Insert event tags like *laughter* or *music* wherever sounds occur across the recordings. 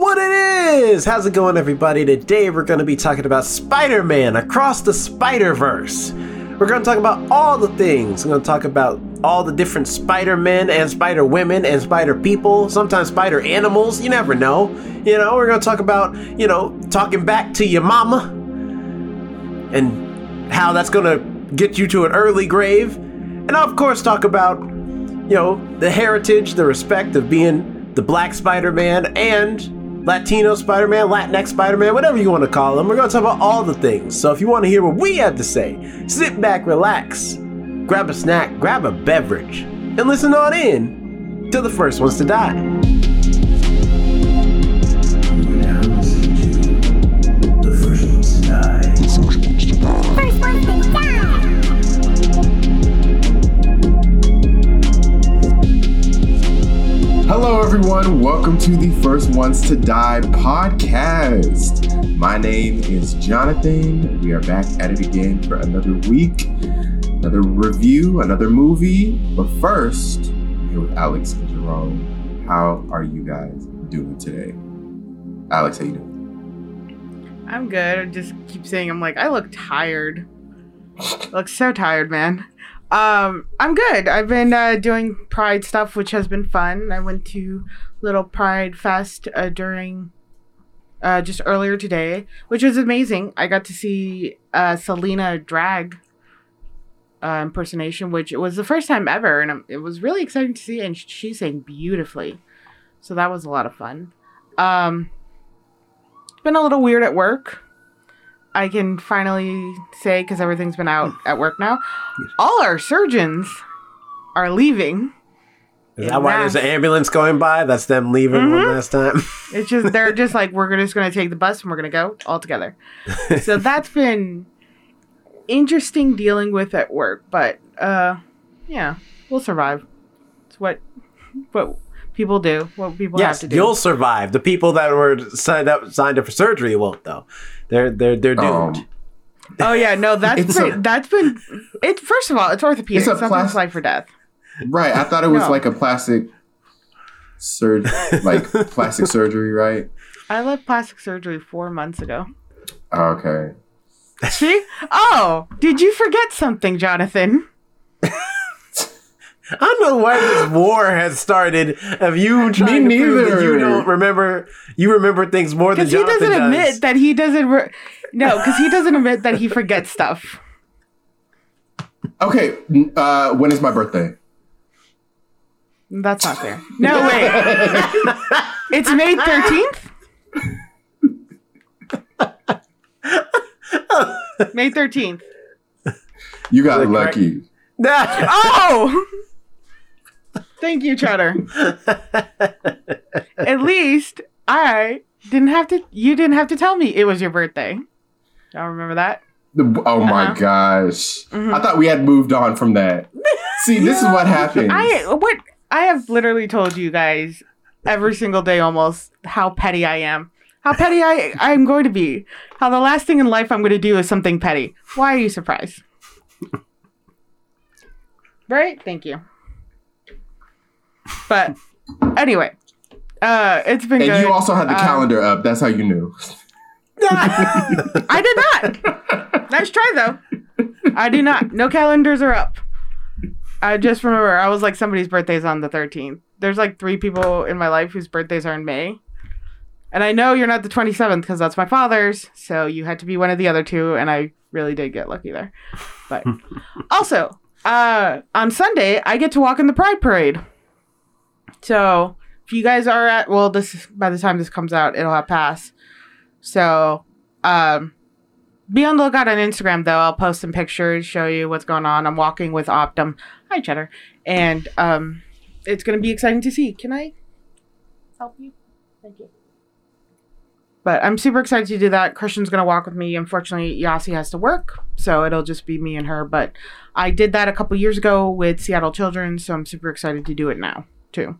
What it is! How's it going, everybody? Today we're going to be talking about Spider Man across the Spider Verse. We're going to talk about all the things. We're going to talk about all the different Spider Men and Spider Women and Spider People, sometimes Spider Animals. You never know. You know, we're going to talk about, you know, talking back to your mama and how that's going to get you to an early grave. And of course, talk about, you know, the heritage, the respect of being the Black Spider Man and Latino Spider Man, Latinx Spider Man, whatever you want to call them. We're going to talk about all the things. So if you want to hear what we have to say, sit back, relax, grab a snack, grab a beverage, and listen on in to the first ones to die. Hello, everyone. Welcome to the First Ones to Die podcast. My name is Jonathan. We are back at it again for another week, another review, another movie. But first, I'm here with Alex and Jerome. How are you guys doing today? Alex, how you doing? I'm good. I just keep saying I'm like I look tired. I look so tired, man. Um, I'm good. I've been uh, doing Pride stuff, which has been fun. I went to Little Pride Fest uh, during uh, just earlier today, which was amazing. I got to see uh, Selena drag uh, impersonation, which it was the first time ever, and it was really exciting to see. And she sang beautifully, so that was a lot of fun. Um, been a little weird at work. I can finally say because everything's been out at work now. All our surgeons are leaving. Is that why there's an ambulance going by? That's them leaving one Mhm. last time. *laughs* It's just they're just like we're just going to take the bus and we're going to go all together. *laughs* so that's been interesting dealing with at work, but uh, yeah, we'll survive. It's what what people do. What people yes, have to do. you'll survive. The people that were signed up signed up for surgery won't though. They're they're they're doomed. Um, Oh yeah, no, *laughs* that's It's been a- that's been it. First of all, it's orthopedic. It's a Something's plas- life or death. right. I thought it was No. like a plastic surg, like *laughs* plastic surgery, right? I left plastic surgery four months ago. Okay. See? Oh, did you forget something, Jonathan? *laughs* I don't know why this war has started of you trying to prove that you don't remember. You remember things more than Because he Jonathan doesn't does. admit that he doesn't. Re- no, because he doesn't admit that he forgets stuff. Okay. Uh, when is my birthday? That's not fair. No, wait. *laughs* it's May 13th? May 13th. You got Is that lucky. *laughs* Oh! Thank you, Cheddar. At least I didn't have to, you didn't have to tell me it was your birthday. Y'all remember that? The- oh my Uh-huh. gosh. Mhm. I thought we had moved on from that. See, this is what *laughs* happens. I, what, I have literally told you guys every single day almost how petty I am. How petty I, I'm going to be. How the last thing in life I'm going to do is something petty. Why are you surprised? *laughs* right? Thank you. But anyway, uh, it's been and good. you also had the Um, calendar up. That's how you knew. *laughs* I did not. nice try though. I do not. No calendars are up. I just remember I was like somebody's birthday's on the 13th. There's like three people in my life whose birthdays are in May. And I know you're not the 27th because that's my father's. So you had to be one of the other two. And I really did get lucky there. But *laughs* also, uh, on Sunday, I get to walk in the Pride Parade. So if you guys are at, well, this by the time this comes out, it'll have passed. So, um, be on the lookout on Instagram though. I'll post some pictures, show you what's going on. I'm walking with Optum. Hi, Cheddar. And um, it's going to be exciting to see. Can I help you? Thank you. But I'm super excited to do that. Christian's going to walk with me. Unfortunately, Yasi has to work, so it'll just be me and her. But I did that a couple years ago with Seattle Children, so I'm super excited to do it now too.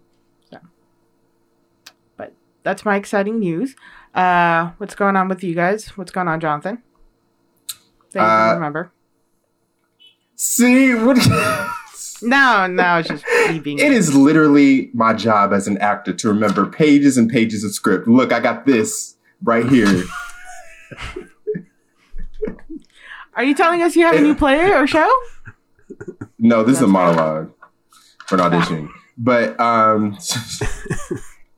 That's my exciting news. Uh, what's going on with you guys? What's going on, Jonathan? That you Uh, remember. See what? *laughs* No, no, it's just being. It is literally my job as an actor to remember pages and pages of script. Look, I got this right here. *laughs* Are you telling us you have a new play or show? No, this is a That's monologue for an audition. *laughs* But um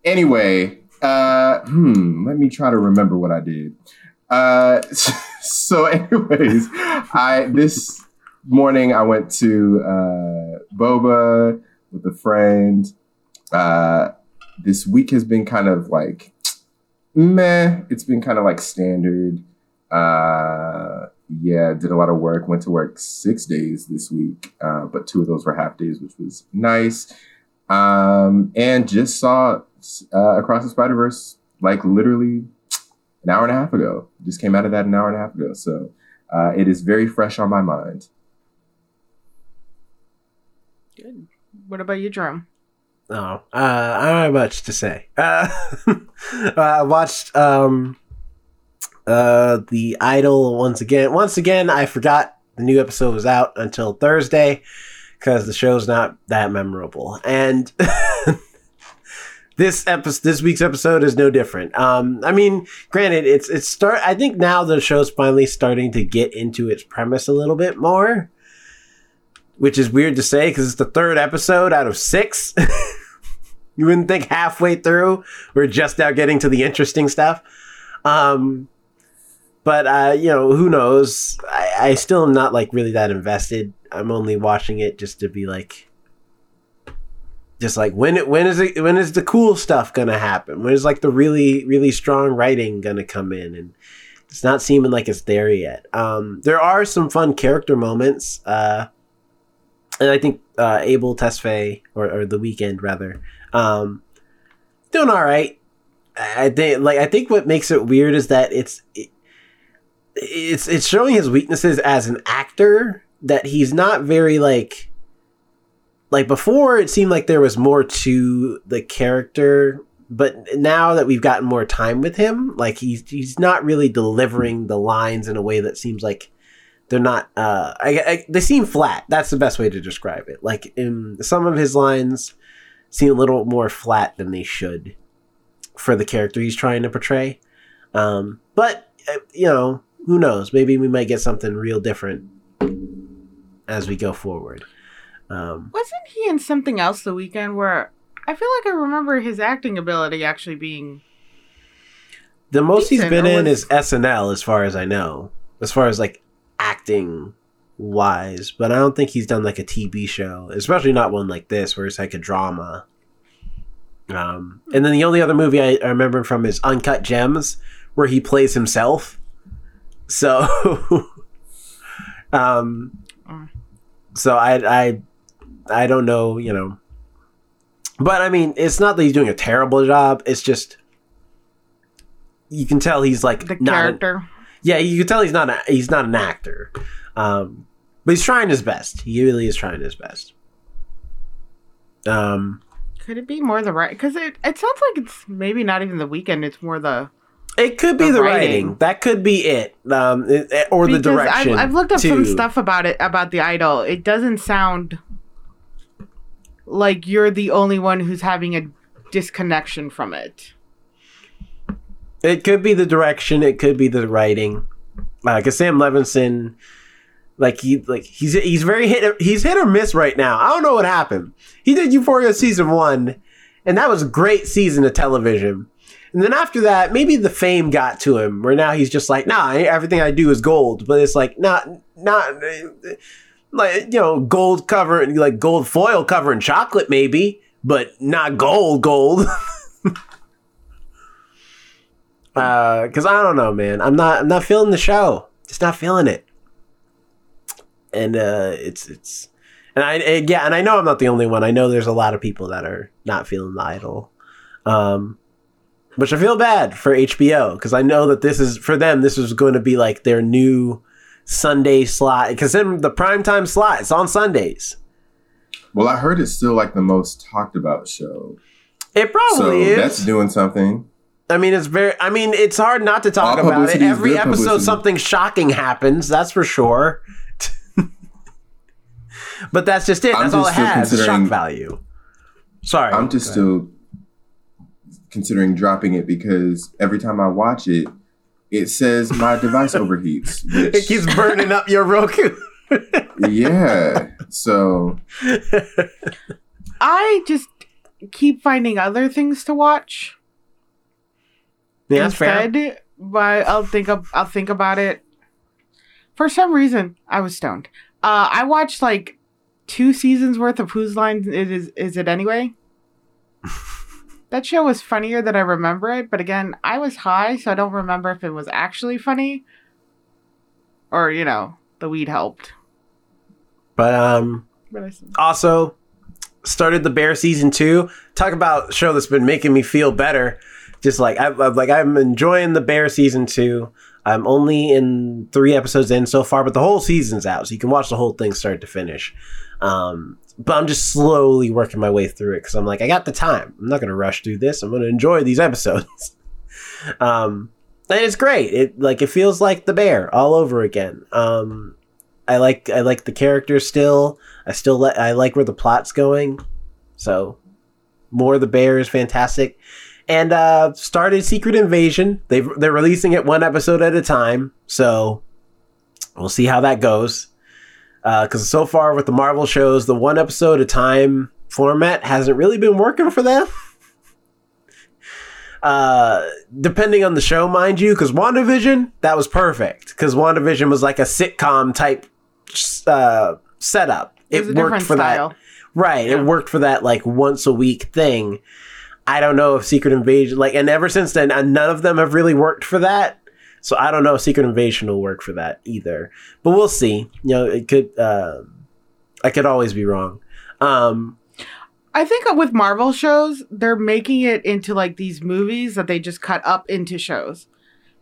anyway, uh hmm, let me try to remember what I did. Uh *laughs* so anyways, I this morning I went to uh Boba with a friend. Uh this week has been kind of like meh. It's been kind of like standard. Uh yeah, did a lot of work. Went to work six days this week, uh, but two of those were half days, which was nice. Um, and just saw uh, Across the Spider Verse like literally an hour and a half ago. Just came out of that an hour and a half ago, so uh, it is very fresh on my mind. Good. What about you, Jerome? Oh, uh, I don't have much to say. *laughs* Uh, I watched um, uh, the Idol once again. Once again, I forgot the new episode was out until Thursday because the show's not that memorable. And *laughs* this episode, this week's episode is no different. Um, I mean, granted, it's it's start. I think now the show's finally starting to get into its premise a little bit more, which is weird to say because it's the third episode out of six. *laughs* you wouldn't think halfway through we're just now getting to the interesting stuff. Um, but uh, you know, who knows? I, I still am not like really that invested. I'm only watching it just to be like, just like when it when is it when is the cool stuff gonna happen? When is like the really really strong writing gonna come in? And it's not seeming like it's there yet. Um, there are some fun character moments. Uh, and I think uh, Abel Tesfaye or, or the Weeknd rather, um, doing all right. I think like I think what makes it weird is that it's it, it's it's showing his weaknesses as an actor that he's not very like like before it seemed like there was more to the character but now that we've gotten more time with him like he's he's not really delivering the lines in a way that seems like they're not uh I, I, they seem flat. That's the best way to describe it. Like in some of his lines seem a little more flat than they should for the character he's trying to portray. Um but uh, you know who knows? Maybe we might get something real different as we go forward um Wasn't he in something else the Weeknd where I feel like I remember his acting ability actually being the most he's been in was- is snl as far as i know as far as like acting wise but i don't think he's done like a tv show especially not one like this where it's like a drama um and then the only other movie i, I remember from is uncut gems where he plays himself so *laughs* um Mm. so i i i don't know you know but i mean it's not that he's doing a terrible job it's just you can tell he's like the character. yeah, you can tell he's not a, he's not an actor, um, but he's trying his best. He really is trying his best. Um, Could it be more the right? Because it, it sounds like it's maybe not even the Weeknd. It's more the it could be The the, writing. writing. That could be it, um, it- it- or the because direction. I've, I've looked up some stuff about it about the idol. It doesn't sound like you're the only one who's having a disconnection from it. It could be the direction. It could be the writing. Uh, because Sam Levinson, like he like he's he's very hit he's hit or miss right now. I don't know what happened. He did Euphoria season one, and that was a great season of television. And then after that, maybe the fame got to him, where now he's just like, nah, everything I do is gold. But it's like not not like you know gold cover and like gold foil covering chocolate maybe, but not gold gold. *laughs* uh because I don't know, man. I'm not. I'm not feeling the show. Just not feeling it. And uh, it's it's, and I and yeah, and I know I'm not the only one. I know there's a lot of people that are not feeling the idol, um, which I feel bad for HBO because I know that this is for them. This is going to be like their new Sunday slot because then the primetime slot it's on Sundays. Well, I heard it's still like the most talked about show. It So probably is. that's doing something. I mean, it's very. I mean, it's hard not to talk All about it. Every episode, publicity. something shocking happens. That's for sure. *laughs* but that's just it. I'm That's all it has. Shock value. Sorry, I'm just still considering dropping it because every time I watch it, it says my device overheats. *laughs* It keeps burning up your Roku. *laughs* yeah. So I just keep finding other things to watch yeah, that's fair. But I'll think of, I'll think about it. For some reason, I was stoned. Uh, I watched like two seasons worth of Whose Line It Is Is It Anyway? *laughs* that show was funnier than I remember it, but again, I was high, so I don't remember if it was actually funny or you know the weed helped. But um, also started the Bear season two. Talk about a show that's been making me feel better. Just like I, I'm like I'm enjoying the Bear season two. I'm only in three episodes in so far, but the whole season's out, so you can watch the whole thing start to finish. Um, but I'm just slowly working my way through it because I'm like I got the time. I'm not gonna rush through this. I'm gonna enjoy these episodes. *laughs* um, and it's great. It like it feels like the Bear all over again. Um, I like I like the characters still. I still let I like where the plot's going. So more the bear is fantastic. And uh started Secret Invasion. They they're releasing it one episode at a time. So we'll see how that goes. Uh cuz so far with the Marvel shows, the one episode a time format hasn't really been working for them. *laughs* Uh, depending on the show, mind you, because WandaVision, that was perfect. Because WandaVision was like a sitcom type uh, setup. it It, worked for style. that. Right. Yeah. It worked for that like once a week thing. I don't know if Secret Invasion, like, and ever since then, uh, none of them have really worked for that. So I don't know if Secret Invasion will work for that either. But we'll see. You know, it could, uh, I could always be wrong. Um, I think with Marvel shows, they're making it into like these movies that they just cut up into shows.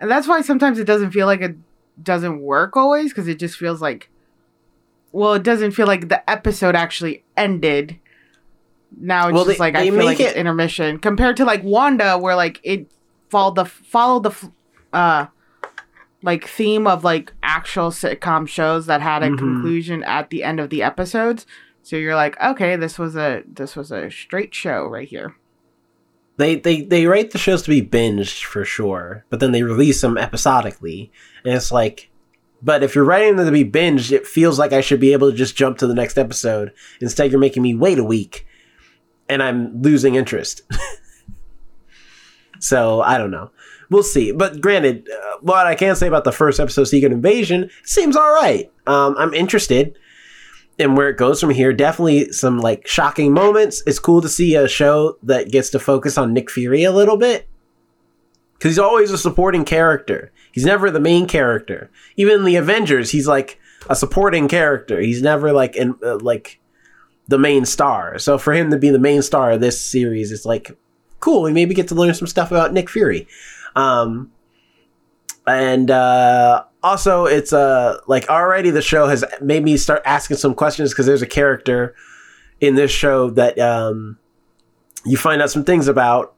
And that's why sometimes it doesn't feel like it doesn't work always because it just feels like well, it doesn't feel like the episode actually ended. Now it's Well, just they- like I feel like it's it- intermission compared to like Wanda where like it followed the followed the uh like theme of like actual sitcom shows that had a Mhm. conclusion at the end of the episodes. So you're like, okay, this was a this was a straight show right here. they, they, they write the shows to be binged for sure, but then they release them episodically. And it's like, but if you're writing them to be binged, it feels like I should be able to just jump to the next episode. Instead, you're making me wait a week and I'm losing interest. *laughs* so I don't know. We'll see. But granted, uh, what I can say about the first episode, Secret Invasion, seems all right. Um, I'm interested in where it goes from here. Definitely some like shocking moments. It's cool to see a show that gets to focus on Nick Fury a little bit because he's always a supporting character. He's never the main character. Even in the Avengers, he's like a supporting character. He's never like in uh, like the main star. So for him to be the main star of this series, it's like cool. We maybe get to learn some stuff about Nick Fury. Um, and uh, also, it's uh like already the show has made me start asking some questions because there's a character in this show that um you find out some things about,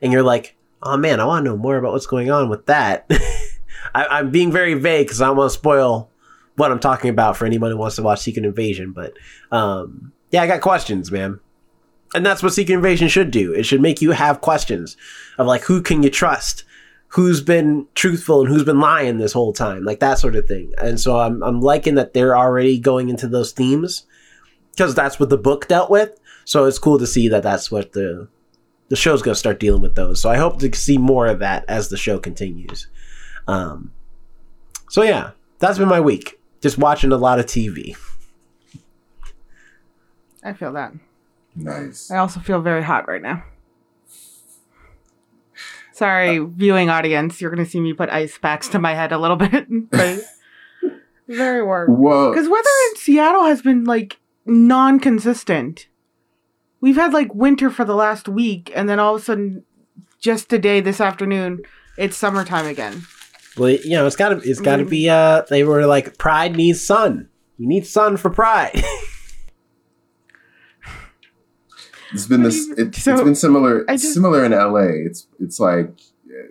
and you're like, oh man, I want to know more about what's going on with that. *laughs* I, I'm being very vague because I don't want to spoil what I'm talking about for anyone who wants to watch Secret Invasion. But um, yeah, I got questions, man. And that's what Secret Invasion should do. It should make you have questions of like, who can you trust? Who's been truthful and who's been lying this whole time? Like that sort of thing. And so I'm, I'm liking that they're already going into those themes because that's what the book dealt with. So it's cool to see that that's what the the show's going to start dealing with those. So I hope to see more of that as the show continues. Um, so yeah, that's been my week. Just watching a lot of TV. I feel that. nice. I also feel very hot right now. Sorry, viewing audience, you're gonna see me put ice packs to my head a little *laughs* bit. but very warm. Well, Because weather in Seattle has been like non-consistent. We've had like winter for the last week, and then all of a sudden, just today, this afternoon, it's summertime again. Well, you know, it's gotta it's gotta be. Uh, they were like, Pride needs sun. You need sun for Pride. *laughs* It's been this. It, So, it's been similar. Just- similar in LA. It's it's like uh,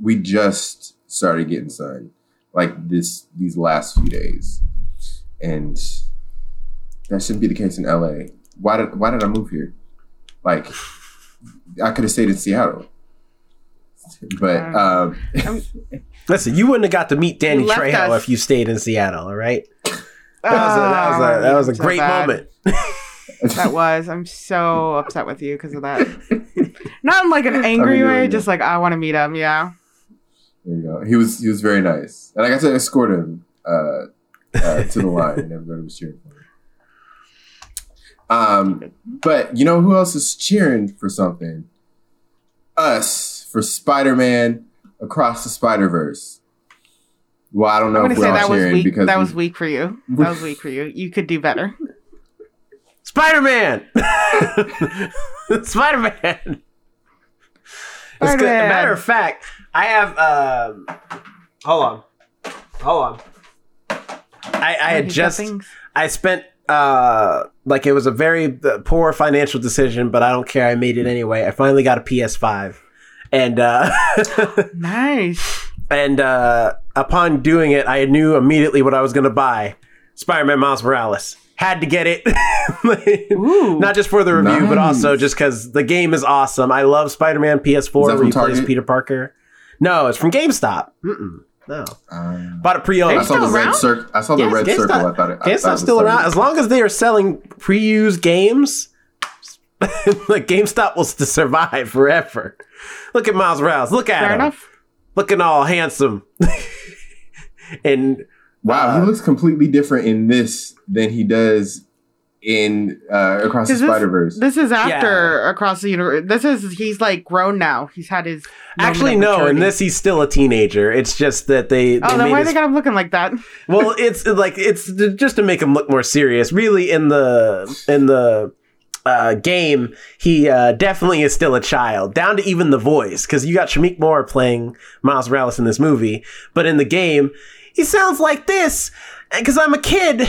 we just started getting sun, like this these last few days, and that shouldn't be the case in LA. Why did why did I move here? Like, I could have stayed in Seattle. But um, *laughs* Listen, you wouldn't have got to meet Danny You Trejo us. if you stayed in Seattle. All right, that was a, that was a, that was a Ah, great bad. moment. *laughs* That was. I'm so upset with you because of that. Not in like an angry I mean, way, yeah. just like I want to meet him. Yeah. there you go. He was he was very nice, and I got to escort him uh, uh, to the line, and everybody was cheering for him. Um, but you know who else is cheering for something? Us for Spider-Man Across the Spider-Verse. Well, I don't know I'm if we're say all that was cheering weak. because That we- was weak for you. That was weak for you. You could do better. Spider Man. *laughs* Spider Man. Spider-Man. Matter of fact, I have. Um, hold on, hold on. I, I had just. I spent uh like it was a very uh, poor financial decision, but I don't care. I made it anyway. I finally got a PS5, and uh, *laughs* Nice. and uh, upon doing it, I knew immediately what I was going to buy: Spider-Man Miles Morales. Had to get it, *laughs* Ooh. not just for the review, but also just because the game is awesome. I love Spider-Man PS4 Is where from he plays Peter Parker. No, it's from GameStop. Mm-mm, no, Um, bought it pre-owned. I saw the still red around? circle. I saw the Yes, red GameStop. circle. I thought it. I thought it still around something. as long as they are selling pre-used games. *laughs* like GameStop will survive forever. Look at Miles Morales. Look at Fair him, enough. looking all handsome. *laughs* and Wow, Uh, he looks completely different in this than he does in uh, Across the this- Spider Verse. This is after across the universe. This is he's like grown now. He's had his actually, no, in this he's still a teenager. It's just that they. they Oh, then made why his- they got him looking like that? *laughs* well, it's like it's just to make him look more serious. Really, in the in the uh, game, he uh, definitely is still a child, down to even the voice. Because you got Shameik Moore playing Miles Morales in this movie, but in the game, he sounds like this. Because I'm a kid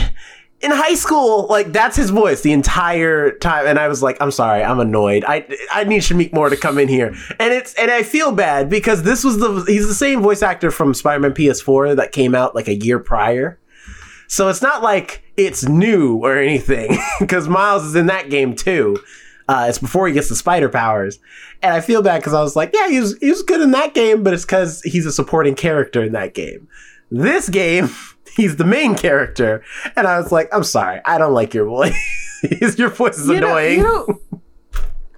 in high school, like that's his voice the entire time. And I was like, I'm sorry, I'm annoyed. I I need Shameik Moore to come in here, and it's and I feel bad because this was the he's the same voice actor from Spider-Man PS4 that came out like a year prior. So it's not like it's new or anything *laughs* because Miles is in that game too. Uh, it's before he gets the spider powers, and I feel bad because I was like, yeah, he was he was good in that game, but it's because he's a supporting character in that game. This game, *laughs* he's the main character, and I was like, I'm sorry, I don't like your voice. *laughs* your voice is You know- annoying. you know,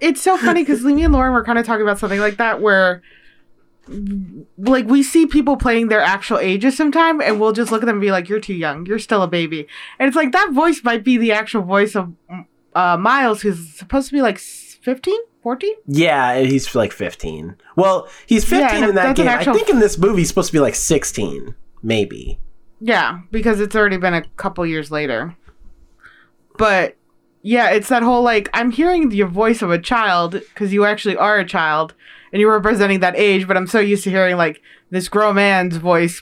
it's so funny because me and Lauren were kind of talking about something like that where like we see people playing their actual ages sometime and we'll just look at them and be like you're too young you're still a baby and it's like that voice might be the actual voice of uh, miles who's supposed to be like 15 14 yeah, he's like 15. Well, he's 15 Yeah, in that game. I think in this movie he's supposed to be like 16, maybe. Yeah, because it's already been a couple years later. But yeah, it's that whole like I'm hearing your voice of a child because you actually are a child and you're representing that age. But I'm so used to hearing like this grown man's voice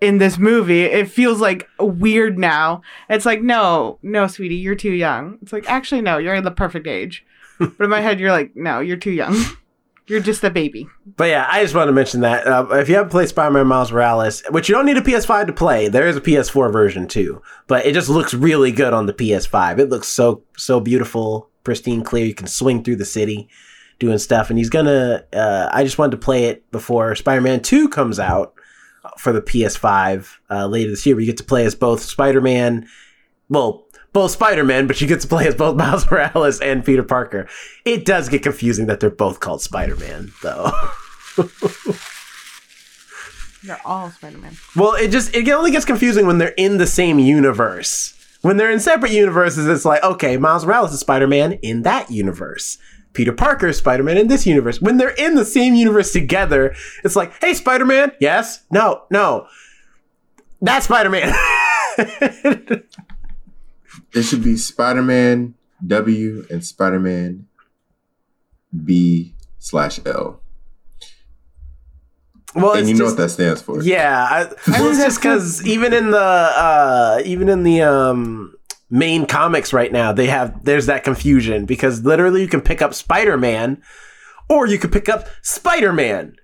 in this movie. It feels like weird now. It's like no, no, sweetie, you're too young. It's like actually no, you're the perfect age. but in my head, you're like no, you're too young. *laughs* You're just a baby. But yeah, I just wanted to mention that. Uh, if you haven't played Spider-Man Miles Morales, which you don't need a PS5 to play, there is a PS4 version too. But it just looks really good on the PS5. It looks so so beautiful, pristine, clear. You can swing through the city, doing stuff. And he's gonna. Uh, I just wanted to play it before Spider-Man Two comes out for the PS5 uh, later this year. You get to play as both Spider-Man. Well, both Spider-Man, but she gets to play as both *laughs* Miles Morales and Peter Parker. It does get confusing that they're both called Spider-Man, though. *laughs* They're all Spider Man. Well, it just it only gets confusing when they're in the same universe. When they're in separate universes, it's like, okay, Miles Morales is Spider-Man in that universe. Peter Parker is Spider-Man in this universe. When they're in the same universe together, it's like, hey, Spider-Man, yes, no, no. That's Spider-Man. *laughs* It should be Spider Man W and Spider Man B slash L. well, and it's you know just- what that stands for. Yeah, I, well, *laughs* it's just because even in the uh, even in the um, main comics right now, they have there's that confusion because literally you can pick up Spider Man, or you could pick up Spider Man.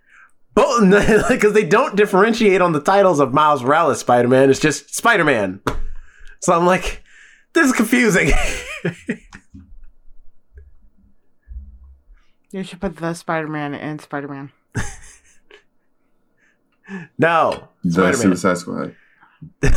Both *laughs* because they don't differentiate on the titles of Miles Morales Spider Man. It's just Spider Man. So I'm like, This is confusing. *laughs* You should put the Spider Man in Spider Man. no. The Spider-Man. Suicide Squad. *laughs*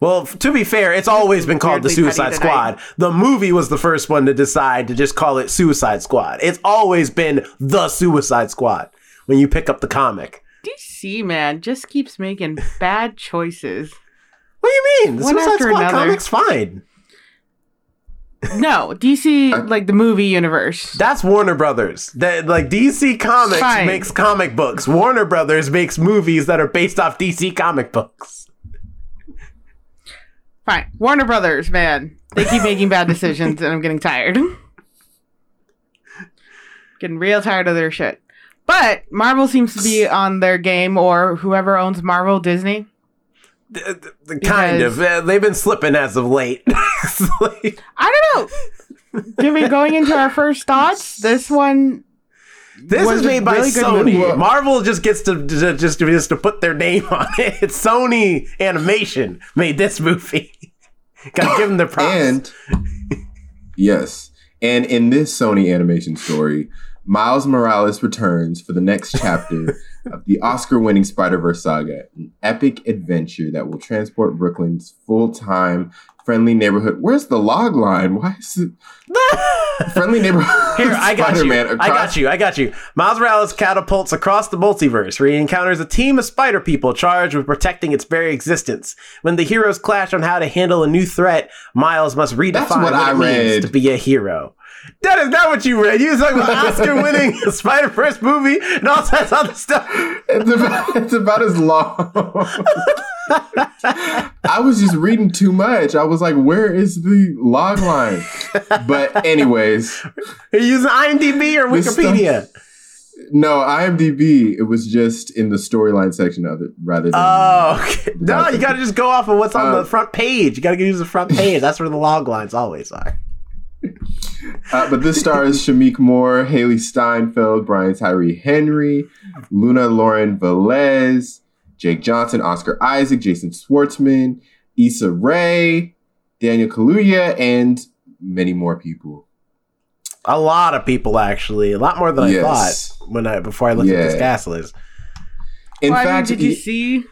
Well, to be fair, it's always been called the Weirdly petty Suicide. Squad. The movie was the first one to decide to just call it Suicide Squad. It's always been the Suicide Squad when you pick up the comic. DC man just keeps making bad choices. What do you mean? The One Suicide after Squad another. comic's fine. No, DC *laughs* like the movie universe. That's Warner Brothers. That like DC Comics Fine. makes comic books. Warner Brothers makes movies that are based off DC comic books. Fine, Warner Brothers, man, they keep making bad decisions, and I'm getting tired. getting real tired of their shit. But Marvel seems to be on their game, or whoever owns Marvel, Disney. Th- th- th- Kind of. Uh, They've been slipping as of late. *laughs* Like- I don't know. Given going into our first thoughts, this one this Was is made by really Sony. Marvel just gets to, to just to just to put their name on it. *laughs* It's Sony Animation made this movie. *laughs* Gotta give them their props. And yes, and in this Sony animation story, Miles Morales returns for the next chapter of the Oscar-winning Spider-Verse saga, an epic adventure that will transport Brooklyn's full-time friendly neighborhood. Where's the log line? Why is it *laughs* friendly neighborhood? Here, I got you. Spider-Man I got you. I got you. Miles Morales catapults across the multiverse, where he encounters a team of spider people charged with protecting its very existence. When the heroes clash on how to handle a new threat, Miles must redefine That's what, what it means to be a hero. That is not what you read. You was talking about Oscar-winning *laughs* Spider Verse movie and all that other stuff. It's about, it's about as long. I was just reading too much. I was like, where is the log line? But anyways, Are you using IMDb or Wikipedia? no, IMDb, it was just in the storyline section of it rather than Oh, okay. no! You got to just go off of what's on the um, front page. You got to use the front page. That's where the log lines always are. Uh, but this stars Shameik Moore, Hailee Steinfeld, Brian Tyree Henry, Luna Lauren Velez, Jake Johnson, Oscar Isaac, Jason Schwartzman, Issa Rae, Daniel Kaluuya, and many more people. A lot of people, actually, a lot more than Yes. I thought when I before I looked at this Yeah. cast list. In Well, I mean, fact, did you he- see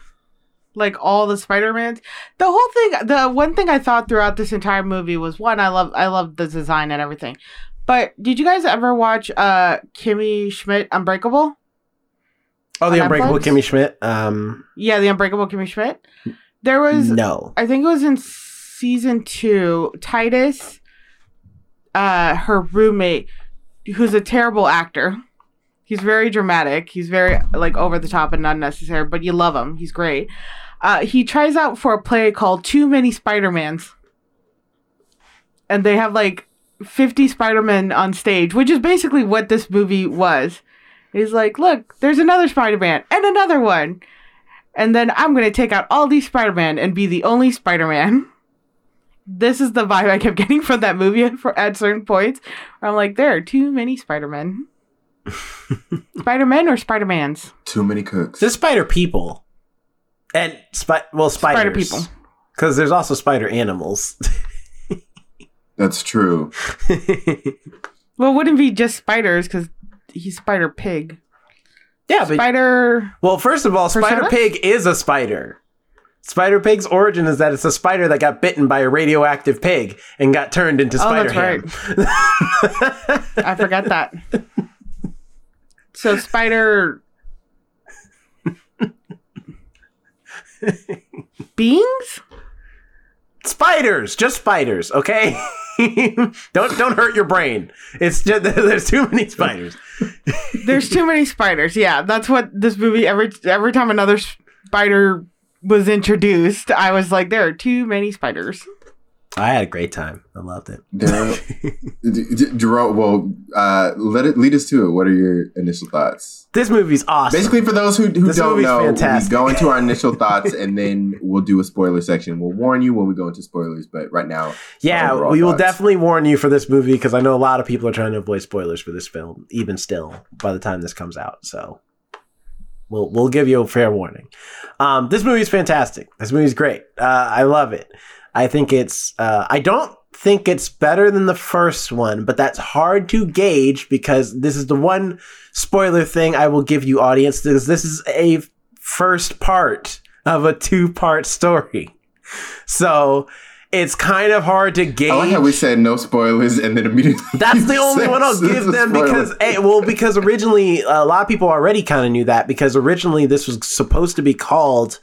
like all the Spider-Mans? The whole thing the one thing I thought throughout this entire movie was one, I love I love the design and everything. But did you guys ever watch uh Kimmy Schmidt Unbreakable? Oh, the Unbreakable Netflix? Kimmy Schmidt. Um, Yeah, the Unbreakable Kimmy Schmidt. There was no. I think it was in season two, Titus, uh, her roommate, who's a terrible actor. He's very dramatic. He's very like over the top and unnecessary, but you love him. He's great. Uh, he tries out for a play called Too Many Spider-Mans. And they have like 50 Spider-Men on stage, which is basically what this movie was. He's like, look, there's another Spider-Man and another one. And then I'm to take out all these Spider-Man and be the only Spider-Man. This is the vibe I kept *laughs* getting from that movie at, for, at certain points. I'm like, there are too many *laughs* Spider-Men. Spider-Men or Spider-Mans? too many cooks. There's spider people, and spi- well, spiders. Spider people. Because there's also spider animals. That's true. *laughs* Well, it wouldn't be just spiders because he's Spider Pig. yeah, but Spider. well, first of all, Spider Pig is a spider. Spider Pig's origin is that it's a spider that got bitten by a radioactive pig and got turned into Oh, Spider that's Ham. *laughs* I forgot that. So Spider. *laughs* Beings? spiders, just spiders, okay? *laughs* don't don't hurt your brain. It's just *laughs* there's too many spiders. There's too many spiders. Yeah, that's what this movie. Every every time another spider was introduced, I was like, there are too many spiders. I had a great time. I loved it. There, *laughs* D- D- Jerome. Well, uh, let it lead us to it. What are your initial thoughts? This movie's awesome. Basically, for those who, who This don't know, fantastic. we go into our initial *laughs* thoughts and then we'll do a spoiler section. We'll warn you when we go into spoilers, but right now, Yeah, we will thoughts. definitely warn you for this movie because I know a lot of people are trying to avoid spoilers for this film, even still, by the time this comes out. So we'll we'll give you a fair warning. Um, this movie is fantastic. This movie is great. Uh, I love it. I think it's. Uh, I don't think it's better than the first one, but that's hard to gauge because this is the one spoiler thing I will give you, audience, because this is a first part of a two part story. So it's kind of hard to gauge. I like how we said no spoilers and then immediately. *laughs* That's the only one I'll give them because, eh, well, because originally a lot of people already kind of knew that because originally this was supposed to be called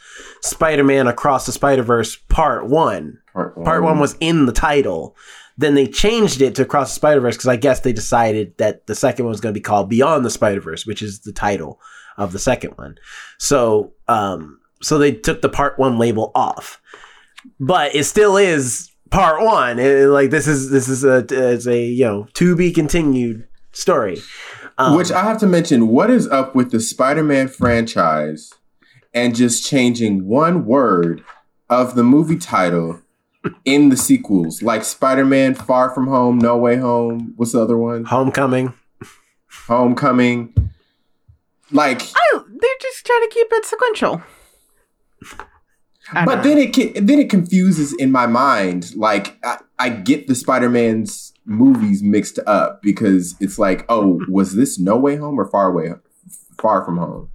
Spider-Man Across the Spider-Verse Part One. part one, Part One was in the title. Then they changed it to Across the Spider-Verse because I guess they decided that the second one was going to be called Beyond the Spider-Verse, which is the title of the second one. So, um, so they took the Part One label off, but it still is Part One. It- like this is this is a it's a you know to be continued story. Um, Which I have to mention, what is up with the Spider-Man franchise and just changing one word of the movie title in the sequels, like Spider-Man: Far From Home, No Way Home. What's the other one? Homecoming. Homecoming. Like, Oh, they're just trying to keep it sequential. I but know. then it ca- then it confuses in my mind. Like, I, I get the Spider-Man's movies mixed up because it's like, oh, was this No Way Home or Far Away, Far From Home?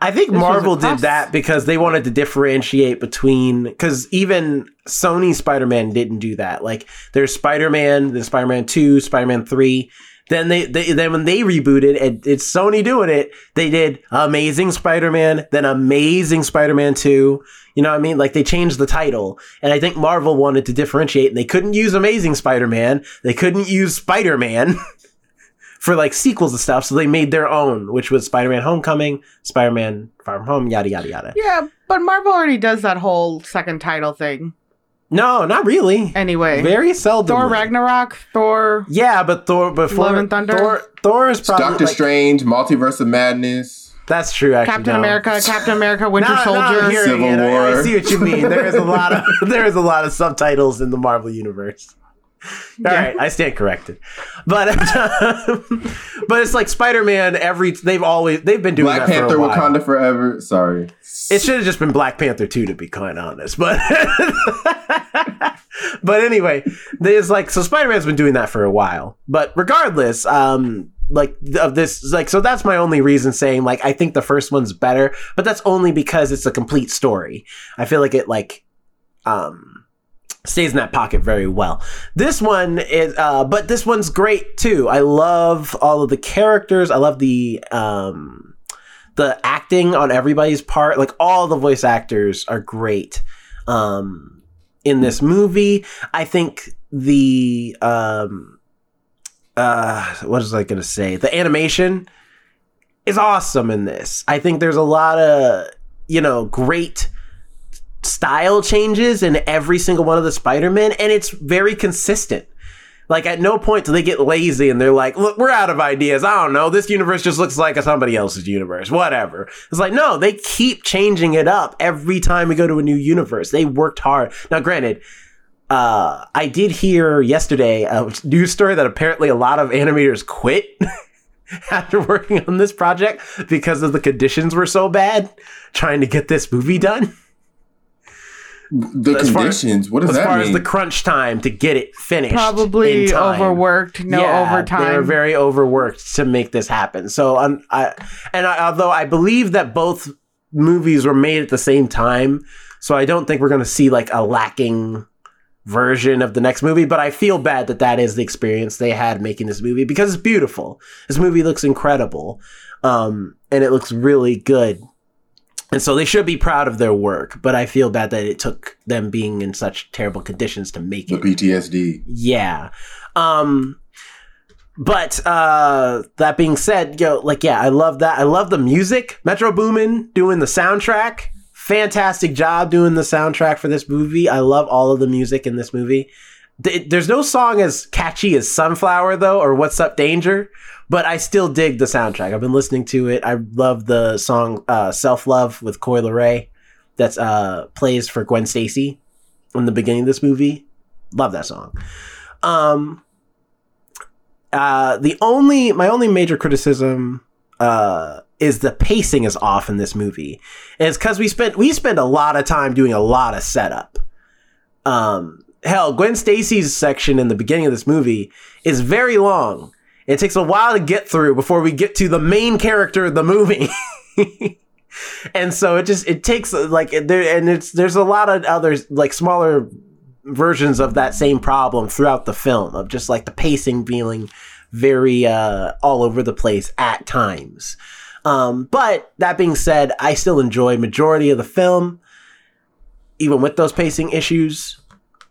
I think This Marvel did that because they wanted to differentiate between because even Sony Spider Man didn't do that. Like there's Spider Man, then Spider Man Two, Spider Man Three. Then they, they then when they rebooted and it's Sony doing it, they did Amazing Spider Man, then Amazing Spider Man Two. You know what I mean? Like they changed the title, and I think Marvel wanted to differentiate, and they couldn't use Amazing Spider Man, they couldn't use Spider Man. *laughs* For like sequels and stuff, so they made their own, which was Spider-Man: Homecoming, Spider-Man: Far From Home, yada yada yada. yeah, but Marvel already does that whole second title thing No, not really. anyway. Very seldom. Thor Ragnarok, Thor. Yeah, but Thor before Love and Thunder? Thor, Thor is probably Doctor like- Strange, Multiverse of Madness. That's true. Actually, Captain no. America, Captain America, *laughs* Winter Now- now Soldier. hearing Civil it. I- I, see what you mean. There is a lot of *laughs* there is a lot of subtitles in the Marvel universe. All right, I stand corrected, but *laughs* but it's like Spider Man. Every they've always they've been doing Black that Panther, for a while. Wakanda Forever. Sorry. It should have just been Black Panther 2 to be quite honest. But *laughs* But anyway, there's like so Spider-Man's been doing that for a while. But regardless, um like of this like so that's my only reason saying like I think the first one's better, but that's only because it's a complete story. I feel like it like um stays in that pocket very well. This one is uh but this one's great too. I love all of the characters. I love the um the acting on everybody's part. Like all the voice actors are great. Um in this movie, I think the um uh what was I going to say? The animation is awesome in this. I think there's a lot of, you know, great style changes in every single one of the Spider-Man and it's very consistent. Like at no point do they get lazy and they're like, "Look, we're out of ideas. I don't know. This universe just looks like somebody else's universe. Whatever." It's like, no, they keep changing it up every time we go to a new universe. They worked hard. Now, granted, uh, I did hear yesterday a news story that apparently a lot of animators quit *laughs* after working on this project because of the conditions were so bad trying to get this movie done. The As far- conditions. what does As that far mean? as the crunch time to get it finished, Probably in time. overworked, no Yeah, overtime. They're very overworked to make this happen. So, um, I and I, although I believe that both movies were made at the same time, so I don't think we're going to see like a lacking version of the next movie. But I feel bad that that is the experience they had making this movie because it's beautiful. This movie looks incredible, um, and it looks really good. And so they should be proud of their work, but I feel bad that it took them being in such terrible conditions to make the it. The PTSD. Yeah. Um but uh that being said, yo, like yeah, I love that. I love the music. Metro Boomin doing the soundtrack. Fantastic job doing the soundtrack for this movie. I love all of the music in this movie. Th- There's no song as catchy as Sunflower though or What's Up Danger, but I still dig the soundtrack. I've been listening to it. I love the song uh Self Love with Coi Leray that's uh plays for Gwen Stacy in the beginning of this movie. Love that song. Um, uh, the only my only major criticism uh, is the pacing is off in this movie, and it's because we spent we spend a lot of time doing a lot of setup. Um, hell, Gwen Stacy's section in the beginning of this movie is very long. It takes a while to get through before we get to the main character of the movie. *laughs* and so it just it takes like there and it's there's a lot of other like smaller versions of that same problem throughout the film of just like the pacing feeling very uh all over the place at times. Um, but that being said, I still enjoy majority of the film, even with those pacing issues.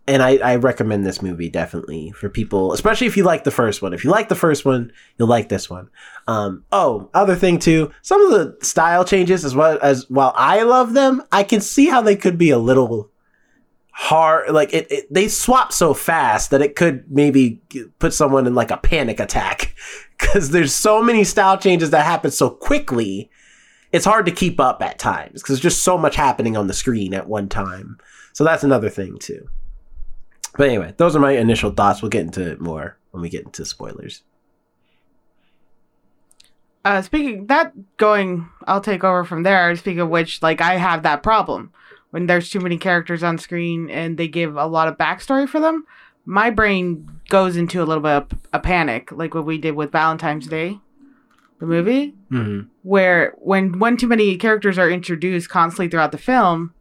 And I, I recommend this movie definitely for people, especially if you like the first one. If you like the first one, you'll like this one. Um, oh, other thing too, some of the style changes as well as while I love them, I can see how they could be a little hard. Like it, it they swap so fast that it could maybe put someone in like a panic attack *laughs* because there's so many style changes that happen so quickly. It's hard to keep up at times because there's just so much happening on the screen at one time. So that's another thing too. But anyway, those are my initial thoughts. We'll get into it more when we get into spoilers. Uh, speaking that going, I'll take over from there. Speaking of which, like I have that problem when there's too many characters on screen and they give a lot of backstory for them. My brain goes into a little bit of a panic, like what we did with Valentine's Day, the movie, Mm-hmm. where when when too many characters are introduced constantly throughout the film,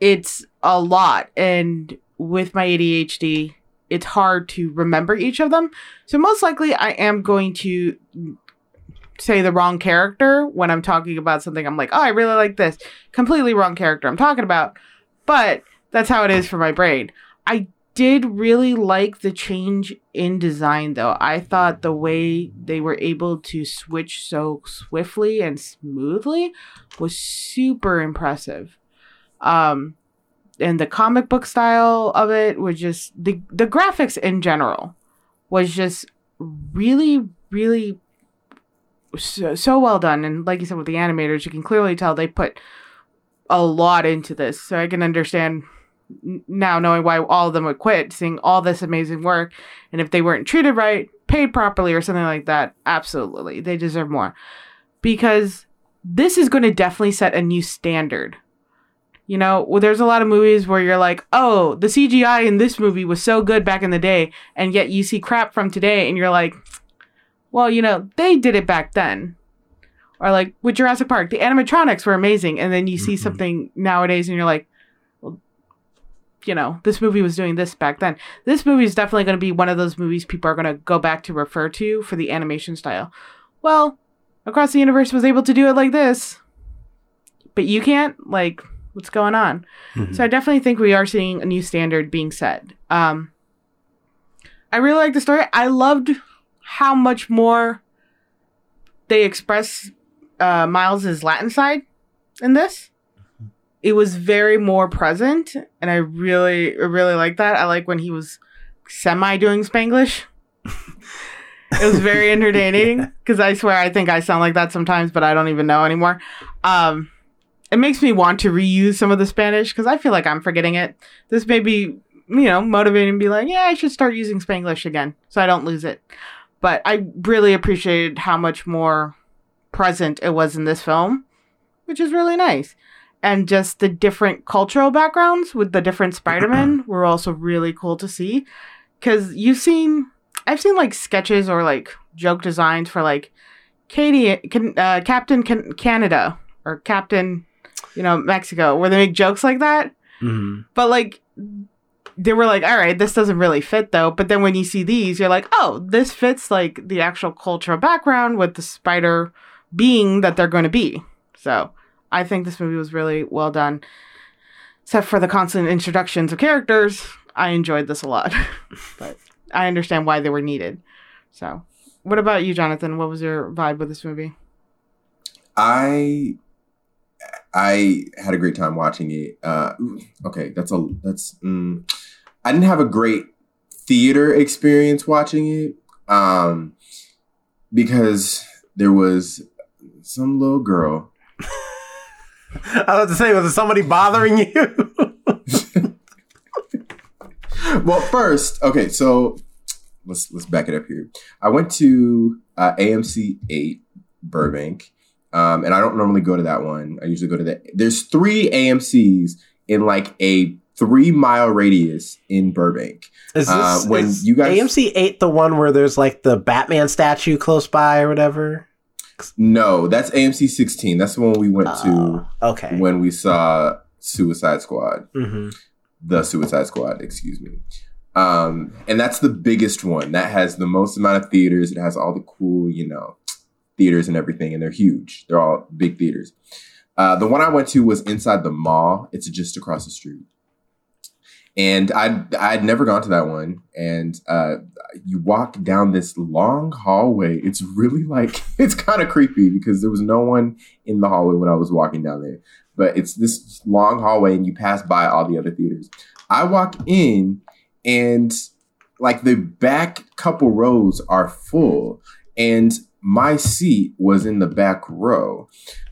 it's a lot. And with my ADHD, it's hard to remember each of them. So most likely, I am going to say the wrong character when I'm talking about something. I'm like, oh, I really like this. Completely wrong character I'm talking about. But that's how it is for my brain. I did really like the change in design, though. I thought the way they were able to switch so swiftly and smoothly was super impressive. Um, and the comic book style of it was just the the graphics in general was just really, really so, so well done. And like you said, with the animators, you can clearly tell they put a lot into this. So I can understand now knowing why all of them would quit, seeing all this amazing work. And if they weren't treated right, paid properly, or something like that, absolutely, they deserve more. Because this is going to definitely set a new standard. You know, well, there's a lot of movies where you're like, oh, the CGI in this movie was so good back in the day, and yet you see crap from today, and you're like, well, you know, they did it back then. Or like with Jurassic Park, the animatronics were amazing, and then you see Mhm. something nowadays, and you're like, well, you know, this movie was doing this back then. This movie is definitely going to be one of those movies people are going to go back to refer to for the animation style. Well, Across the Universe was able to do it like this, but you can't. Like, what's going on? Mhm. So I definitely think we are seeing a new standard being set. Um, I really like the story. I loved how much more they express uh, Miles's Latin side in this. It was very more present, and I really, really like that. I like when he was semi doing Spanglish. it was very *laughs* entertaining because I swear I think I sound like that sometimes, but I don't even know anymore. Um, it makes me want to reuse some of the Spanish because I feel like I'm forgetting it. This may be, you know, motivating to be like, yeah, I should start using Spanglish again so I don't lose it. But I really appreciated how much more present it was in this film, which is really nice. And just the different cultural backgrounds with the different Spider-Men *clears throat* were also really cool to see. Because you've seen, I've seen like sketches or like joke designs for like Katie, can, uh, Captain can- Canada or Captain, you know, Mexico, where they make jokes like that. Mhm. But like, they were like, all right, this doesn't really fit though. But then when you see these, you're like, oh, this fits like the actual cultural background with the spider being that they're going to be. So I think this movie was really well done. Except for the constant introductions of characters, I enjoyed this a lot. *laughs* but I understand why they were needed. So, what about you, Jonathan? What was your vibe with this movie? I I had a great time watching it. Uh, okay, that's a that's. Mm, I didn't have a great theater experience watching it um, because there was some little girl. *laughs* I was to say, was it somebody bothering you? *laughs* Well, first, okay, so let's let's back it up here. I went to uh, AMC eight Burbank, um, and I don't normally go to that one. I usually go to the. There's three AMC's in like a three mile radius in Burbank. Is this Uh, when is you guys- AMC eight the one where there's like the Batman statue close by or whatever? No, that's AMC 16. That's the one we went Oh, okay. to when we saw Suicide Squad. hmm the Suicide Squad, excuse me. Um, and that's the biggest one. That has the most amount of theaters. It has all the cool, you know, theaters and everything, and they're huge. They're all big theaters. Uh, the one I went to was inside the mall. It's just across the street. And I'd, I'd never gone to that one. And uh, you walk down this long hallway. It's really like, *laughs* it's kind of creepy because there was no one in the hallway when I was walking down there but it's this long hallway and you pass by all the other theaters. I walk in and like the back couple rows are full and my seat was in the back row.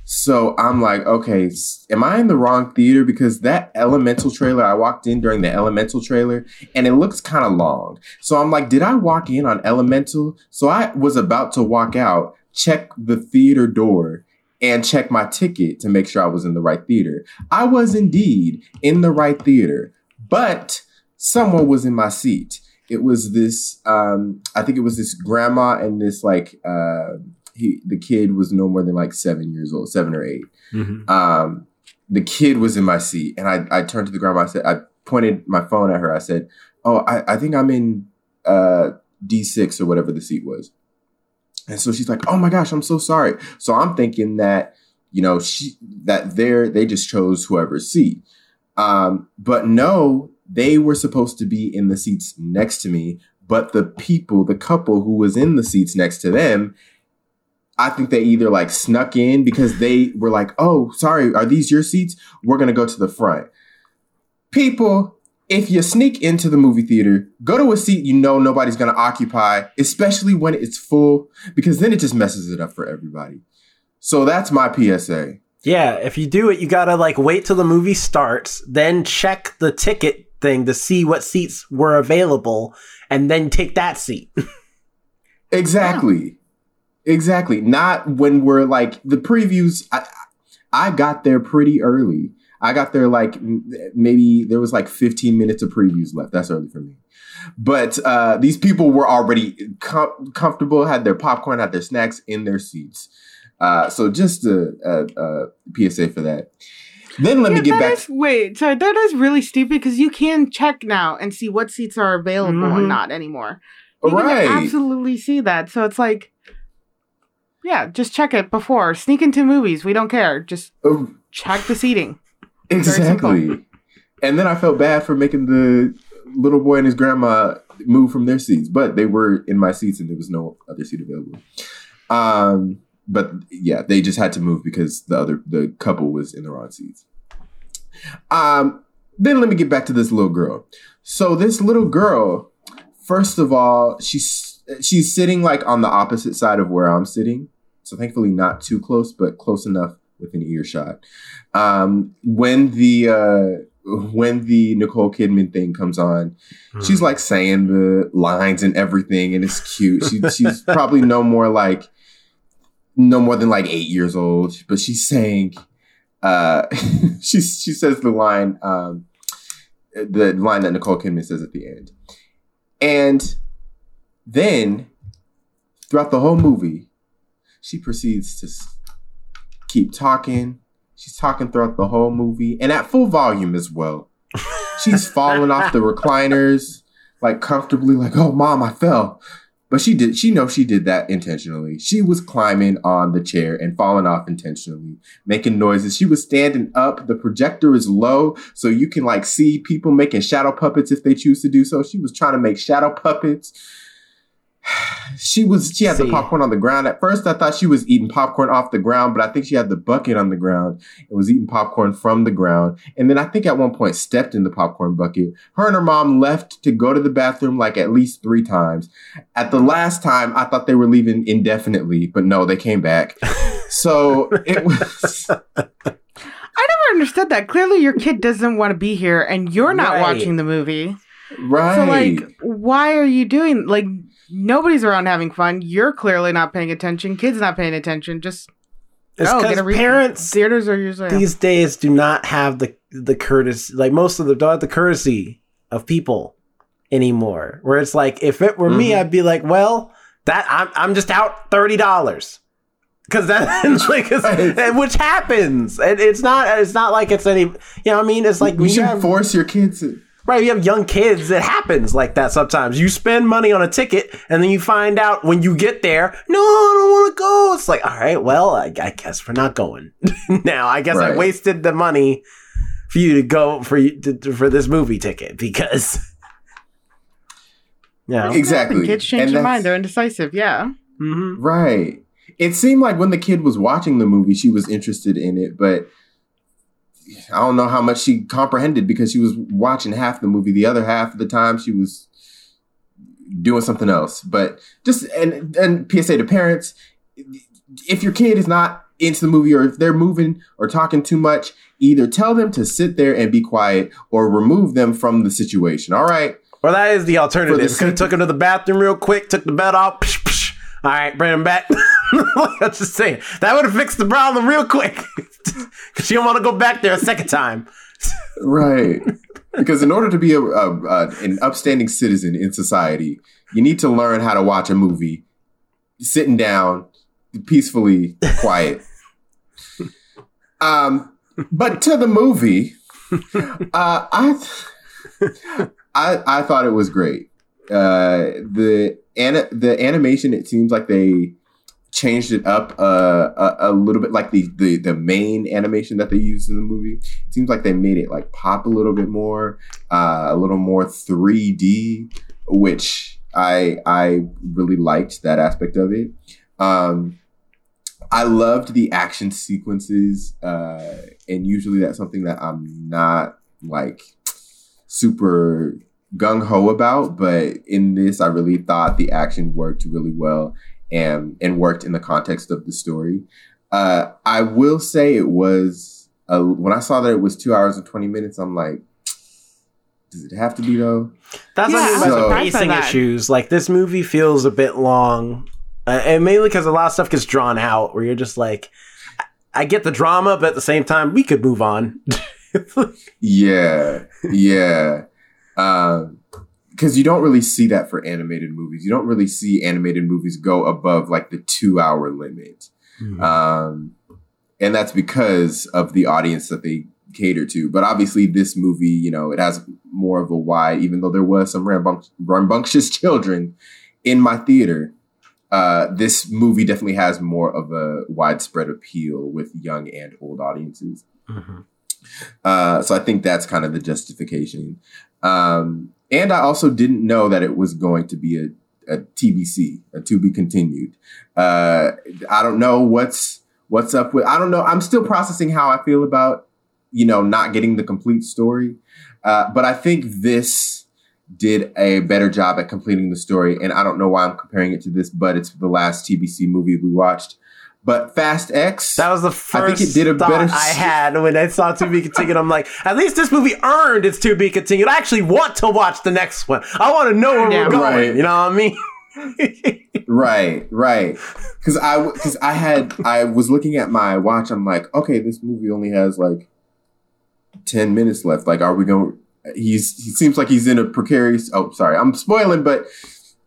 So I'm like, okay, am I in the wrong theater? Because that elemental trailer, I walked in during the elemental trailer and it looks kind of long. So I'm like, did I walk in on elemental? So I was about to walk out, check the theater door and check my ticket to make sure I was in the right theater. I was indeed in the right theater, but someone was in my seat. It was this, um, I think it was this grandma and this like, uh, he, the kid was no more than like seven years old, seven or eight. hmm Um, the kid was in my seat, and I, I turned to the grandma. I said, I pointed my phone at her. I said, "Oh, I, I think I'm in uh, D6 or whatever the seat was." And so she's like, "Oh my gosh, I'm so sorry." So I'm thinking that you know she that they're they just chose whoever's seat, um, but no, they were supposed to be in the seats next to me. But the people, the couple who was in the seats next to them, I think they either like snuck in because they were like, "Oh, sorry, are these your seats? We're gonna go to the front." People, if you sneak into the movie theater, go to a seat you know nobody's gonna occupy, especially when it's full, because then it just messes it up for everybody. So that's my PSA. Yeah, if you do it, you gotta like wait till the movie starts, then check the ticket thing to see what seats were available, and then take that seat. *laughs* Exactly. Exactly. Not when we're like the previews. I, I got there pretty early. I got there like maybe there was like 15 minutes of previews left. That's early for me. But uh, these people were already com- comfortable, had their popcorn, had their snacks in their seats. Uh, so just a, a, a PSA for that. Then let Yeah, me get back. is- wait, sorry, that is really stupid because you can check now and see what seats are available Mhm. and not anymore. You can right. absolutely see that. So it's like, yeah, just check it before. Sneak into movies. We don't care. Just Uh, check the seating. *laughs* Exactly. And then I felt bad for making the little boy and his grandma move from their seats, but they were in my seats and there was no other seat available. Um, but yeah, they just had to move because the other the couple was in the wrong seats. Um, then let me get back to this little girl. So this little girl, first of all, she's she's sitting like on the opposite side of where I'm sitting. So thankfully not too close, but close enough within earshot. Um, when the uh, when the Nicole Kidman thing comes on, she's like saying the lines and everything, and it's cute. She, she's *laughs* probably no more like no more than like eight years old, but she's saying uh, *laughs* she she says the line um, the line that Nicole Kidman says at the end, and then throughout the whole movie, she proceeds to keep talking. She's talking throughout the whole movie and at full volume as well. She's falling off the recliners, like comfortably, like, oh, mom, I fell. But she did, she knows she did that intentionally. She was climbing on the chair and falling off intentionally, making noises. She was standing up. The projector is low, so you can like see people making shadow puppets if they choose to do so. She was trying to make shadow puppets. *sighs* She was she had the popcorn on the ground. At first I thought she was eating popcorn off the ground, but I think she had the bucket on the ground and was eating popcorn from the ground. And then I think at one point stepped in the popcorn bucket. Her and her mom left to go to the bathroom like at least three times. At the last time I thought they were leaving indefinitely, but no, they came back. *laughs* So it was I never understood that. Clearly, your kid doesn't want to be here, and you're not Right. watching the movie. right. So, like, why are you doing like? Nobody's around having fun. You're clearly not paying attention. Kids not paying attention. Just It's Oh, because get a re- parents theaters are usually these days do not have the the courtesy, like most of them don't have the courtesy of people anymore. Where it's like, if it were me, Mhm. I'd be like, well, that I'm I'm just out thirty dollars. Cause that, *laughs* like, 'cause- Right. which happens. It, it's not. It's not like it's any. You know, what I mean, it's like you when you should have, force your kids to. Right. You have young kids. It happens like that sometimes. You spend money on a ticket, and then you find out when you get there, no, I don't want to go. It's like, all right, well, I, I guess we're not going. *laughs* now, I guess I wasted the money for you to go for you to, for this movie ticket because. *laughs* Yeah. Exactly. Kids change their mind. They're indecisive. Yeah. hmm Right. It seemed like when the kid was watching the movie, she was interested in it, but I don't know how much she comprehended because she was watching half the movie. The other half of the time, she was doing something else. But just and and PSA to parents: if your kid is not into the movie or if they're moving or talking too much, either tell them to sit there and be quiet or remove them from the situation. All right. Well, that is the alternative. The Could have took him to the bathroom real quick, took the bed off. Psh, psh. All right, bring him back. *laughs* I'm just saying that would have fixed the problem real quick. *laughs* *laughs* Because you don't want to go back there a second time. Right. because in order to be a, a, a an upstanding citizen in society, you need to learn how to watch a movie sitting down, peacefully, quiet. *laughs* um, but to the movie, uh, I, I I thought it was great. Uh, the ana- the animation it seems like they changed it up uh, a, a little bit like the, the the main animation that they used in the movie. It seems like they made it like pop a little bit more uh, a little more 3d which i i really liked that aspect of it. Um i loved the action sequences uh and usually that's something that i'm not like super gung-ho about but in this i really thought the action worked really well and and worked in the context of the story. Uh, I will say it was uh, when I saw that it was two hours and twenty minutes. I'm like, does it have to be though? That's Yeah, what I mean I the pacing that. issues. Like this movie feels a bit long, uh, and mainly because a lot of stuff gets drawn out. Where you're just like, I- I get the drama, but at the same time, we could move on. *laughs* Yeah, yeah. Because you don't really see that for animated movies. You don't really see animated movies go above like the two hour limit. um, and that's because of the audience that they cater to. But obviously, this movie, you know, it has more of a wide. Even though there was some rambunc- rambunctious *laughs* children in my theater, uh, this movie definitely has more of a widespread appeal with young and old audiences. Mhm. Uh, so I think that's kind of the justification. Um, and I also didn't know that it was going to be a, a TBC, a to be continued. Uh, I don't know what's what's up with. I don't know. I'm still processing how I feel about you know not getting the complete story. Uh, but I think this did a better job at completing the story. And I don't know why I'm comparing it to this, but it's the last TBC movie we watched. But Fast X. That was the I first think it did a thought better I s- had when I saw To Be Continued. I'm like, at least this movie earned its To Be Continued. I actually want to watch the next one. I want to know where Yeah. we're going. Right. You know what I mean? Right, right. Because I because I had I was looking at my watch. I'm like, okay, this movie only has like ten minutes left. Like, are we going? He's he seems like he's in a precarious. Oh, sorry, I'm spoiling, but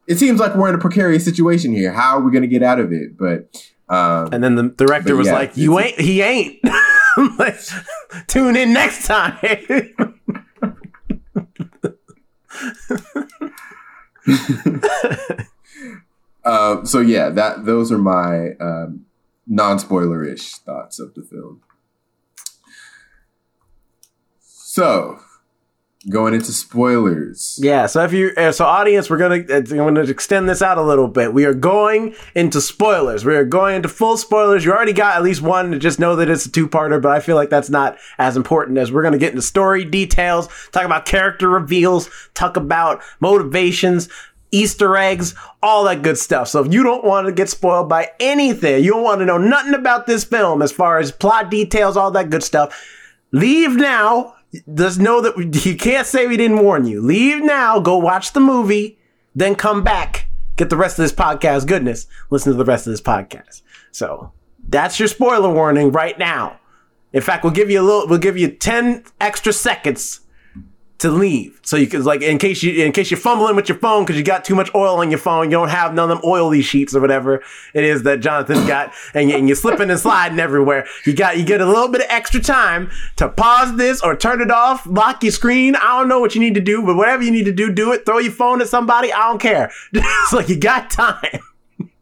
it seems like we're in a precarious situation here. How are we going to get out of it? But um, And then the director was yeah, like, "You ain't. He ain't." *laughs* Like, Tune in next time. *laughs* uh, so yeah, that those are my um, non spoiler ish thoughts of the film. So, going into spoilers. Yeah, so if you, uh, so audience, we're gonna, uh, I'm gonna extend this out a little bit. We are going into spoilers. We are going into full spoilers. You already got at least one to just know that it's a two-parter, but I feel like that's not as important as we're gonna get into story details, talk about character reveals, talk about motivations, Easter eggs, all that good stuff. So if you don't want to get spoiled by anything, you don't want to know nothing about this film as far as plot details, all that good stuff, leave now. Just know that we, *laughs* you can't say we didn't warn you. Leave now, go watch the movie, then come back, get the rest of this podcast goodness, listen to the rest of this podcast. So that's your spoiler warning right now. In fact, we'll give you a little. We'll give you ten extra seconds to leave, so you can like in case you in case you're fumbling with your phone because you got too much oil on your phone. You don't have none of them oily sheets or whatever it is that Jonathan's got, and, you, and you're slipping and sliding everywhere. You got you get a little bit of extra time to pause this or turn it off, lock your screen. I don't know what you need to do, but whatever you need to do, do it. Throw your phone at somebody. I don't care. *laughs* it's like you got time.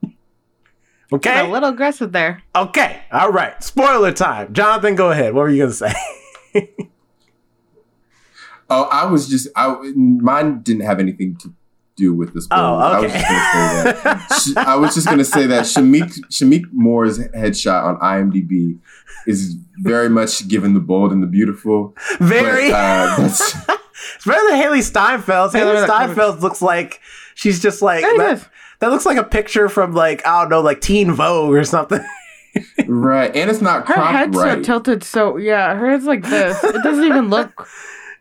*laughs* okay. A little aggressive there. Okay. All right. Spoiler time. Jonathan, go ahead. What were you going to say? *laughs* Oh, I was just I mine didn't have anything to do with this. spoilers. Oh, I was okay. just gonna say that. I was just gonna say that Shameik Shameik Moore's headshot on IMDb is very much given the bold and the beautiful. Very. But, uh, that's, *laughs* it's better than Hailee Steinfeld. Yeah, Hailee look at that. Steinfeld looks like she's just like There it that, is. that looks like a picture from like I don't know, like Teen Vogue or something. *laughs* right, and it's not Her cropped head's right. so tilted, so yeah, her head's like this. It doesn't even look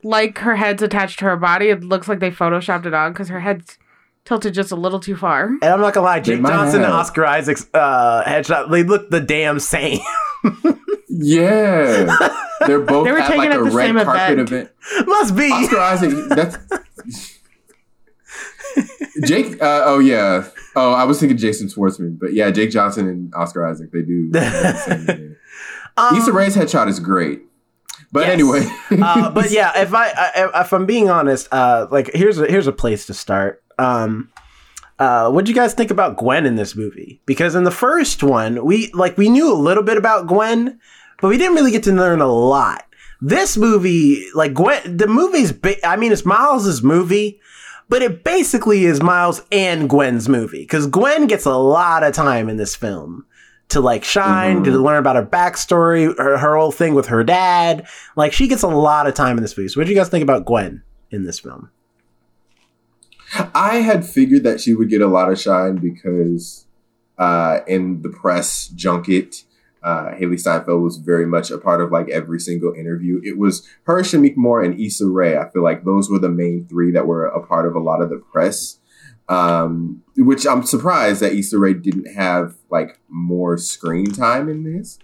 like her head's attached to her body. It looks like they photoshopped it on because her head's tilted just a little too far. And I'm not gonna lie, Jake Johnson and. Oscar Isaac's uh, headshot, they look the damn same. *laughs* yeah, they're both They were at taken like at a the red same carpet event. event. Must be. Oscar Isaac. That's *laughs* Jake. Uh, oh yeah. Oh, I was thinking Jason Schwartzman, but yeah, Jake Johnson and Oscar Isaac. They do. they have the same *laughs* name. Um, Issa Rae's headshot is great, but Yes. anyway. uh, but yeah, if I, I if I'm being honest, uh, like here's a, here's a place to start. Um, uh, what do you guys think about Gwen in this movie? Because in the first one, we like we knew a little bit about Gwen, but we didn't really get to learn a lot. This movie, like Gwen, the movie's, ba- I mean, it's Miles's movie, but it basically is Miles and Gwen's movie because Gwen gets a lot of time in this film to like shine, to learn about her backstory, her, her whole thing with her dad. Like she gets a lot of time in this movie. So what do you guys think about Gwen in this film? I had figured that she would get a lot of shine because uh, in the press junket, uh, Hailee Steinfeld was very much a part of like every single interview. It was her, Shameik Moore, and Issa Rae. I feel like those were the main three that were a part of a lot of the press. Um, which I'm surprised that Issa Rae didn't have like more screen time in this.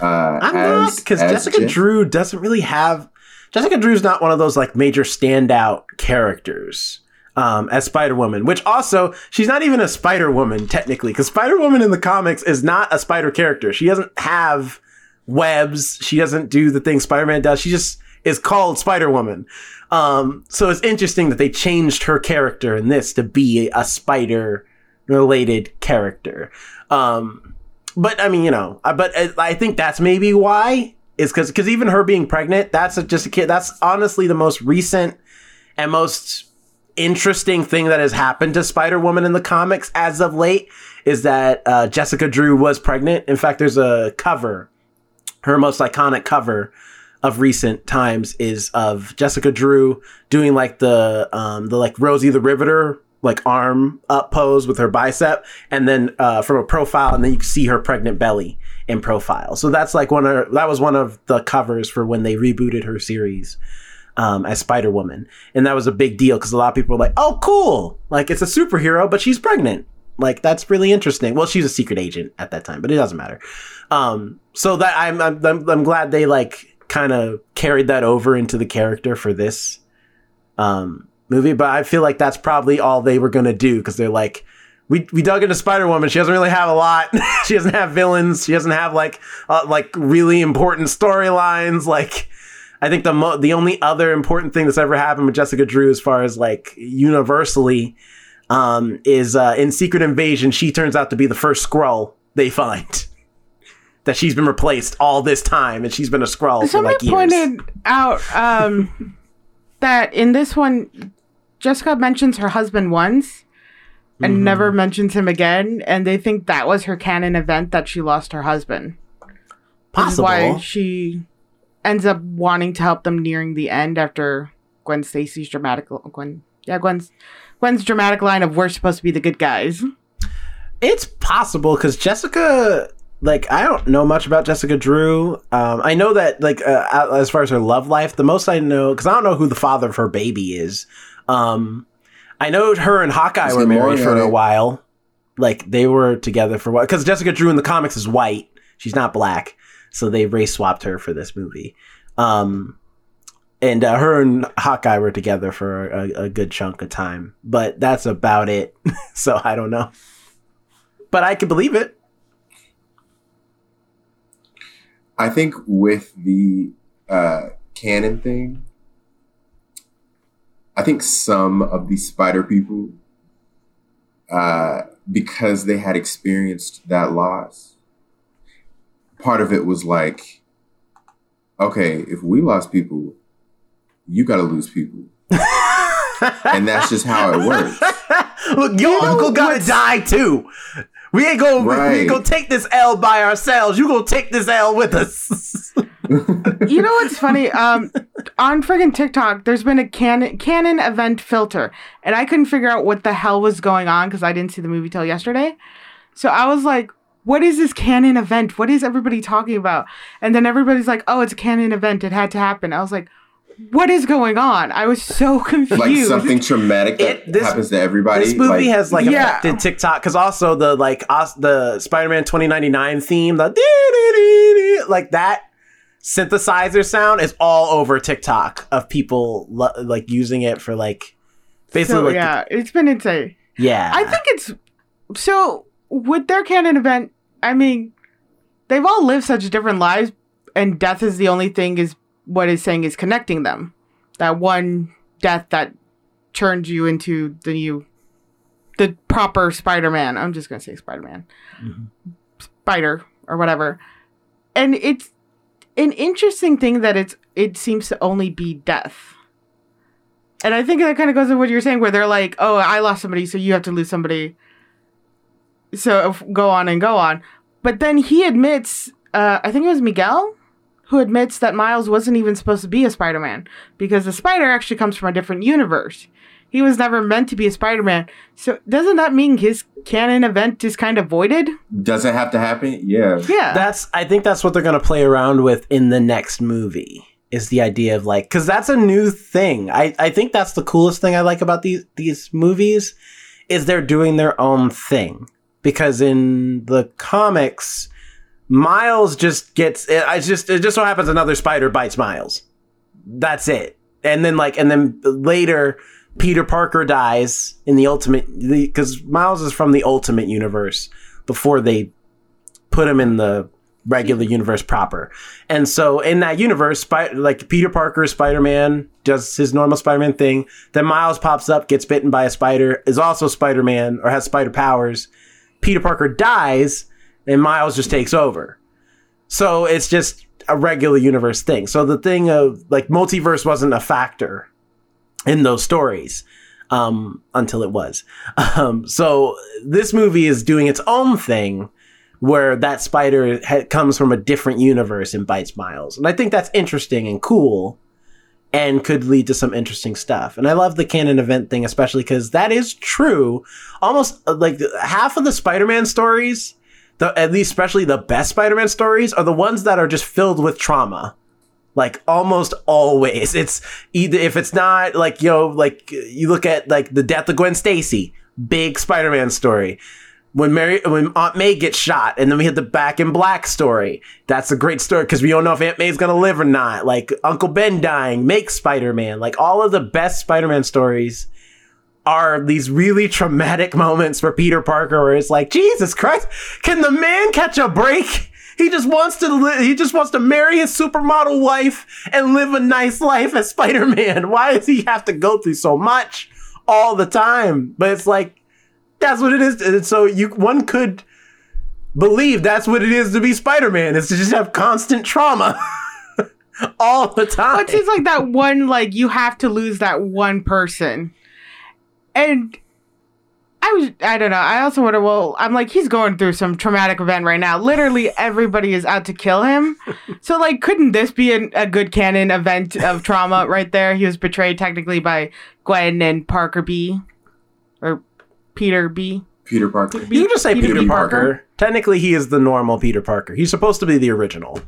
Uh, I'm not because Jessica Jen. Drew doesn't really have. Jessica Drew's not one of those like major standout characters um, as Spider Woman, which also she's not even a Spider Woman technically because Spider Woman in the comics is not a spider character. She doesn't have webs. She doesn't do the thing Spider Man does. She just is called Spider Woman. Um, so it's interesting that they changed her character in this to be a spider related character. Um, but I mean, you know, but I- I think that's maybe why is because because even her being pregnant, that's a, just a kid. That's honestly the most recent and most interesting thing that has happened to Spider Woman in the comics as of late is that uh, Jessica Drew was pregnant. In fact, there's a cover, her most iconic cover of recent times is of Jessica Drew doing like the um the like Rosie the Riveter like arm up pose with her bicep and then uh from a profile and then you can see her pregnant belly in profile. So that's like one of that was one of the covers for when they rebooted her series um, as Spider Woman, and that was a big deal because a lot of people were like, "Oh, cool! Like it's a superhero, but she's pregnant. Like that's really interesting." Well, she's a secret agent at that time, but it doesn't matter. Um, so that I'm, I'm, I'm glad they like kind of carried that over into the character for this um, movie, but I feel like that's probably all they were gonna do because they're like. We, we dug into Spider Woman. She doesn't really have a lot. *laughs* she doesn't have villains. She doesn't have like uh, like really important storylines. Like I think the mo- the only other important thing that's ever happened with Jessica Drew, as far as like universally, um, is uh, in Secret Invasion. She turns out to be the first Skrull they find. *laughs* That she's been replaced all this time, and she's been a Skrull for Somebody like years. pointed out um, *laughs* that in this one, Jessica mentions her husband once and Mm-hmm. never mentions him again, and they think that was her canon event that she lost her husband. Possible. why she ends up wanting to help them nearing the end after Gwen Stacy's dramatic Gwen yeah Gwen's Gwen's dramatic line of we're supposed to be the good guys. It's possible because Jessica, like, I don't know much about Jessica Drew. Um, I know that, like, uh, as far as her love life, the most I know, because I don't know who the father of her baby is. Um, I know her and Hawkeye Is were married for a while. Like, they were together for a while. Because Jessica Drew in the comics is white. She's not black. so they race swapped her for this movie. Um, and uh, her and Hawkeye were together for a, a good chunk of time, but that's about it. *laughs* so I don't know, but I can believe it. I think with the uh, canon thing, I think some of the spider people, uh, because they had experienced that loss, part of it was like, okay, if we lost people, you got to lose people. *laughs* and that's just how it works. Look, your know uncle gotta die too. We ain't gonna we Right. ain't gonna take this L by ourselves. You gonna take this L with us. *laughs* You know what's funny? Um, on friggin' TikTok, there's been a canon canon event filter, and I couldn't figure out what the hell was going on because I didn't see the movie till yesterday. So I was like, "What is this canon event? What is everybody talking about?" And then everybody's like, "Oh, it's a canon event. It had to happen." I was like, "What is going on?" I was so confused. like something traumatic that It- this- happens to everybody. this movie like, has like Yeah. affected TikTok because also the like os- the Spider-Man 2099 theme, the like that synthesizer sound is all over TikTok of people lo- like using it for like basically so like yeah, it's been insane. yeah. I think it's so with their canon event. I mean, they've all lived such different lives, and death is the only thing is what is saying is connecting them. That one death that turns you into the new, the proper Spider-Man. I'm just gonna say Spider-Man, Spider or whatever. And it's an interesting thing that it's it seems to only be death. And I think that kind of goes with what you're saying, where they're like, "Oh, I lost somebody, so you have to lose somebody." So go on and go on, but then he admits, uh, I think it was Miguel, who admits that Miles wasn't even supposed to be a Spider-Man because the spider actually comes from a different universe. He was never meant to be a Spider-Man. So doesn't that mean his canon event is kind of voided? Does it have to happen? Yeah. Yeah. that's I think that's what they're gonna play around with in the next movie. Is the idea of like because that's a new thing. I I think that's the coolest thing I like about these these movies is they're doing their own thing because in the comics. Miles just gets it. I just it just so happens another spider bites Miles. That's it. And then like and then later Peter Parker dies in the ultimate because Miles is from the ultimate universe before they put him in the regular universe proper. And so in that universe, like Peter Parker, Spider Man does his normal Spider Man thing. Then Miles pops up, gets bitten by a spider, is also Spider Man or has spider powers. Peter Parker dies, and Miles just takes over. So it's just a regular universe thing. So the thing of like multiverse wasn't a factor in those stories um, until it was. *laughs* Um, so this movie is doing its own thing where that spider ha- comes from a different universe and bites Miles. And I think that's interesting and cool and could lead to some interesting stuff. And I love the canon event thing, especially because that is true. Almost uh, like half of the Spider Man stories, the, at least especially the best Spider Man stories, are the ones that are just filled with trauma. Like almost always, *laughs* it's either if it's not like you know, like you look at like the death of Gwen Stacy, big Spider-Man story. When Mary, when Aunt May gets shot, and then we had the Back in Black story. That's a great story because we don't know if Aunt May's gonna live or not. Like Uncle Ben dying makes Spider-Man. Like all of the best Spider-Man stories are these really traumatic *laughs* moments for Peter Parker where it's like, Jesus Christ, can the man catch a break? He just wants to li- he just wants to marry his supermodel wife and live a nice life as Spider-Man. *laughs* Why does he have to go through so much all the time? But it's like that's what it is. And so you one could believe that's what it is to be Spider-Man is to just have constant trauma *laughs* all the time. But it's like that one, like you have to lose that one person, and I was, I don't know. I also wonder. Well, I'm like he's going through some traumatic event right now. Literally, everybody is out to kill him. *laughs* so, like, couldn't this be an, a good canon event of trauma *laughs* right there? He was betrayed technically by Gwen and Parker B, or Peter B. Peter Parker. You can just say Peter Peter, B. Parker. Parker? Technically, he is the normal Peter Parker. He's supposed to be the original.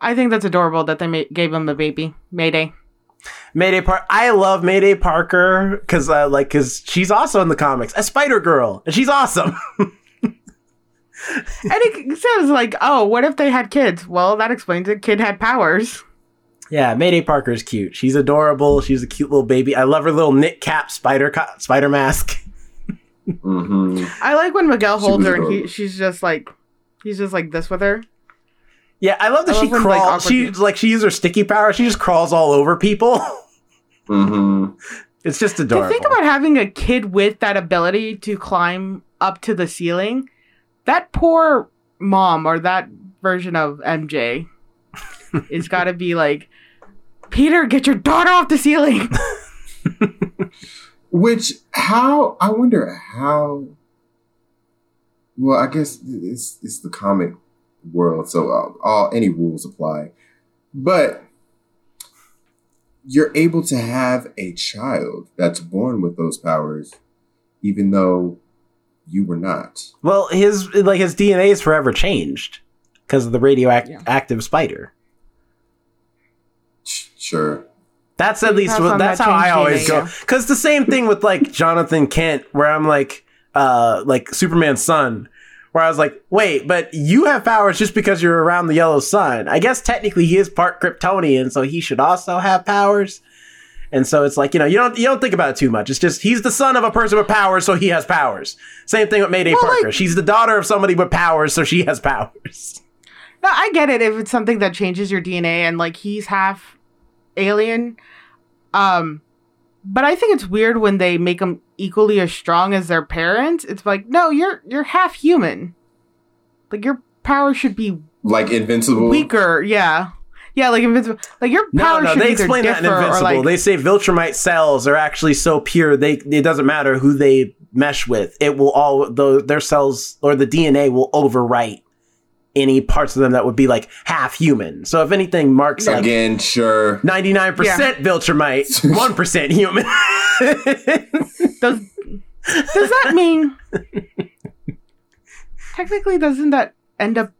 I think that's adorable that they ma- gave him a baby. Mayday. Mayday Park. I love Mayday Parker because, uh, like, because she's also in the comics, a Spider Girl, and she's awesome. *laughs* And it says like, oh, what if they had kids? Well, that explains it. Kid had powers. Yeah, Mayday Parker is cute. She's adorable. She's a cute little baby. I love her little knit cap spider co- spider mask. *laughs* hmm I like when Miguel holds her and he, she's just like, he's just like this with her. Yeah, I love that I she love when, like, crawls. She like she uses her sticky power. She just crawls all over people. *laughs* hmm it's just adorable. To adorable. think about having a kid with that ability to climb up to the ceiling, that poor mom or that version of MJ *laughs* is got to be like, Peter, get your daughter off the ceiling. *laughs* Which how I wonder how. Well, I guess it's it's the comic world, so all, all any rules apply. But you're able to have a child that's born with those powers, even though you were not. well, his like his DNA is forever changed because of the radioactive spider. Sure. That's at least pass what, that's how I always DNA, go. yeah. Because the same thing with like Jonathan Kent, where I'm like, uh, like Superman's son, where I was like, wait, but you have powers just because you're around the yellow sun. I guess technically he is part Kryptonian, so he should also have powers. And so it's like you know you don't you don't think about it too much. It's just he's the son of a person with powers, so he has powers. Same thing with Mayday Well, Parker. like- She's the daughter of somebody with powers, so she has powers. No, I get it if it's something that changes your DNA and like he's half alien. Um but I think it's weird when they make them equally as strong as their parents. It's like, no, you're you're half human. Like your power should be Like invincible. weaker. Yeah. Yeah, like invincible. Like your No, power no, should they explain that in differ or Invincible. like they say Viltrumite cells are actually so pure they it doesn't matter who they mesh with. It will all the their cells or the DNA will overwrite any parts of them that would be like half human. So if anything, Mark's like Again, sure. ninety nine percent Viltrumite, *laughs* one percent human. *laughs* does does that mean technically doesn't that end up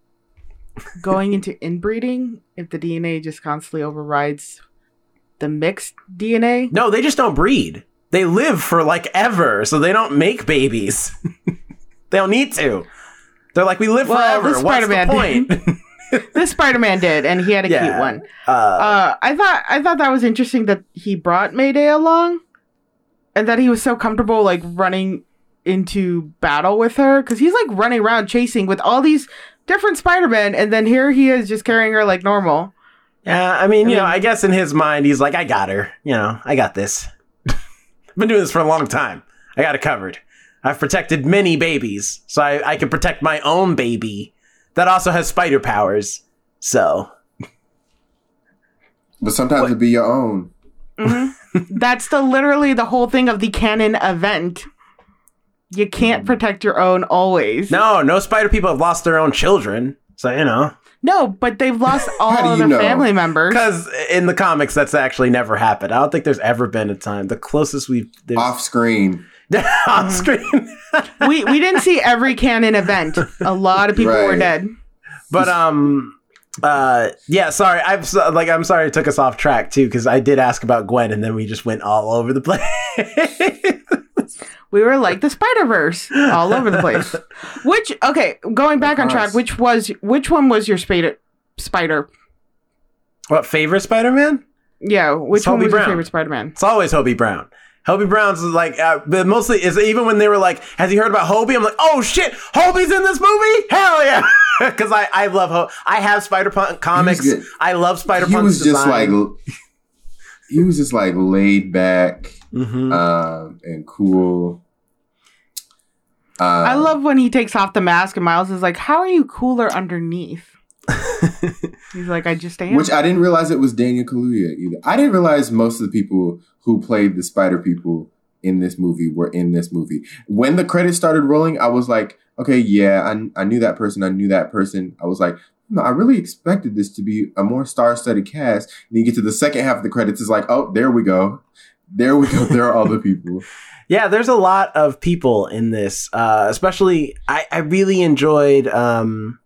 going into inbreeding if the DNA just constantly overrides the mixed DNA? no, they just don't breed. They live for like ever, so they don't make babies. *laughs* they don't need to. They're like we live Well, forever. this What's the Spider-Man point? *laughs* This Spider-Man did, and he had a Yeah. cute one. uh, Uh, I thought I thought that was interesting that he brought Mayday along, and that he was so comfortable like running into battle with her because he's like running around chasing with all these different Spider-Men, and then here he is just carrying her like normal. Yeah, I mean, you know, I guess in his mind, he's like, I got her. You know, I got this. I've *laughs* been doing this for a long time. I got it covered. I've protected many babies, so I, I can protect my own baby that also has spider powers. So, But sometimes it'd be your own. Mm-hmm. *laughs* That's the literally the whole thing of the canon event. You can't mm-hmm. protect your own always. no, no spider people have lost their own children. So, you know, No, but they've lost *laughs* all of you their know? family members. because in the comics, that's actually never happened. I don't think there's ever been a time. The closest we've. Off screen. *laughs* off screen. we we didn't see every canon event. A lot of people were dead. But um uh yeah, sorry. I'm so, like I'm sorry it took us off track too cuz I did ask about Gwen and then we just went all over the *laughs* place. We were like the Spider Verse all over the place. Which okay, going back on track, which was which one was your spider? Spider. what favorite Spider-Man? Yeah, which It's one Hobie was Brown. your favorite Spider Man? It's always Hobie Brown. Hobie Brown's like uh, but mostly is even when they were like has he heard about Hobie? I'm like, "Oh shit, Hobie's in this movie?" Hell yeah. *laughs* Cuz I I love Hobie. I have Spider-Punk comics. I love He Spider-Punk's was just like he was just like laid back Mhm. um, and cool. Um, I love when he takes off the mask and Miles is like, "How are you cooler underneath?" *laughs* He's like, "I just am." which I didn't realize it was Daniel Kaluuya either. I didn't realize most of the people who played the Spider people in this movie were in this movie. When the credits started rolling, I was like, okay, yeah, I, I knew that person. I knew that person. I was like, no, I really expected this to be a more star-studded cast. And you get to the second half of the credits, it's like, oh, there we go. There we go. There are the *laughs* people. Yeah, there's a lot of people in this. Uh, especially, I, I really enjoyed um,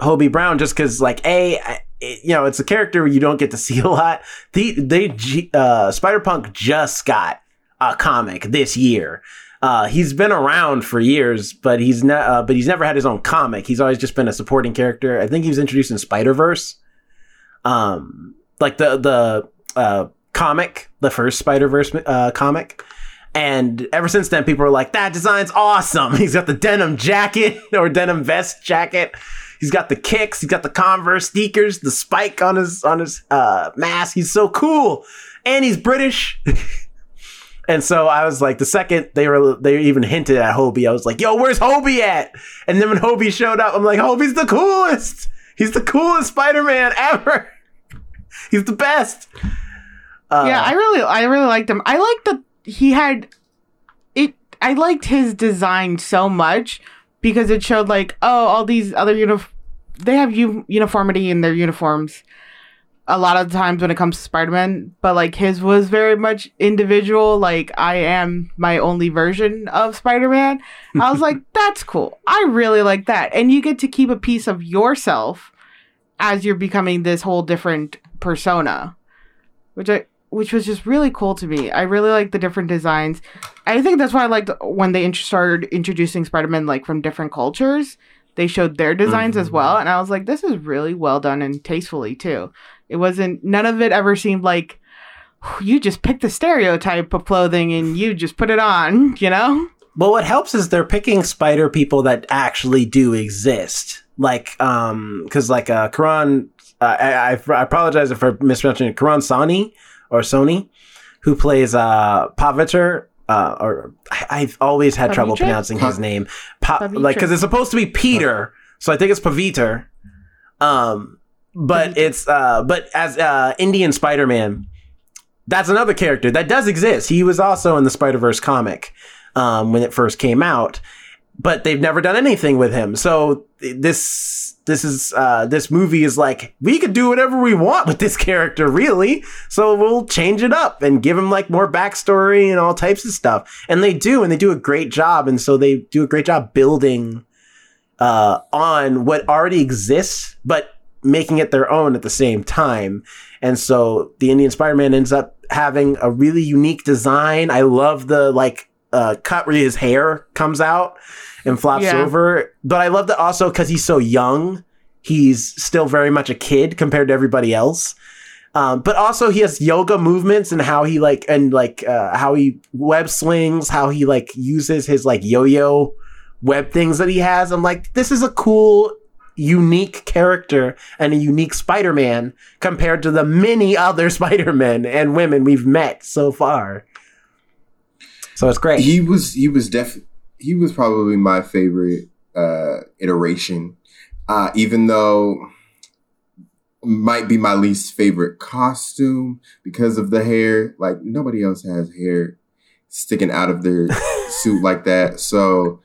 Hobie Brown just because, like, a, I, it, you know, it's a character you don't get to see *laughs* a lot. The they uh, Spider Punk just got a comic this year. Uh, he's been around for years, but he's ne- uh, but he's never had his own comic. He's always just been a supporting character. I think he was introduced in Spider Verse, um, like the the uh, comic, the first Spider Verse uh, comic. And ever since then, people are like, "That design's awesome." *laughs* He's got the denim jacket *laughs* or denim vest jacket. He's got the kicks. He's got the Converse sneakers, the spike on his on his uh, mask. He's so cool, and he's British. *laughs* and so I was like, the second they were they even hinted at Hobie, I was like, "Yo, where's Hobie at?" And then when Hobie showed up, I'm like, "Hobie's the coolest. He's the coolest Spider-Man *laughs* ever. He's the best." Uh, yeah, I really, I really liked him. I liked that he had it. I liked his design so much because it showed like, oh, all these other unif, they have u- uniformity in their uniforms. A lot of the times when it comes to Spider-Man, but like his was very much individual. Like I am my only version of Spider-Man. I was like, *laughs* that's cool. I really like that, and you get to keep a piece of yourself as you're becoming this whole different persona, which I which was just really cool to me. I really like the different designs. I think that's why I liked when they int- started introducing Spider-Man like from different cultures. They showed their designs as well, and I was like, this is really well done and tastefully too. It wasn't none of it ever seemed like you just picked the stereotype of clothing and you just put it on, *laughs* you know? Well, what helps is they're picking spider people that actually do exist. Like, um, because like uh, Karan, uh, I, I, I apologize if I mispronouncing it. Karan Sani or Sony, who plays uh Paviter. Uh, or I, I've always had trouble pronouncing his name. Pa- like, because it's supposed to be Peter, so I think it's Paviter. Um, but it's uh, but as uh, Indian Spider Man, that's another character that does exist. He was also in the Spider Verse comic um, when it first came out, but they've never done anything with him. So this this is uh, this movie is like we could do whatever we want with this character, really. So we'll change it up and give him like more backstory and all types of stuff. And they do, and they do a great job. And so they do a great job building uh, on what already exists, but making it their own at the same time. And so the Indian Spider-Man ends up having a really unique design. I love the like uh, cut where his hair comes out and flops Yeah. over. But I love that also because he's so young, he's still very much a kid compared to everybody else. Um, but also he has yoga movements and how he like and like uh, how he web slings, how he like uses his like yo-yo web things that he has. I'm like, this is a cool, unique character and a unique Spider-Man compared to the many other *laughs* Spider-Men and women we've met so far. So it's great. he was he was def he was probably my favorite uh iteration uh even though might be my least favorite costume because of the hair like nobody else has hair sticking out of their *laughs* suit like that so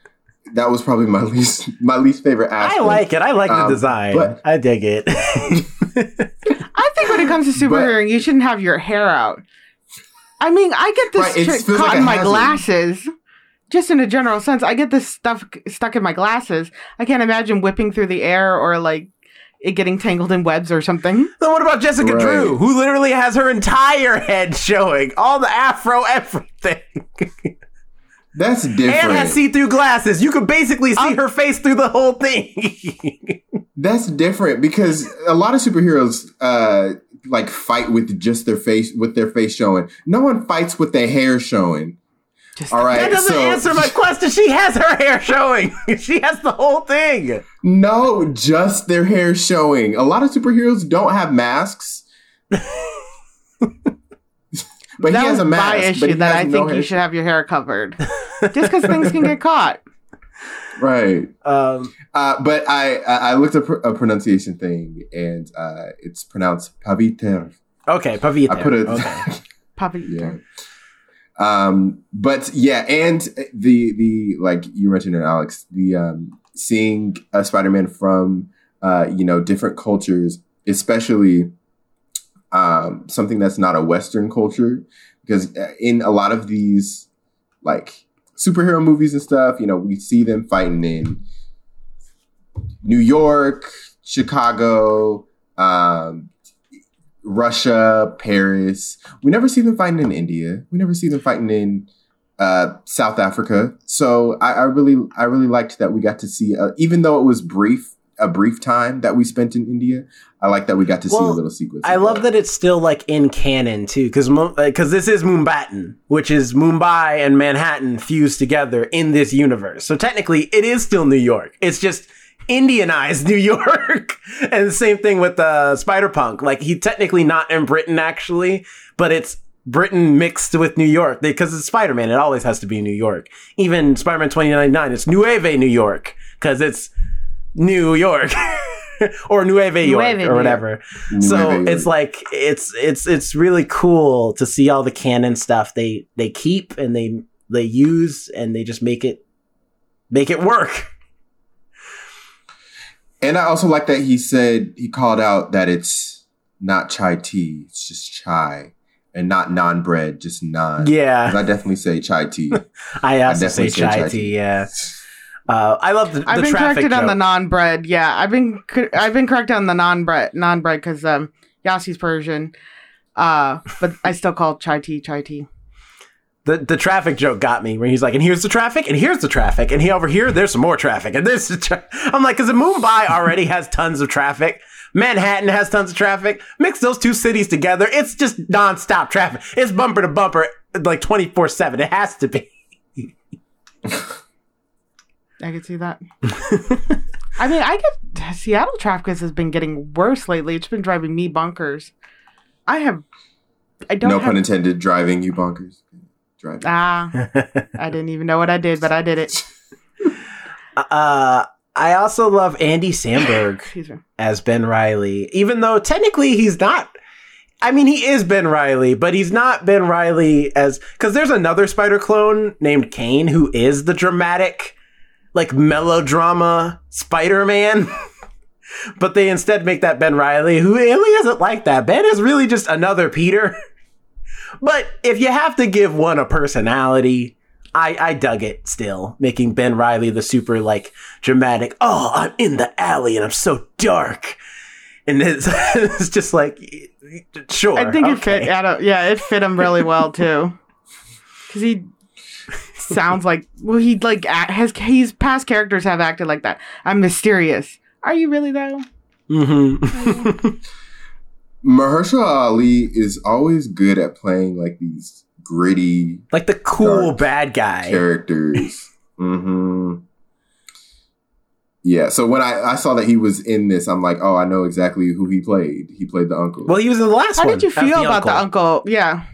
that was probably my least my least favorite I like it. I like the Um, design. but- I dig it. I think when it comes to *laughs* superheroing, you shouldn't have your hair out. I mean, I get this Right, it caught like in my hazard. glasses. Just in a general sense, I get this stuff stuck in my glasses. I can't imagine whipping through the air or like it getting tangled in webs or something. then what about Jessica Right. Drew, who literally has her entire head showing, all the afro, everything, *laughs* that's different. and different has see-through glasses? You can basically see I'm- her face through the whole thing. *laughs* That's different because a lot of superheroes uh like fight with just their face with their face showing. No one fights with their hair showing. Just All right. that doesn't so answer my *laughs* question. She has her hair showing. *laughs* she has the whole thing. no, just their hair showing. A lot of superheroes don't have masks. *laughs* but that he has a mask. my but issue he that has I no think hair you should have your hair covered, just because things can get caught. Right. Um, Uh, but I I I looked up a pronunciation thing and uh, it's pronounced paviter. okay, Pavita. I put it. Okay. *laughs* Puppy. yeah. Um, but yeah, and the the like you mentioned it, Alex, the um seeing a Spider-Man from uh, you know, different cultures, especially um something that's not a Western culture, because uh, in a lot of these like superhero movies and stuff, you know, we see them fighting in New York, Chicago, um, Russia, Paris. We never see them fighting in India. We never see them fighting in uh, South Africa. So I, I really, I really liked that we got to see, uh, even though it was brief, a brief time that we spent in India. I like that we got to see a little sequence. I love that it's still like in canon too, because because this is Mumbattan, which is Mumbai and Manhattan fused together in this universe. So technically, it is still New York. It's just Indianized *laughs* New York, and the same thing with uh, Spider Punk. Like he technically not in Britain actually, but it's Britain mixed with New York because it's Spider Man. It always has to be New York. Even Spider Man twenty ninety nine, it's Nueve New York because it's New York. *laughs* *laughs* or Nueve York Nueve New or York. whatever so Nueve it's York. like it's it's it's really cool to see all the canon stuff they they keep and they they use and they just make it make it work *laughs* And I also like that he said he called out that it's not chai tea, it's just chai, and not naan bread, just naan. yeah I definitely say chai tea. *laughs* i also I say definitely say chai chai tea tea. yeah uh i love the, I've been traffic corrected on the naan-bread. Yeah, I've been cor- I've been corrected on the naan-bread naan-bread because um Yassi's Persian. Uh, but I still call chai tea chai tea. the the traffic joke got me where he's like and here's the traffic and here's the traffic and he over here there's some more traffic and this is tra-. i'm like because mumbai already has tons of traffic manhattan has tons of traffic mix those two cities together it's just non-stop traffic it's bumper to bumper like 24-7 it has to be *laughs* I could see that. *laughs* I mean, I get Seattle traffic has been getting worse lately. It's been driving me bonkers. I have, I don't no have. pun intended, driving you bonkers. Driving. ah, *laughs* I didn't even know what I did, but I did it. *laughs* Uh, I also love Andy Samberg as Ben Reilly, even though technically he's not. I mean, he is Ben Reilly, but he's not Ben Reilly as because there's another Spider clone named Kaine who is the dramatic, like melodrama Spider Man. *laughs* but they instead make that Ben Reilly, who really isn't like that. Ben is really just another Peter. *laughs* but if you have to give one a personality, I, I dug it still, making Ben Reilly the super like dramatic. Oh, I'm in the alley and I'm so dark, and it's, *laughs* it's just like sure. I think it fit. okay. Yeah, it fit him really well too. Because he sounds like well, he like act, has his past characters have acted like that. I'm mysterious. Are you really though? Mhm. *laughs* Mahershala Ali is always good at playing like these gritty like the cool bad guy. characters. hmm Yeah. So when I, I saw that he was in this, I'm like, oh, I know exactly who he played. He played the uncle. Well, he was in the last How one. did you as feel about the uncle? Yeah.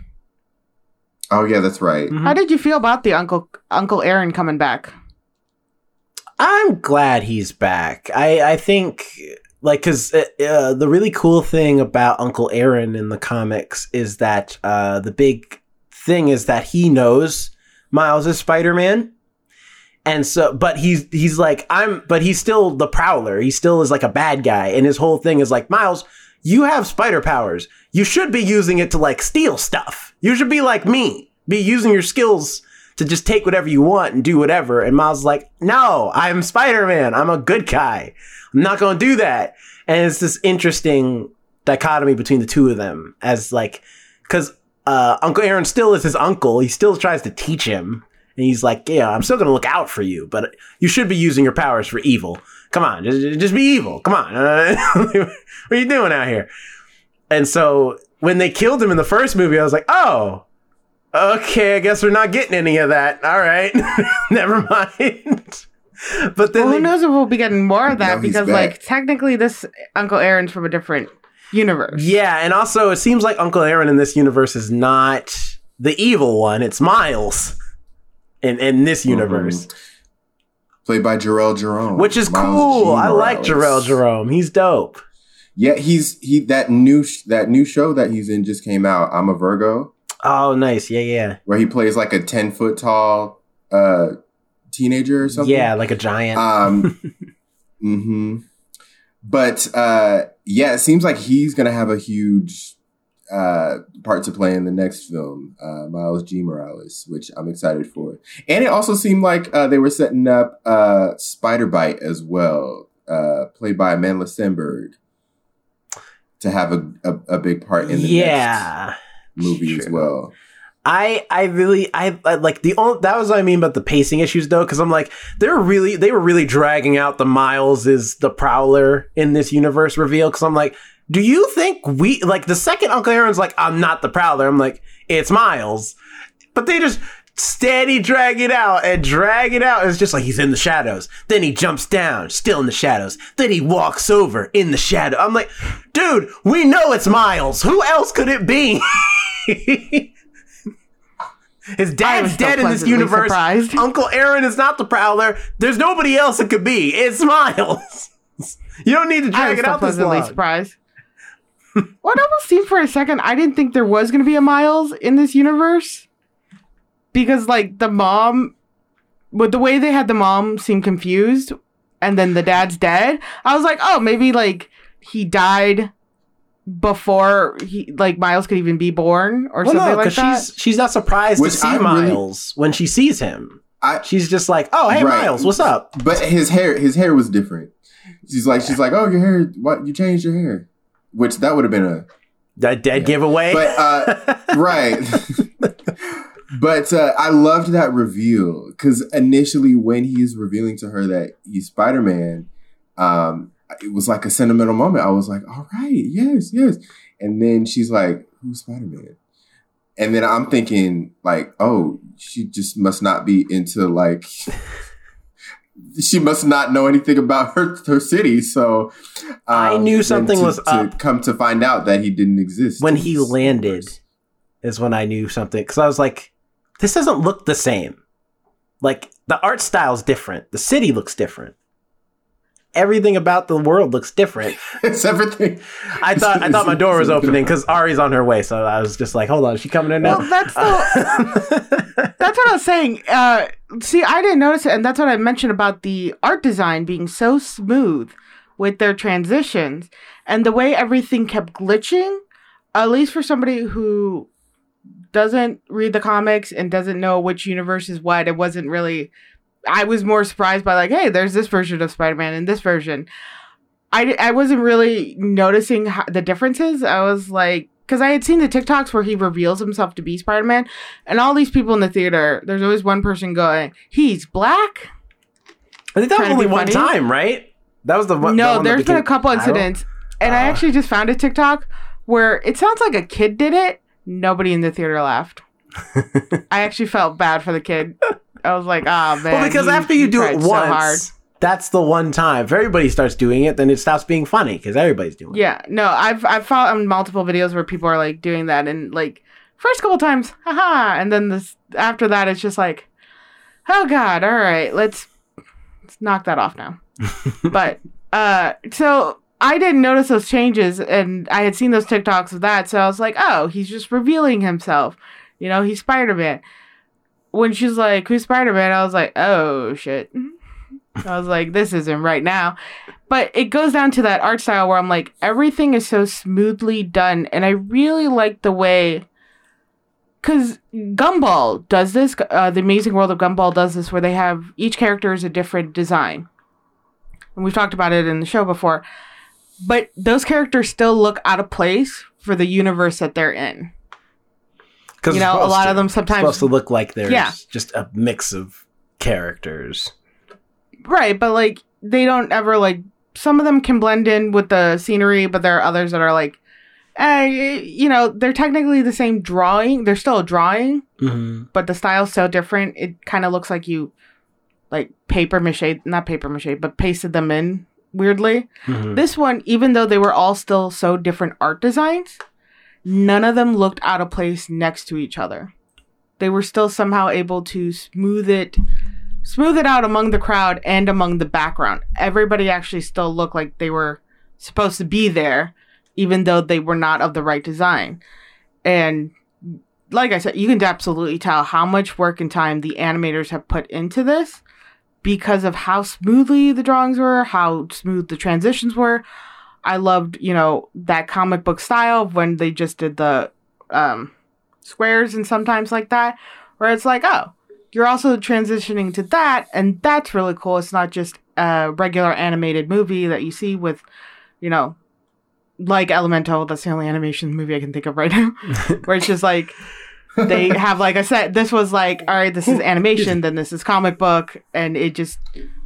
Oh yeah, that's right. Mhm. How did you feel about the uncle Uncle Aaron coming back? I'm glad he's back. I I think like because uh, uh, the really cool thing about Uncle Aaron in the comics is that uh, the big thing is that he knows Miles is Spider Man. And so, but he's he's like I'm, but he's still the Prowler. He still is like a bad guy, and his whole thing is like Miles. You have spider powers. You should be using it to like steal stuff. You should be like me, be using your skills to just take whatever you want and do whatever. And Miles is like, no, I'm Spider Man. I'm a good guy. I'm not going to do that. And it's this interesting dichotomy between the two of them as like, because uh, Uncle Aaron still is his uncle. He still tries to teach him. And he's like, yeah, I'm still going to look out for you, but you should be using your powers for evil. Come on, just, just be evil. Come on. Uh, *laughs* what are you doing out here? And so when they killed him in the first movie, I was like, oh, okay, I guess we're not getting any of that. All right, *laughs* never mind. *laughs* but then Well, who they- knows if we'll be getting more of that because, like, technically, this Uncle Aaron's from a different universe. yeah, and also it seems like Uncle Aaron in this universe is not the evil one; it's Miles in in this universe, Played by Jharrel Jerome, which is Miles cool. G. I like. Jharrel Jerome; he's dope. Yeah, he's he that new sh- that new show that he's in just came out. I'm a Virgo, Oh, nice. Yeah, yeah, where he plays like a ten foot tall uh teenager or something. yeah, like a giant. Um, *laughs* hmm But uh, yeah, it seems like he's gonna have a huge uh, part to play in the next film, uh, Miles G. Morales, which I'm excited for. And it also seemed like uh, they were setting up uh, Spider Byte as well, uh, played by Amandla Stenberg, to have a, a, a big part in the next yeah, movie as well. I I really I, I like the only that was what I mean about the pacing issues though because I'm like they're really they were really dragging out the Miles is the Prowler in this universe reveal because I'm like do you think we like the second Uncle Aaron's like I'm not the Prowler I'm like it's Miles but they just steady drag it out and drag it out it's just like he's in the shadows then he jumps down still in the shadows then he walks over in the shadow I'm like dude we know it's Miles who else could it be. *laughs* His dad's dead in this universe. surprised. *laughs* Uncle Aaron is not the Prowler. There's nobody else it could be. It's Miles. *laughs* you don't need to drag it out this pleasantly long. surprised. Well, it almost seemed for a second I didn't think there was going to be a Miles in this universe because, like, the mom, with the way they had the mom seem confused, and then the dad's dead. I was like, oh, maybe like he died before he like Miles could even be born or Well, something no, like because that. she's she's not surprised Which to see I'm really- Miles when she sees him. I She's just like, "Oh, hey, Right. Miles, what's up?" but his hair his hair was different. She's like she's like, oh, your hair. What you changed your hair? Which that would have been a That dead giveaway. But uh, *laughs* right. but uh, I loved that reveal because initially, when he is revealing to her that he's Spider Man, um, it was like a sentimental moment. I was like, "All right, yes, yes," and then she's like, "Who's Spider Man?" And then I'm thinking, like, "Oh, she just must not be into like." She must not know anything about her her city, so um, I knew something to- was to up. Come to find out that he didn't exist when he landed universe. is when I knew something because I was like, "This doesn't look the same." Like the art style's different. The city looks different. Everything about the world looks different. *laughs* it's everything. I thought I thought my door was opening because Ari's on her way, so I was just like, "Hold on, is she coming in now?" well, that's the *laughs* that's what I was saying. Uh, see, I didn't notice it, and that's what I mentioned about the art design being so smooth with their transitions and the way everything kept glitching. At least for somebody who doesn't read the comics and doesn't know which universe is what, it wasn't really. I was more surprised by like, hey, there's this version of Spider-Man and this version. I, I wasn't really noticing how, the differences. I was like, because I had seen the TikToks where he reveals himself to be Spider Man, and all these people in the theater, there's always one person going, he's black? I think that was only one funny? time, right? That was the one. the no, one that there's been a couple incidents, and I Ah. actually just found a TikTok where it sounds like a kid did it. Nobody in the theater laughed. *laughs* I actually felt bad for the kid. I was like, ah, man. Well, because he- after you do it so once, hard." that's the one time. If everybody starts doing it, then it stops being funny because everybody's doing it. Yeah, no, I've I've found multiple videos where people are like doing that, and like first couple times, haha, and then this after that, it's just like, oh god, all right, let's let's knock that off now. *laughs* but uh, so I didn't notice those changes, and I had seen those TikToks of that, so I was like, oh, he's just revealing himself. You know, he's Spider Man. When she's like, who's Spider Man? I was like, oh shit. I was like, this isn't right now. But it goes down to that art style where I'm like, everything is so smoothly done. And I really like the way. Because Gumball does this, uh, The Amazing World of Gumball does this, where they have each character is a different design. And we've talked about it in the show before. But those characters still look out of place for the universe that they're in. You know, a lot of them sometimes- it's supposed to look like there's Yeah. just a mix of characters. Right, but like they don't ever like some of them can blend in with the scenery, but there are others that are like eh, you know, they're technically the same drawing. They're still a drawing, Mm-hmm. but the style's so different. It kind of looks like you like paper mache, not paper mache, but pasted them in weirdly. Mm-hmm. This one, even though they were all still so different art designs, none of them looked out of place next to each other. They were still somehow able to smooth it smooth it out among the crowd and among the background. Everybody actually still looked like they were supposed to be there even though they were not of the right design. And like I said, you can absolutely tell how much work and time the animators have put into this because of how smoothly the drawings were, how smooth the transitions were. I loved, you know, that comic book style when they just did the um, squares and sometimes like that, where it's like, oh, you're also transitioning to that, and that's really cool. It's not just a regular animated movie that you see with, you know, like Elemental. That's the only animation movie I can think of right now, *laughs* where it's just like they have like I said, this was like, all right, this is animation, then this is comic book, and it just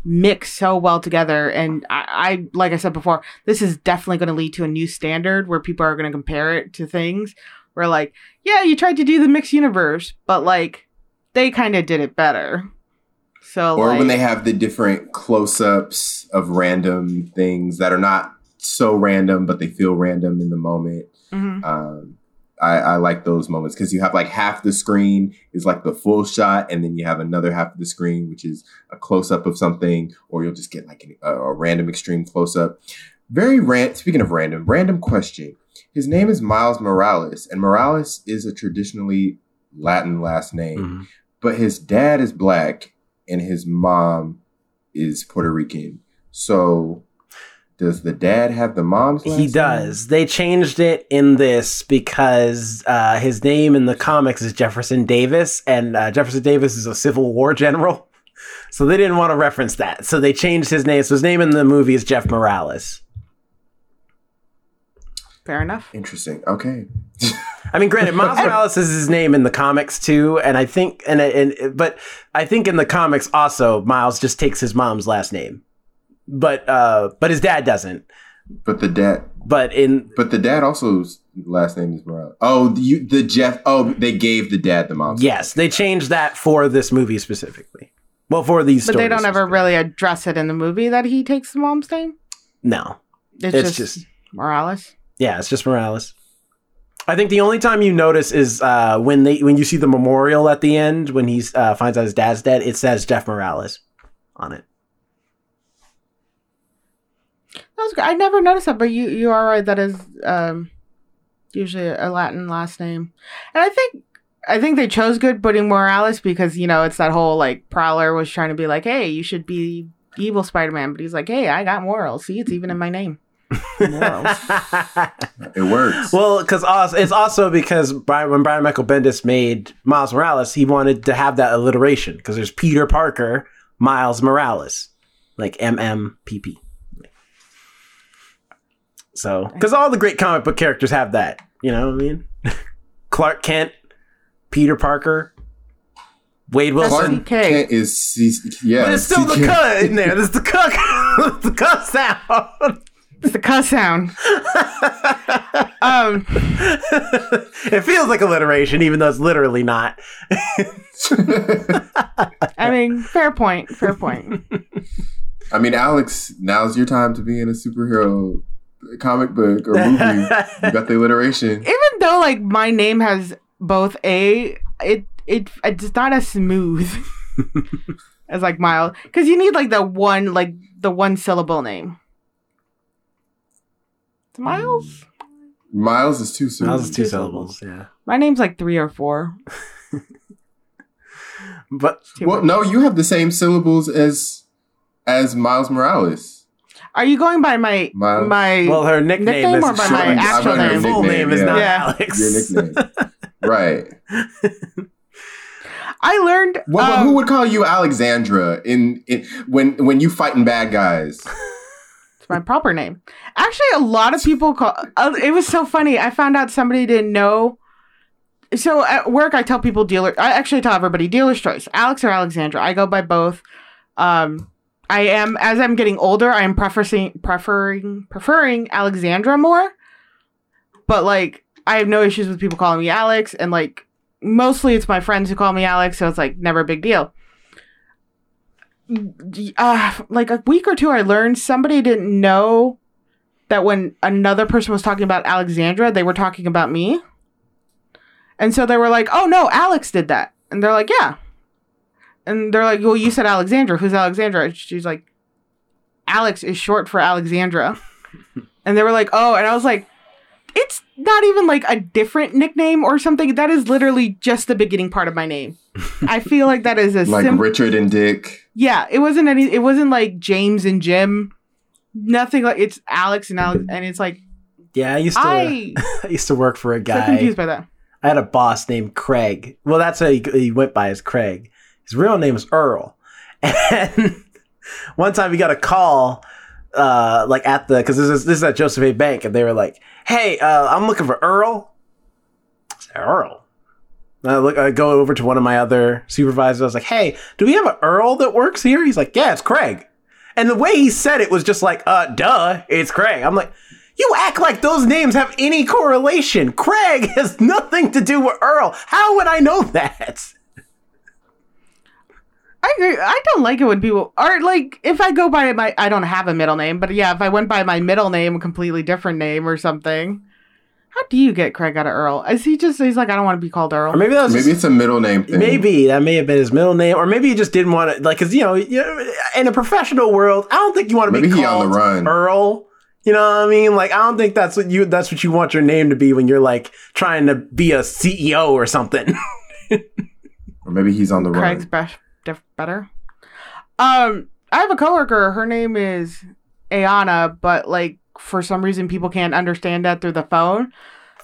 mixed so well together. And I, I like I said before, this is definitely going to lead to a new standard where people are going to compare it to things where like, yeah, you tried to do the mixed universe, but like they kind of did it better. So or like, when they have the different close-ups of random things that are not so random but they feel random in the moment Mhm. um I, I like those moments because you have like half the screen is like the full shot, and then you have another half of the screen which is a close up of something, or you'll just get like an, a, a random extreme close up. Very rant. Speaking of random, random question. His name is Miles Morales, and Morales is a traditionally Latin last name Mhm. but his dad is black and his mom is Puerto Rican. So does the dad have the mom's last He name? does. They changed it in this because uh, his name in the comics is Jefferson Davis, and uh, Jefferson Davis is a Civil War general. *laughs* So they didn't want to reference that. So they changed his name. So his name in the movie is Jeff Morales. fair enough. Interesting. Okay. I mean, granted, Miles *laughs* Morales is his name in the comics too, and I think, and, and but I think in the comics also, Miles just takes his mom's last name, but uh, but his dad doesn't. But the dad But in but the dad also last name is Morales. Oh, you the Jeff oh they gave the dad the mom's yes, they changed that for this movie specifically. Well, for these, But they don't ever really address it in the movie that he takes the mom's name. No, It's, it's just, just Morales. yeah, it's just Morales. I think the only time you notice is uh, when they when you see the memorial at the end when he uh, finds out his dad's dead. It says Jeff Morales on it. That was good. I never noticed that, but you you are right. That is um, usually a Latin last name, and I think I think they chose good putting Morales because you know it's that whole like Prowler was trying to be like, hey, you should be evil Spider Man, but he's like, hey, I got morals. See, it's even in my name. *laughs* It works. Well, because it's also because Brian, when Brian Michael Bendis made Miles Morales, he wanted to have that alliteration because there's Peter Parker, Miles Morales, like MMPP. So, because all the great comic book characters have that, you know what I mean? *laughs* Clark Kent, Peter Parker, Wade Wilson. Clark Kent is C- yeah. but it's still the cut in there. There's the cut, *laughs* the cut sound. it's the cuss sound. *laughs* um, it feels like alliteration, even though it's literally not. I mean, fair point. Fair point. I mean, Alex, now's your time to be in a superhero comic book or movie. you got the alliteration. *laughs* Even though like my name has both a it it it's not as smooth *laughs* as like Miles because you need like the one like the one syllable name. It's Miles. Mm. Miles is too soon. Miles is two Two syllables, yeah. My name's like three or four. *laughs* But Too Well, no, you have the same syllables as as Miles Morales. Are you going by my Miles. my? well, her nickname, Nickname is or by my actual name? full nickname, name is yeah. not Yeah. Alex. Your nickname. right. *laughs* I learned. Well, but um, who would call you Alexandra in, in when when you fighting bad guys? It's my proper name. Actually, a lot of people call. Uh, it was so funny. I found out somebody didn't know. So at work, I tell people dealer. I actually tell everybody dealer's choice, Alex or Alexandra. I go by both. Um, I am as I'm getting older. I am preferring preferring preferring Alexandra more. But like, I have no issues with people calling me Alex, and like, mostly it's my friends who call me Alex, so it's like never a big deal uh, like a week or two, I learned somebody didn't know that when another person was talking about Alexandra, they were talking about me. And so they were like, oh no, Alex did that. And they're like, yeah. And they're like, well, you said Alexandra. Who's Alexandra? And she's like, Alex is short for Alexandra. *laughs* and they were like, oh. And I was like, it's not even like a different nickname or something. That is literally just the beginning part of my name. I feel like that is a *laughs* Like sim- Richard and Dick. yeah, it wasn't any. It wasn't like James and Jim. Nothing like it's Alex and Alex, and it's like Yeah, I used to. I, *laughs* I used to work for a so guy. confused by that. I had a boss named Craig. Well, that's how he, he went by as Craig. His real name is Earl. *laughs* And one time he got a call, uh, like at the because this is this is at Joseph A. Bank, and they were like, "Hey, uh, I'm looking for Earl." Said, Earl. I look, I go over to one of my other supervisors. I was like, "Hey, do we have an Earl that works here?" He's like, "Yeah, it's Craig." And the way he said it was just like, "Uh, duh, it's Craig." I'm like, "You act like those names have any correlation. Craig *laughs* has nothing to do with Earl. How would I know that?" I agree. I don't like it when people are like if I go by my I don't have a middle name, but yeah, if I went by my middle name, a completely different name or something. How do you get Craig out of Earl? Is he just he's like I don't want to be called Earl? Or maybe that was Maybe just- it's a middle name thing. Maybe that may have been his middle name, or maybe he just didn't want to, like, cause you know, you in a professional world, I don't think you want to be Maybe he on called the run. Earl. You know what I mean? Like, I don't think that's what you that's what you want your name to be when you're like trying to be a CEO or something. *laughs* Or maybe he's on the Craig's run. best diff- better. Um, I have a coworker. Her name is Ayana, but like for some reason people can't understand that through the phone.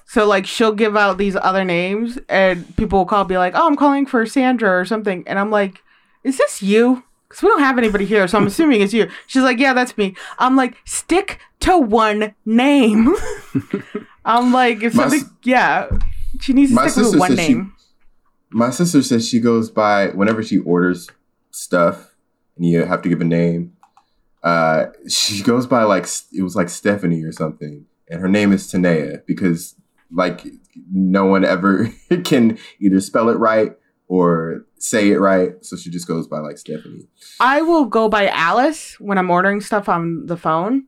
So like she'll give out these other names, and people will call, be like, "Oh, I'm calling for Sandra or something," and I'm like, "Is this you?" Because we don't have anybody here, so I'm *laughs* assuming it's you. She's like, "Yeah, that's me." I'm like, "Stick to one name." *laughs* I'm like, if something, yeah, she needs to stick with one name. My sister says she goes by whenever she orders stuff and you have to give a name. Uh, she goes by like it was like Stephanie or something, and her name is Tanea because like no one ever *laughs* can either spell it right or say it right, so she just goes by like Stephanie. I will go by Alice when I'm ordering stuff on the phone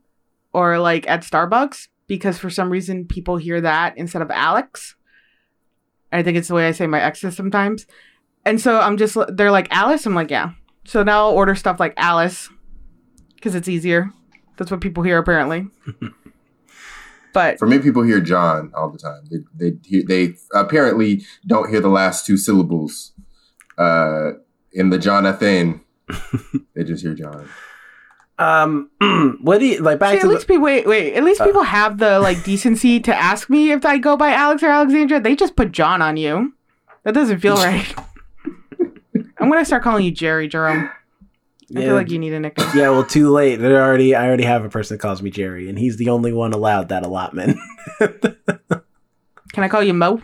or like at Starbucks because for some reason people hear that instead of Alex. I think it's the way I say my exes sometimes. And so I'm just, they're like, Alice? I'm like, yeah. So now I'll order stuff like Alice because it's easier. That's what people hear apparently. *laughs* but For me, people hear John all the time. They they hear, they apparently don't hear the last two syllables uh, in the Jonathan. *laughs* they just hear John. Um, *clears throat* what do you like? Back See, at to least the, be wait wait. At least people have the like decency to ask me if I go by Alex or Alexandra. They just put John on you. That doesn't feel *laughs* right. I'm gonna start calling you Jerry Jerome. I Yeah. feel like you need a nickname. yeah, well, too late. There already, I already have a person that calls me Jerry, and he's the only one allowed that allotment. *laughs* Can I call you Mo?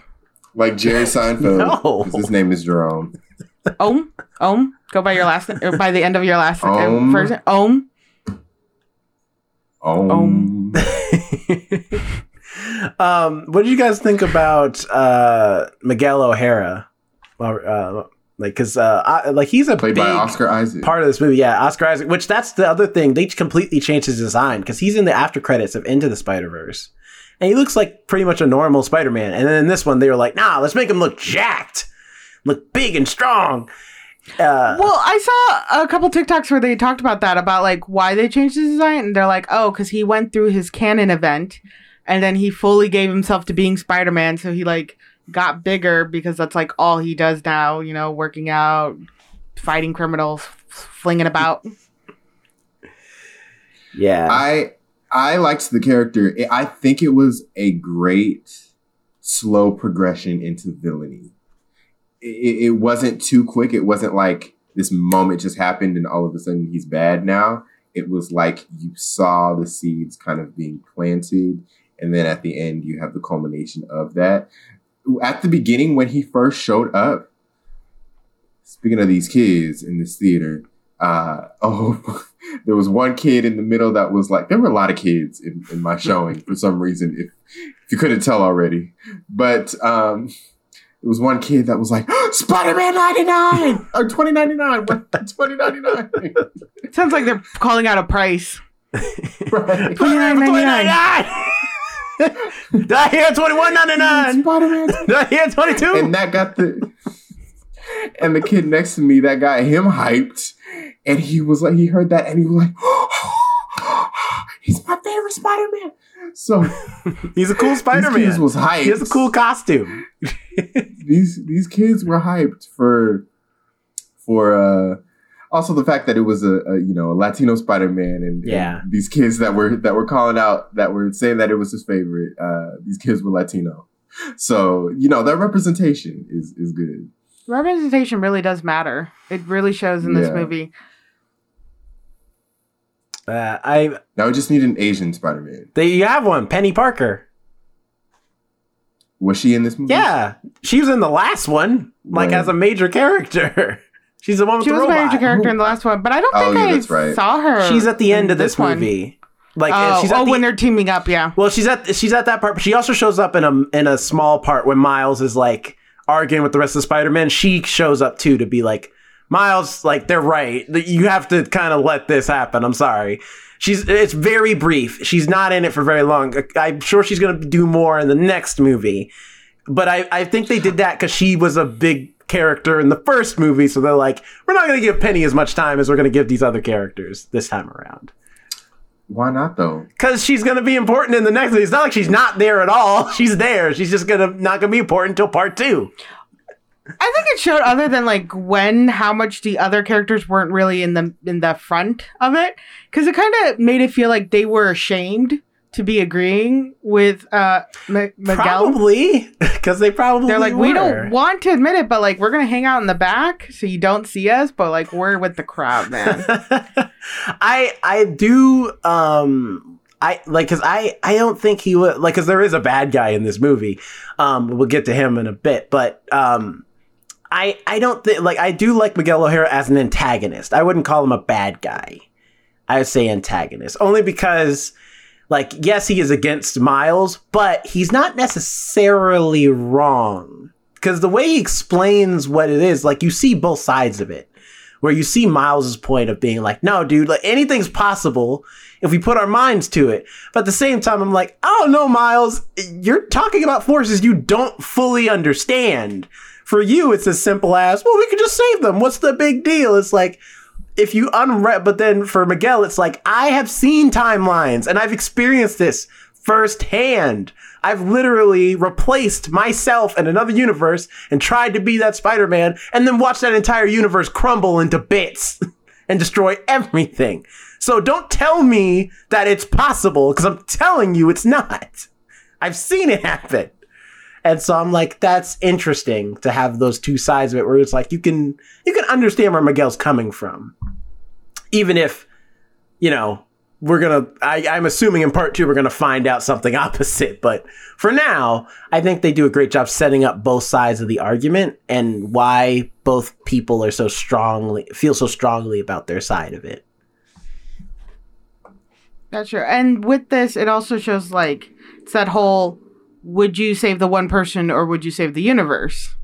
Like Jerry Seinfeld. *laughs* No. 'cause His name is Jerome. Om? Om? Go by your last name or by the end of your last uh, Om. first Om. Um, Um. *laughs* um, what did you guys think about uh, Miguel O'Hara? Uh, like, cause uh, I, like he's a played big by Oscar Isaac. part of this movie. Yeah, Oscar Isaac. Which that's the other thing. They completely changed his design because he's in the after credits of Into the Spider Verse, and he looks like pretty much a normal Spider Man. And then in this one, they were like, Nah, let's make him look jacked, look big and strong. Uh, Well, I saw a couple TikToks where they talked about that, about like why they changed his design, and they're like, oh, because he went through his canon event, and then he fully gave himself to being Spider Man, so he like got bigger because that's like all he does now, you know, working out, fighting criminals, flinging about. yeah. I I liked the character. I think it was a great slow progression into villainy. It, it wasn't too quick. It wasn't like this moment just happened and all of a sudden he's bad now. It was like you saw the seeds kind of being planted, and then at the end you have the culmination of that. At the beginning, when he first showed up, speaking of these kids in this theater, uh, *laughs* oh, there was one kid in the middle that was like, there were a lot of kids in, in my showing for some reason, if, if you couldn't tell already. But um, there was one kid that was like, *gasps* Spider Man 99 *laughs* or 2099, 2099. *laughs* Sounds like they're calling out a price. *laughs* right. Twenty nine ninety nine. Did I hear twenty one ninety nine? Spider Man. Did I hear twenty two? And that got the. And the kid next to me, that got him hyped. And he was like, he heard that and he was like, *gasps* *gasps* he's my favorite Spider Man. So *laughs* He's a cool Spider these kids Man. was hyped. He has a cool costume. *laughs* these these kids were hyped for for uh also the fact that it was a, a you know a Latino Spider Man and, and Yeah. these kids that were that were calling out that were saying that it was his favorite uh these kids were Latino so you know that representation is is good Representation really does matter. It really shows in this movie. Uh, I now we just need an Asian Spider Man they you have one, Peni Parker. Was she in this movie? Yeah, she was in the last one, like Right. as a major character. *laughs* She's the one with She the was a major character in the last one, but I don't Oh, think yeah, I right. saw her. She's at the end of this, one. movie. Like Oh, she's at oh the, when they're teaming up, yeah. well, she's at she's at that part, but she also shows up in a in a small part when Miles is like arguing with the rest of the Spider Man. She shows up too to be like Miles, like they're right. You have to kind of let this happen. I'm sorry. She's it's very brief. She's not in it for very long. I'm sure she's gonna do more in the next movie, but I I think they did that because she was a big character in the first movie, so they're like, we're not gonna give Peni as much time as we're gonna give these other characters this time around. Why not though? Because she's gonna be important in the next. It's not like she's not there at all. *laughs* She's there. She's just gonna not gonna be important until part two. I think it showed other than like when how much the other characters weren't really in the in the front of it because it kind of made it feel like they were ashamed to be agreeing with uh M- Miguel. Probably *laughs* because they probably They're like, we don't want to admit it, but like we're gonna hang out in the back so you don't see us, but like we're with the crowd, man. *laughs* I I do um I like because I I don't think he would like because there is a bad guy in this movie. Um, we'll get to him in a bit, but um. I, I don't think like I do like Miguel O'Hara as an antagonist. I wouldn't call him a bad guy. I would say antagonist only because like yes he is against Miles, but he's not necessarily wrong because the way he explains what it is, like you see both sides of it. Where you see Miles's point of being like, no, dude, like anything's possible if we put our minds to it. But at the same time, I'm like, I don't know, Miles, you're talking about forces you don't fully understand. For you, it's as simple as, well, we could just save them. What's the big deal? It's like, if you unwrap, but then for Miguel, it's like, I have seen timelines and I've experienced this firsthand. I've literally replaced myself in another universe and tried to be that Spider Man and then watched that entire universe crumble into bits *laughs* and destroy everything. So don't tell me that it's possible because I'm telling you it's not. I've seen it happen. And so I'm like, that's interesting to have those two sides of it where it's like you can you can understand where Miguel's coming from. Even if, you know, we're gonna I, I'm assuming in part two we're gonna find out something *laughs* opposite. But for now, I think they do a great job setting up both sides of the argument and why both people are so strongly feel so strongly about their side of it. True. And with this, it also shows like it's that whole would you save the one person or would you save the universe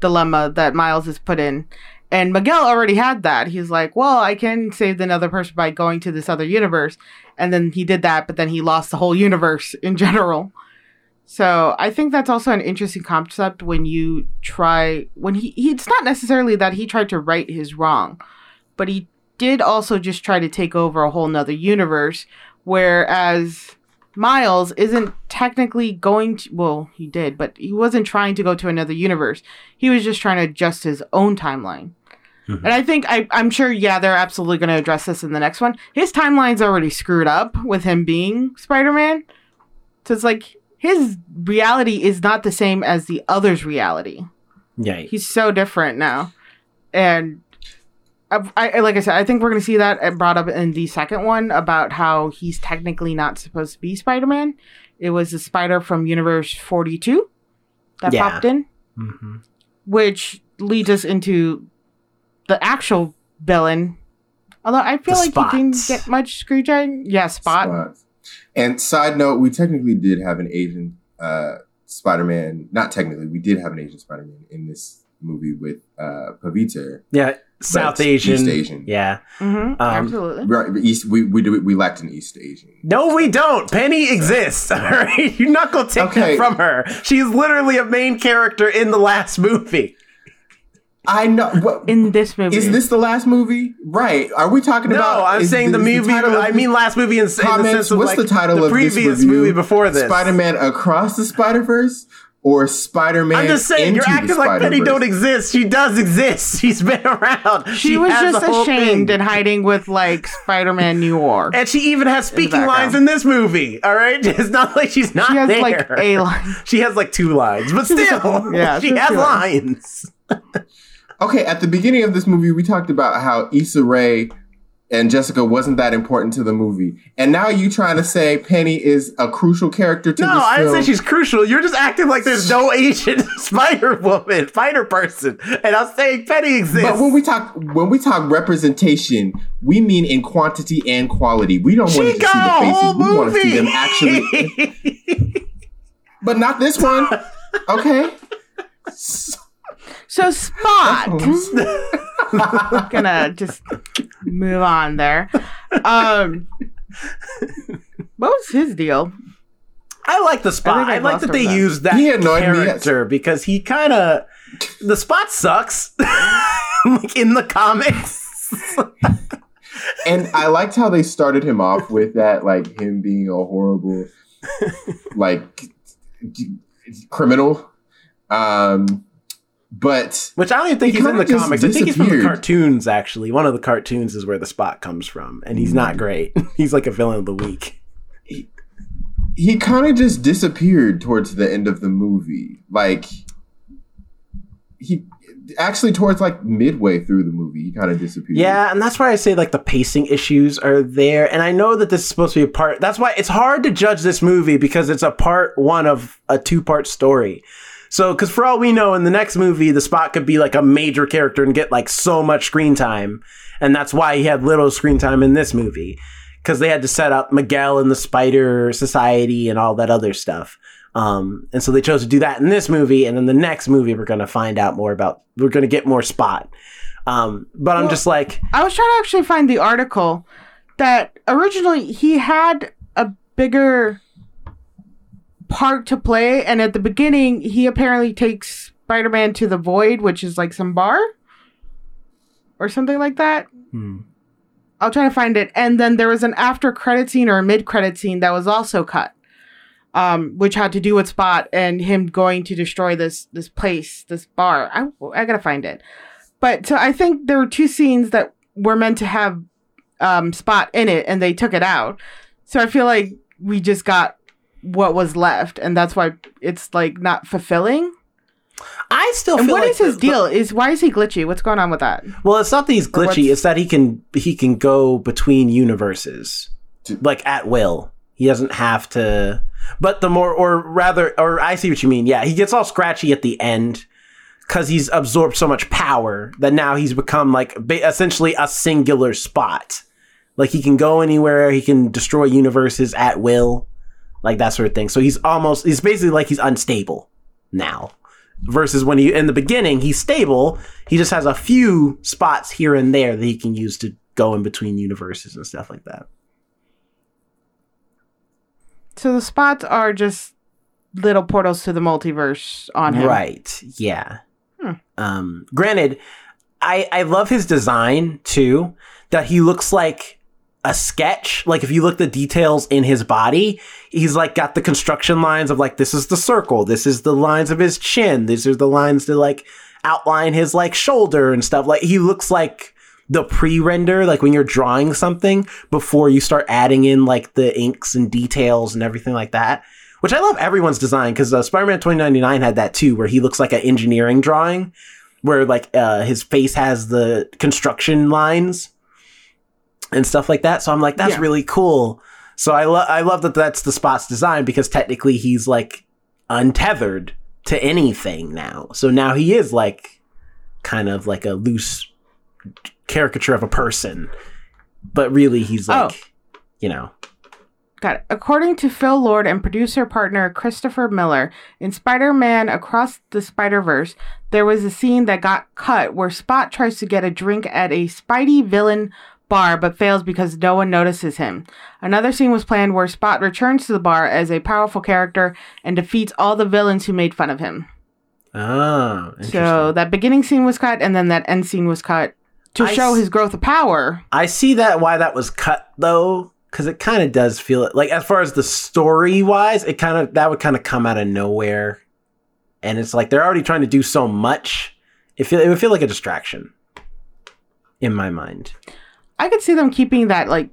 dilemma that Miles is put in. And Miguel already had that. He's like, well, I can save another person by going to this other universe. And then he did that, but then he lost the whole universe *laughs* in general. So I think that's also an interesting concept when you try, when he, he, it's not necessarily that he tried to right his wrong, but he did also just try to take over a whole nother universe. Whereas Miles isn't technically going to, well, he did, but he wasn't trying to go to another universe. He was just trying to adjust his own timeline. Mm-hmm. And I think, I, I'm sure, yeah, they're absolutely going to address this in the next one. His timeline's already screwed up with him being Spider Man. So it's like his reality is not the same as the other's reality Yeah. he's so different now and I, I like i said i think we're going to see that brought up in the second one about how he's technically not supposed to be spider-man it was a spider from universe 42 that Yeah. popped in hmm which leads us into the actual villain although i feel The like he didn't get much screen time yeah spot Spots. And side note, we technically did have an Asian uh, Spider-Man. Not technically, we did have an Asian Spider-Man in this movie with uh, Pavita. Yeah. South But Asian. East Asian. Yeah. hmm Um, absolutely Right, East. We we do we lacked an East Asian. No, we don't. Peni exists. All right, *laughs* you're not gonna take Okay. that from her. She's literally a main character in the last movie. I know. What, in this movie is this the last movie? Right? Are we talking No, about? No, I'm is- saying the movie. title of I mean, last movie in, in the comments, sense of What's like the title the of previous this review? movie before this. Spider-Man across the Spider-Verse or Spider-Man? I'm just saying, you're acting like Peni don't exist. She does exist. *laughs* She's been around. she, was just ashamed thing. and hiding with like spider-man new york And she even has speaking background. lines in this movie. All right, *laughs* it's not like she's not she has there. like a line *laughs* She has like two lines, but still, Yeah, she she has has lines. lines. Okay, at the beginning of this movie, we talked about how Issa Rae and Jessica wasn't that important to the movie. And now you trying to say Peni is a crucial character to No, I didn't say she's crucial. You're just acting like there's no Asian *laughs* Spider Woman, Spider person, and I'm saying Peni exists. But when we talk when we talk representation, we mean in quantity and quality. We don't want to just got a see the faces. We want to see them actually. *laughs* but not this one. *laughs* Okay. So Spot. *laughs* *laughs* gonna just move on there. Um, what was his deal? I like the spot. I I I, like that they over that. used that He annoyed me. character because he kind of the spot sucks. *laughs* like in the comics. and I liked how they started him off with that, like him being a horrible, like criminal. Um, but Which I don't even think he's in the comics. I think he's from the cartoons, actually. One of the cartoons is where the spot comes from, and he's not great. *laughs* he's like a villain of the week. he kind of just disappeared towards the end of the movie. Like he actually towards like midway through the movie, he kind of disappeared. Yeah, and that's why I say like the pacing issues are there. And I know that this is supposed to be a part. That's why it's hard to judge this movie because it's a part one of a two part story. So, because for all we know, in the next movie, the Spot could be like a major character and get like so much screen time, and that's why he had little screen time in this movie because they had to set up Miguel and the Spider Society and all that other stuff. Um, and so they chose to do that in this movie, and then the next movie we're going to find out more about. We're going to get more Spot. Um, but I'm just like, I was trying to actually find the article that originally he had a bigger part to play, and at the beginning, he apparently takes Spider Man to the Void, which is like some bar or something like that. hmm. I'll try to find it. And then there was an after credit scene or a mid credit scene that was also cut, um, which had to do with Spot and him going to destroy this this place, this bar. I I gotta find it. But so I think there were two scenes that were meant to have um, Spot in it, and they took it out. So I feel like we just got what was left, and that's why it's like not fulfilling. I still And feel what like is his the- deal? Is why is he glitchy? What's going on with that? Well, it's not that he's glitchy; it's that he can he can go between universes, like at will. He doesn't have to. But the more, or rather, or I see what you mean. Yeah, he gets all scratchy at the end because he's absorbed so much power that now he's become like ba- essentially a singular spot. Like he can go anywhere, he can destroy universes at will, like that sort of thing. So he's almost he's basically like he's unstable now. Versus when he in the beginning he's stable, he just has a few spots here and there that he can use to go in between universes and stuff like that. So the spots are just little portals to the multiverse on him. Right. Yeah. Hmm. Um, granted, I I love his design too. That he looks like a sketch. Like if you look the details in his body, he's like got the construction lines of like this is the circle, this is the lines of his chin, these are the lines to like outline his like shoulder and stuff. Like he looks like the pre-render, like when you're drawing something before you start adding in like the inks and details and everything like that. Which I love everyone's design because uh, Spider-Man 2099 had that too, where he looks like an engineering drawing, where like uh, his face has the construction lines and stuff like that. So I'm like, that's Yeah. really cool. So I love I love that that's the spot's design because technically he's like untethered to anything now. So now he is like kind of like a loose caricature of a person, but really he's oh. like, Oh. you know, Got it. According to Phil Lord and producer partner Christopher Miller, in Spider Man Across the Spider Verse, there was a scene that got cut where Spot tries to get a drink at a Spidey villain bar but fails because no one notices him. Another scene was planned where Spot returns to the bar as a powerful character and defeats all the villains who made fun of him. oh. So that beginning scene was cut and then that end scene was cut to I show s- his growth of power. I see that why that was cut though, because it kind of does feel it like as far as the story wise, it kind of that would kind of come out of nowhere, and it's like they're already trying to do so much. It feel it would feel like a distraction in my mind. I could see them keeping that like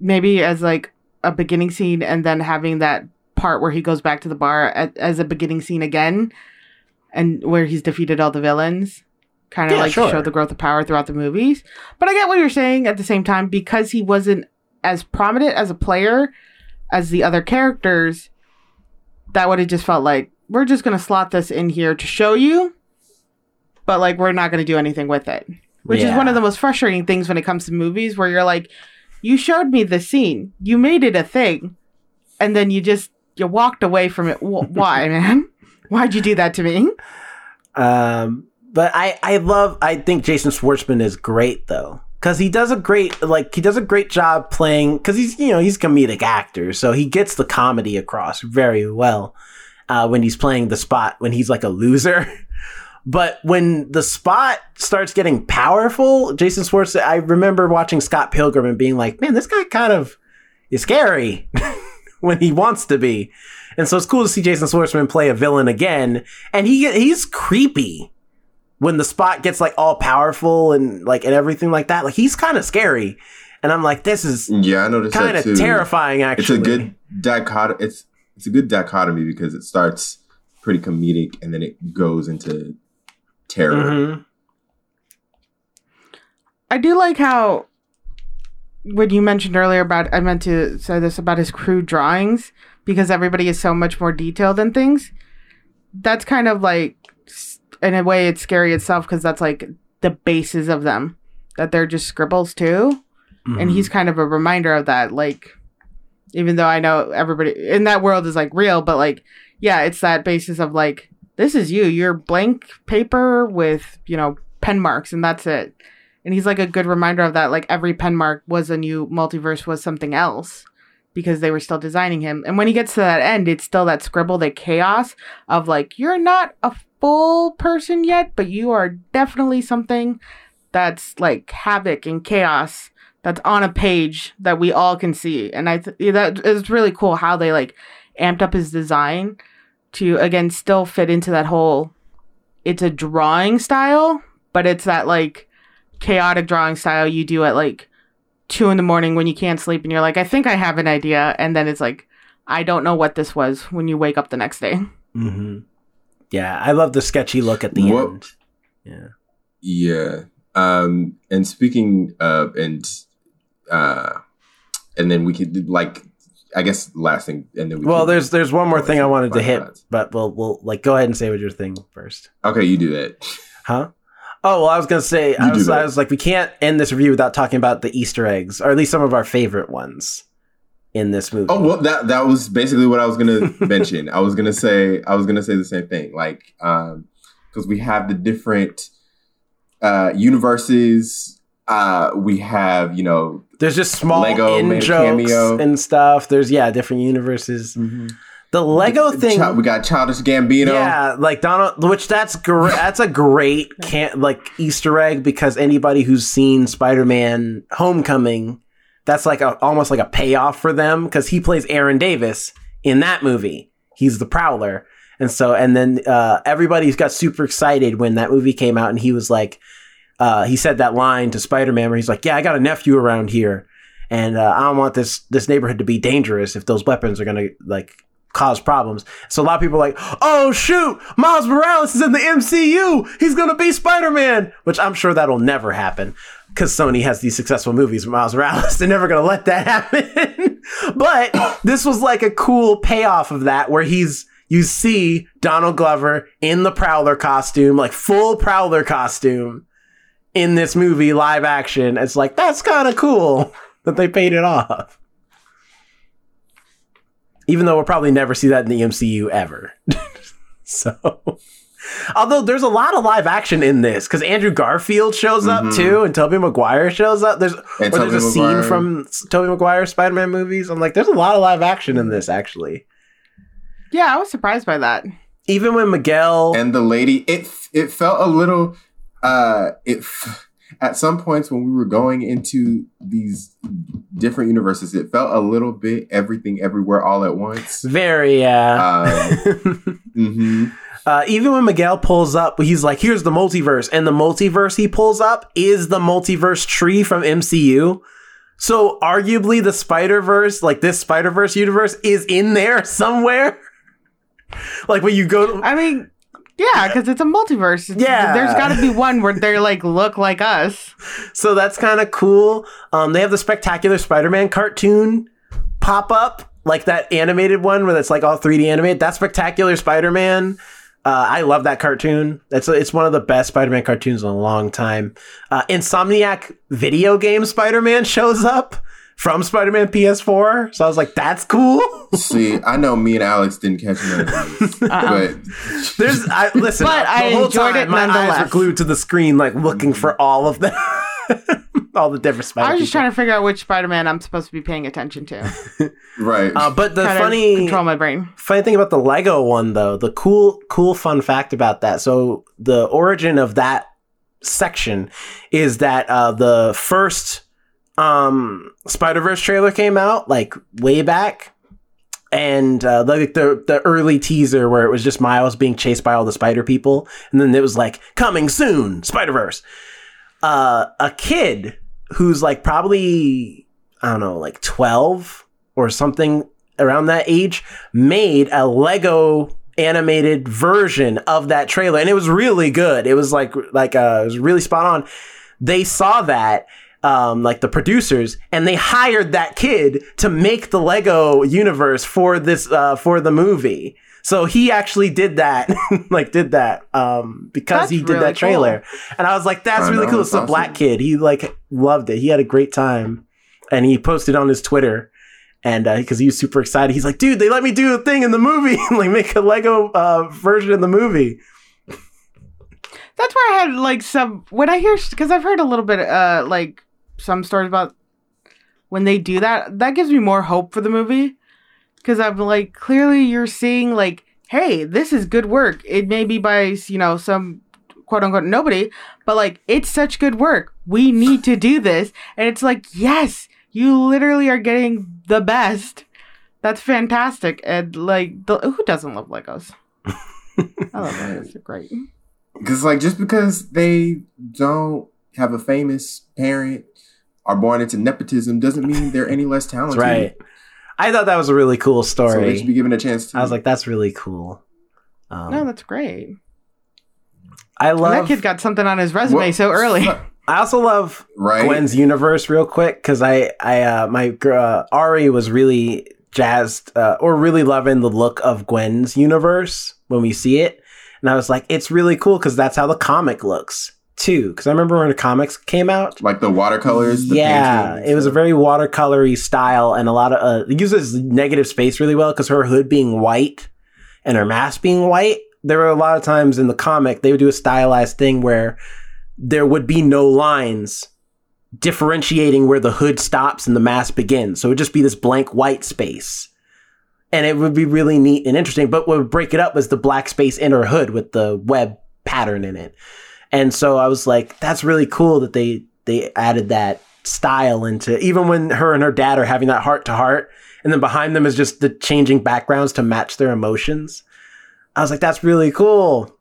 maybe as like a beginning scene and then having that part where he goes back to the bar at, as a beginning scene again and where he's defeated all the villains. kind of Yeah, like sure. show the growth of power throughout the movies. But I get what you're saying at the same time because he wasn't as prominent as a player as the other characters. That would have just felt like we're just gonna slot this in here to show you, but like we're not gonna do anything with it. Which is one of the most frustrating things when it comes to movies, where you're like, you showed me the scene, you made it a thing, and then you just you walked away from it. Wh- *laughs* Why, man? Why'd you do that to me? Um, but I, I love, I think Jason Schwartzman is great though. Cause he does a great, like, he does a great job playing, cause he's, you know, he's a comedic actor. So he gets the comedy across very well, uh, when he's playing the spot, when he's like a loser. *laughs* But when the spot starts getting powerful, Jason Schwartzman, I remember watching Scott Pilgrim and being like, man, this guy kind of is scary *laughs* when he wants to be. And so it's cool to see Jason Schwartzman play a villain again. And he he's creepy when the spot gets like all powerful and like and everything like that. Like he's kind of scary. And I'm like, this is Yeah, I noticed kind of terrifying It's a good dichotomy. It's it's a good dichotomy because it starts pretty comedic and then it goes into terror. Mhm. I do like how when you mentioned earlier about I meant to say this about his crude drawings because everybody is so much more detailed in things. That's kind of like in a way it's scary itself because that's like the basis of them that they're just scribbles too. And he's kind of a reminder of that like even though I know everybody in that world is like real but like yeah, it's that basis of like this is you. You're blank paper with, you know, pen marks and that's it. And he's like a good reminder of that. Like every pen mark was a new multiverse, was something else because they were still designing him. And when he gets to that end, it's still that scribble, that chaos of like, you're not a full person yet, but you are definitely something that's like havoc and chaos that's on a page that we all can see. And I th- that is really cool how they like amped up his design to again still fit into that whole it's a drawing style, but it's that like chaotic drawing style you do at like two in the morning when you can't sleep and you're like, I think I have an idea, and then it's like, I don't know what this was when you wake up the next day. hmm Yeah, I love the sketchy look at the What- end. Yeah. Yeah. Um, and speaking of and uh, and then we could like, I guess last thing, and then we Well, there's there's one more thing I wanted to hit, but we'll we'll like go ahead and say what your thing first. okay. You do that. Huh? Oh well, I was gonna say I was, I was like we can't end this review without talking about the Easter eggs, or at least some of our favorite ones in this movie. Oh well, that that was basically what I was gonna *laughs* mention. I was gonna say I was gonna say the same thing, like um, because we have the different uh universes. Uh, we have you know There's just small Lego in jokes cameo. and stuff. There's yeah, different universes. The Lego thing. We got Childish Gambino. Yeah, like Donald, which that's great. That's a great can't like Easter egg because anybody who's seen Spider-Man: Homecoming, that's like a almost like a payoff for them because he plays Aaron Davis in that movie. He's the Prowler, and so and then uh, everybody got super excited when that movie came out, and he was like, uh, he said that line to Spider-Man where he's like, "Yeah, I got a nephew around here." And uh, I don't want this this neighborhood to be dangerous if those weapons are gonna like cause problems. So a lot of people are like, oh shoot, Miles Morales is in the MCU. He's gonna be Spider Man, which I'm sure that'll never happen because Sony has these successful movies with Miles Morales. *laughs* They're never gonna let that happen. *laughs* but this was like a cool payoff of that where he's. You see Donald Glover in the Prowler costume, like full Prowler costume in this movie live action. It's like, that's kind of cool *laughs* that they paid it off even though we'll probably never see that in the MCU ever. *laughs* so, although there's a lot of live action in this because Andrew Garfield shows up Mhm. too, and Tobey Maguire shows up. There's And or there's a Tobey scene from s- Tobey Maguire Spider-Man movies. I'm like, there's a lot of live action in this actually. Yeah, I was surprised by that. Even when Miguel, and the lady it it felt a little uh it at some points when we were going into these different universes it felt a little bit everything everywhere all at once very uh, um, *laughs* hmm Uh, even when Miguel pulls up, he's like, here's the multiverse. And the multiverse he pulls up is the multiverse tree from MCU. So arguably the Spider-Verse, like this Spider-Verse universe is in there *laughs* somewhere. like when you go to, I mean, Yeah, because it's a multiverse. It's- Yeah. there's got to be one where they *laughs* like look like us. So that's kind of cool. Um, they have the Spectacular Spider-Man cartoon pop up, like that animated one where it's like all 3D animated. That's Spectacular Spider-Man. Uh, I love that cartoon. It's it's one of the best Spider-Man cartoons in a long time. Uh, Insomniac video game Spider-Man shows up from Spider-Man PS4, so I was like, "That's cool." *laughs* See, I know me and Alex didn't catch none of these, *laughs* but There's, I listen. But the I whole enjoyed time, it my eyes were glued to the screen, like looking for all of them, *laughs* all the different Spider. I was just trying to figure out which Spider-Man I'm supposed to be paying attention to. right. Uh, but the Trying to funny control my brain. funny thing about the Lego one though, the cool cool fun fact about that. So the origin of that section is that uh, the first um, Spider Verse trailer came out like way back, and uh, like the the early teaser where it was just Miles being chased by all the Spider people, and then it was like coming soon Spider Verse. Uh, a kid who's like probably I don't know like twelve or something around that age made a Lego animated version of that trailer. And it was really good. It was like like uh it was really spot on. They saw that um like the producers and they hired that kid to make the lego universe for this uh for the movie. So he actually did that *laughs* like did that um because That's he did really that trailer. And i was like that's I really know, cool. that's it's a awesome. black kid he like loved it. He had a great time. And he posted on his twitter and because he was super excited, he's like, "Dude, they let me do a thing in the movie, *laughs* like make a Lego uh, version of the movie." That's where I had like some when I hear because I've heard a little bit uh like some stories about when they do that. That gives me more hope for the movie because I'm like clearly you're seeing like, hey, this is good work. It may be by you know some quote unquote nobody, but like it's such good work. We need to do this, and it's like yes, you literally are getting the best. That's fantastic, and like the, who doesn't love Legos? *laughs* I love Legos. They're great. Because like just because they don't have a famous parent are born into nepotism doesn't mean they're any less That's talented. right. I thought that was a really cool So they should be story. given a chance to. I was like, "That's really cool." Um, No, that's great. I And love. that kid got something on his resume What- so early. I also love right? Gwen's universe real quick because I I uh, my uh, Ari was really jazzed uh, or really loving the look of Gwen's universe when we see it, and I was like, it's really cool because that's how the comic looks too. Because I remember when the comics came out, like the watercolors. The yeah, painting, it was a very watercolory style and a lot of uh, it uses negative space really well because her hood being white and her mask being white. There were a lot of times in the comic they would do a stylized thing where there would be no lines differentiating where the hood stops and the mask begins. So it would just be this blank white space. And it would be really neat and interesting. But what would break it up was the black space in her hood with the web pattern in it. And so I was like, that's really cool that they they added that style into even when her and her dad are having that heart to heart, and then behind them is just the changing backgrounds to match their emotions. I was like, that's really cool.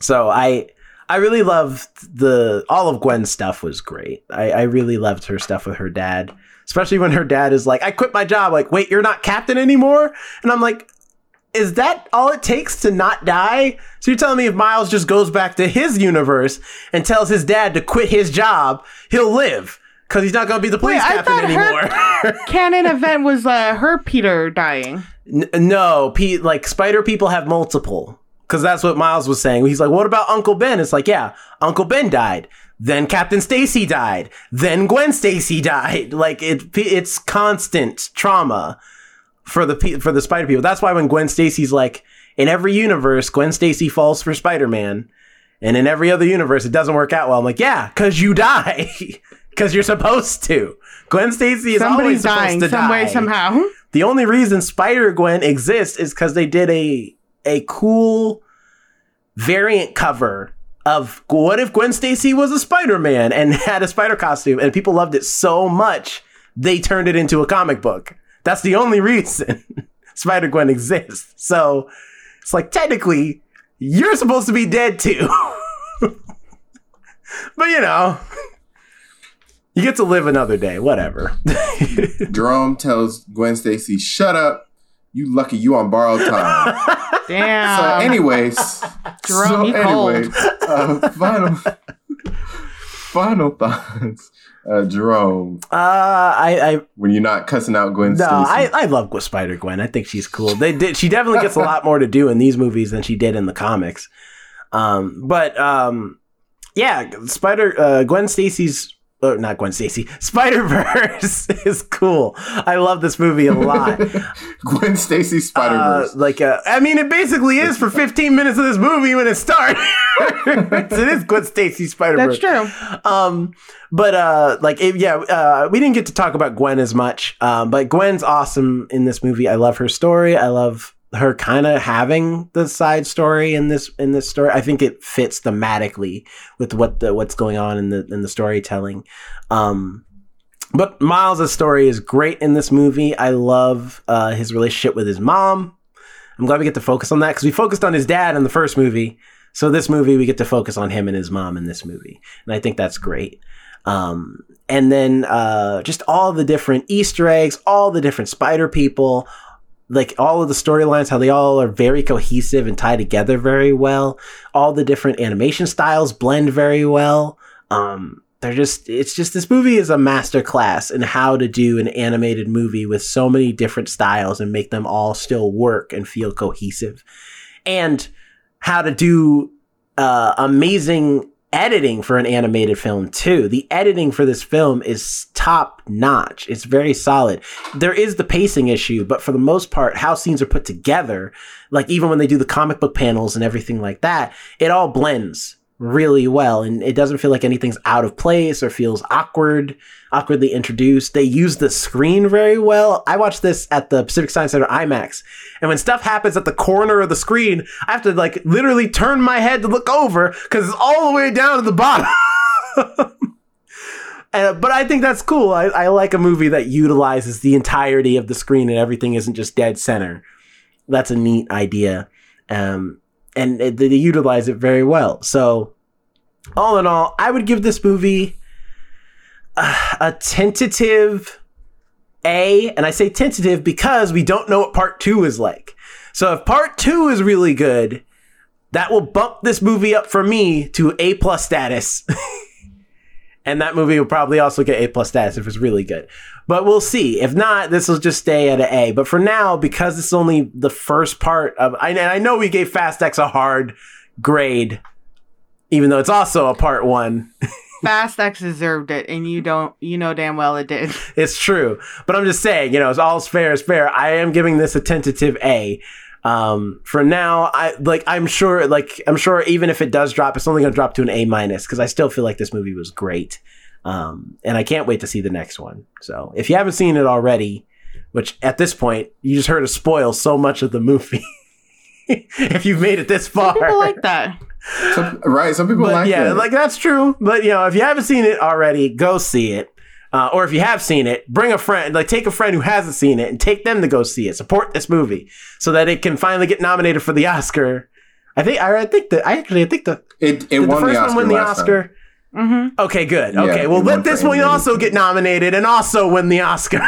So I I really loved the all of Gwen's stuff was great. I, I really loved her stuff with her dad. Especially when her dad is like, I quit my job. Like, wait, you're not captain anymore? And I'm like, is that all it takes to not die? So you're telling me if Miles just goes back to his universe and tells his dad to quit his job, he'll live because he's not going to be the police I captain anymore. *laughs* Canon event was uh, her Peter dying. N- no, P- like spider people have multiple because that's what Miles was saying. He's like, "What about Uncle Ben?" It's like, "Yeah, Uncle Ben died. Then Captain Stacy died. Then Gwen Stacy *laughs* died. Like it, it's constant trauma for the for the spider people. That's why when Gwen Stacy's like, in every universe, Gwen Stacy falls for Spider Man, and in every other universe, it doesn't work out well. I'm like, yeah, because you die, *laughs* because you're supposed to. Gwen Stacy is Somebody's always supposed dying to some die. way somehow. The only reason Spider Gwen exists is because they did a a cool variant cover of what if Gwen Stacy was a Spider Man and *laughs* had a spider costume, and people loved it so much they turned it into a comic book. That's the only reason *laughs* Spider Gwen exists. So it's like technically you're supposed to be dead too, *laughs* but you know. You get to live another day, whatever. *laughs* Jerome tells Gwen Stacy, "Shut up, you lucky you on borrowed time." Damn. So, anyways, Jerome, you anyway, uh, final final thoughts, uh, Jerome. Uh, I, I When you're not cussing out Gwen no, Stacy. I, I love Spider Gwen. I think she's cool. They did. She definitely gets a lot more to do in these movies than she did in the comics. Um, but um, yeah, Spider uh, Gwen Stacy's. Uh, not Gwen Stacy. *laughs* Spider Verse *laughs* is cool. I love this movie a lot. *laughs* Gwen Stacy Spider Uh, Verse. like, uh, I mean, it basically is for 15 minutes of this movie when it starts. it is Gwen Stacy Spider Verse. That's true. Um, but uh, like, it, yeah, uh, we didn't get to talk about Gwen as much. Um, but Gwen's awesome in this movie. I love her story. I love her kind of having the side story in this in this story. I think it fits thematically with what the what's going on in the in the storytelling. Um, but Miles' story is great in this movie. I love uh, his relationship with his mom. I'm glad we get to focus on that because we focused on his dad in the first movie. So this movie, we get to focus on him and his mom in this movie, and I think that's great. Um, and then uh, just all the different Easter eggs, all the different spider people, like all of the storylines, how they all are very cohesive and tie together very well. All the different animation styles blend very well. Um, they're just, it's just, this movie is a master class in how to do an animated movie with so many different styles and make them all still work and feel cohesive. And how to do uh, amazing editing for an animated film too. The editing for this film is top notch. It's very solid. There is the pacing issue, but for the most part, how scenes are put together, like even when they do the comic book panels and everything like that, it all blends really well and it doesn't feel like anything's out of place or feels awkward awkwardly introduced they use the screen very well i watched this at the pacific science center imax and when stuff happens at the corner of the screen i have to like literally turn my head to look over because it's all the way down to the bottom *laughs* Uh, but I think that's cool. I, I like a movie that utilizes the entirety of the screen and everything isn't just dead center. That's a neat idea. Um, and it, they utilize it very well. So, all in all, I would give this movie a, a tentative A. And I say tentative because we don't know what part two is like. So, if part two is really good, that will bump this movie up for me to A plus status. *laughs* and that movie will probably also get A plus status if it's really good. But we'll see. If not, this will just stay at an A. But for now, because it's only the first part of, I, and I know we gave Fast X a hard grade, even though it's also a part one. *laughs* Fast X deserved it, and you don't. You know damn well it did. it's true. But I'm just saying, you know, it's all's fair is fair. I am giving this a tentative A. Um, for now, I like. I'm sure. Like, I'm sure. Even if it does drop, it's only going to drop to an A minus because I still feel like this movie was great. Um, and I can't wait to see the next one. So, if you haven't seen it already, which at this point you just heard us spoil so much of the movie, *laughs* if you've made it this far, People like that. Some, right? Some people but like yeah, that. like that's true. But you know, if you haven't seen it already, go see it. Uh, or if you have seen it, bring a friend, like take a friend who hasn't seen it and take them to go see it. Support this movie so that it can finally get nominated for the Oscar. I think, I, I think that, I actually, I think the, it it the won first the Oscar one win the last time. Oscar. Mm-hmm. Okay, good. Yeah, okay, well, let this one also get nominated and also win the Oscar.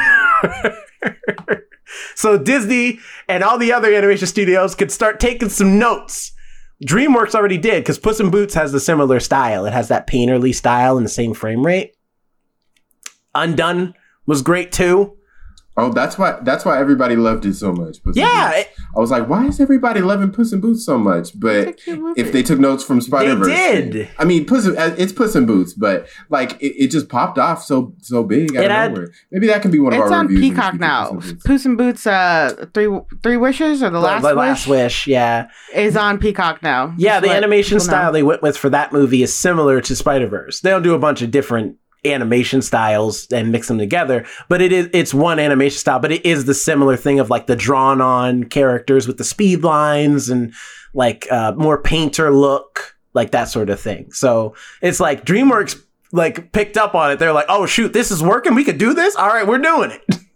*laughs* so Disney and all the other animation studios could start taking some notes. DreamWorks already did because Puss in Boots has the similar style. It has that painterly style and the same frame rate. Undone was great too. Oh, that's why that's why everybody loved it so much. Puss Yeah, it- I was like, why is everybody loving Puss in Boots so much? But It's a cute movie. if they took notes from Spider Verse, did. I mean, Puss. uh, It's Puss in Boots, but like it, it just popped off so so big out It of had- nowhere. Maybe that can be one of It's our on reviews. in the Peacock now. Puss in Boots. Puss in Boots, uh, three three wishes or the last the wish last wish, yeah. is on Peacock now. Yeah, Just the animation people know. style they went with for that movie is similar to Spider Verse. They'll do a bunch of different animation styles and mix them together, but it is it's one animation style, but it is the similar thing of like the drawn on characters with the speed lines and like uh, more painter look, like that sort of thing. So it's like DreamWorks like picked up on it. They're like, oh shoot, this is working. We could do this. All right, we're doing it. *laughs*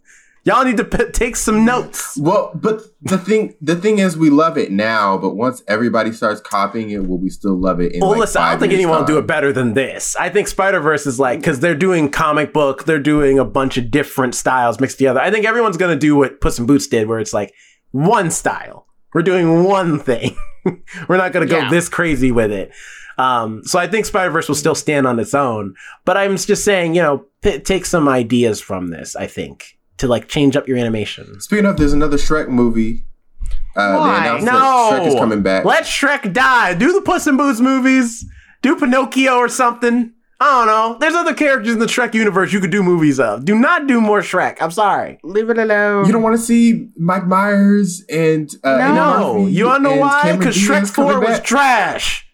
Y'all need to p- take some notes. Well, but the thing the thing is, we love it now. But once everybody starts copying it, will we still love it? In Well, like listen, I don't think years' anyone will do it better than this. I think Spider Verse is like because they're doing comic book, they're doing a bunch of different styles mixed together. I think everyone's gonna do what Puss in Boots did, where it's like one style. We're doing one thing. *laughs* We're not going to go Yeah. this crazy with it. Um, so I think Spider Verse will still stand on its own. But I'm just saying, you know, p- take some ideas from this. I think to like change up your animation. Speaking of, there's another Shrek movie. Uh, Why? They No, that Shrek is coming back. Let Shrek die. Do the Puss in Boots movies. Do Pinocchio or something. I don't know. There's other characters in the Shrek universe you could do movies of. Do not do more Shrek. I'm sorry. Leave it alone. You don't want to see Mike Myers and uh, No. Eddie Murphy you wanna know why? Because Shrek Diaz coming 4 was trash.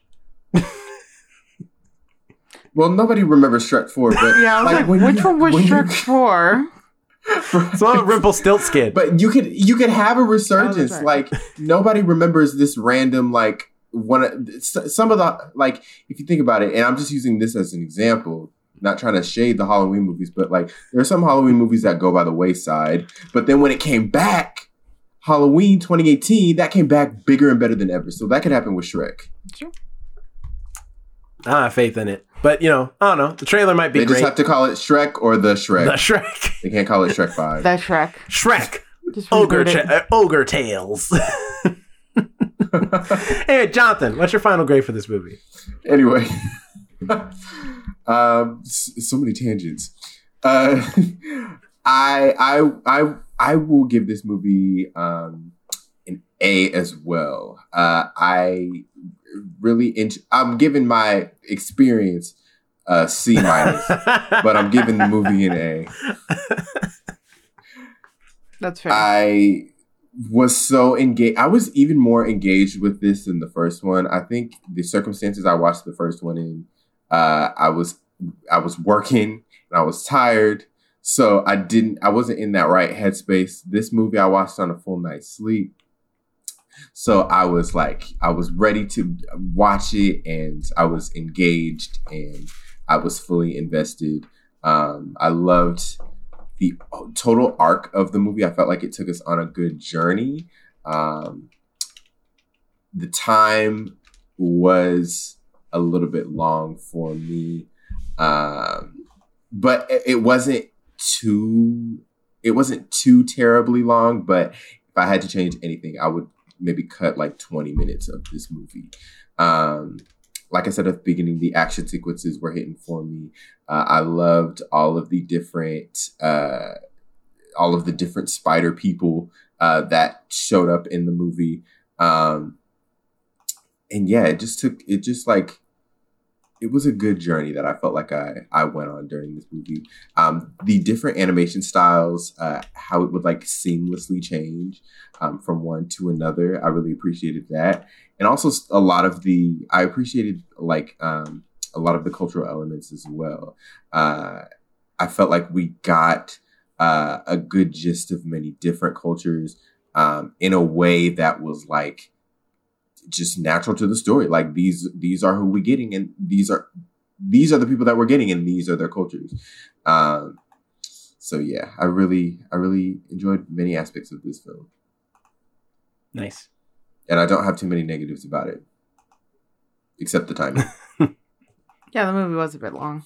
well, nobody remembers Shrek Four, but *laughs* yeah, I was like, when which you- one was when Shrek for? *laughs* It's one with Rumpelstiltskin. But you could you could have a resurgence. Oh, right. Like nobody remembers this random like one. of- Some of the like if you think about it, and I'm just using this as an example. Not trying to shade the Halloween movies, but like there are some Halloween movies that go by the wayside. But then when it came back, Halloween 2018, that came back bigger and better than ever. So that could happen with Shrek. I have faith in it. But, you know, I don't know. The trailer might be They great. just have to call it Shrek or the Shrek. the Shrek. they can't call it Shrek *laughs* Five. The Shrek. Shrek. Just Ogre, reboot cha- uh, ogre Tales. *laughs* hey, Jonathan, what's your final grade for this movie? anyway, *laughs* um, so many tangents. Uh, I I I I will give this movie um, an A as well. Uh, I really ent- I'm giving my experience a C *laughs* minus, but I'm giving the movie an A. That's fair. I was so engaged. I was even more engaged with this than the first one. I think the circumstances I watched the first one in, uh, I was I was working and I was tired, so I didn't. I wasn't in that right headspace. This movie I watched on a full night's sleep. So I was like, I was ready to watch it, and I was engaged, and I was fully invested. Um, I loved the total arc of the movie. I felt like it took us on a good journey. Um, the time was a little bit long for me, um, but it, it wasn't too. It wasn't too terribly long. But if I had to change anything, I would maybe cut like twenty minutes of this movie. Um, like I said at the beginning, the action sequences were hitting for me. Uh, I loved all of the different, uh, all of the different spider people uh, that showed up in the movie, um, and yeah, it just took it just like it was a good journey that I felt like I I went on during this movie. Um, the different animation styles, uh, how it would like seamlessly change um, from one to another, I really appreciated that, and also a lot of the I appreciated like um, a lot of the cultural elements as well. Uh, I felt like we got uh, a good gist of many different cultures um, in a way that was like just natural to the story. Like these these are who we're getting, and these are these are the people that we're getting, and these are their cultures. Um, so yeah, I really I really enjoyed many aspects of this film, nice. and I don't have too many negatives about it, except the timing. *laughs* yeah, the movie was a bit long.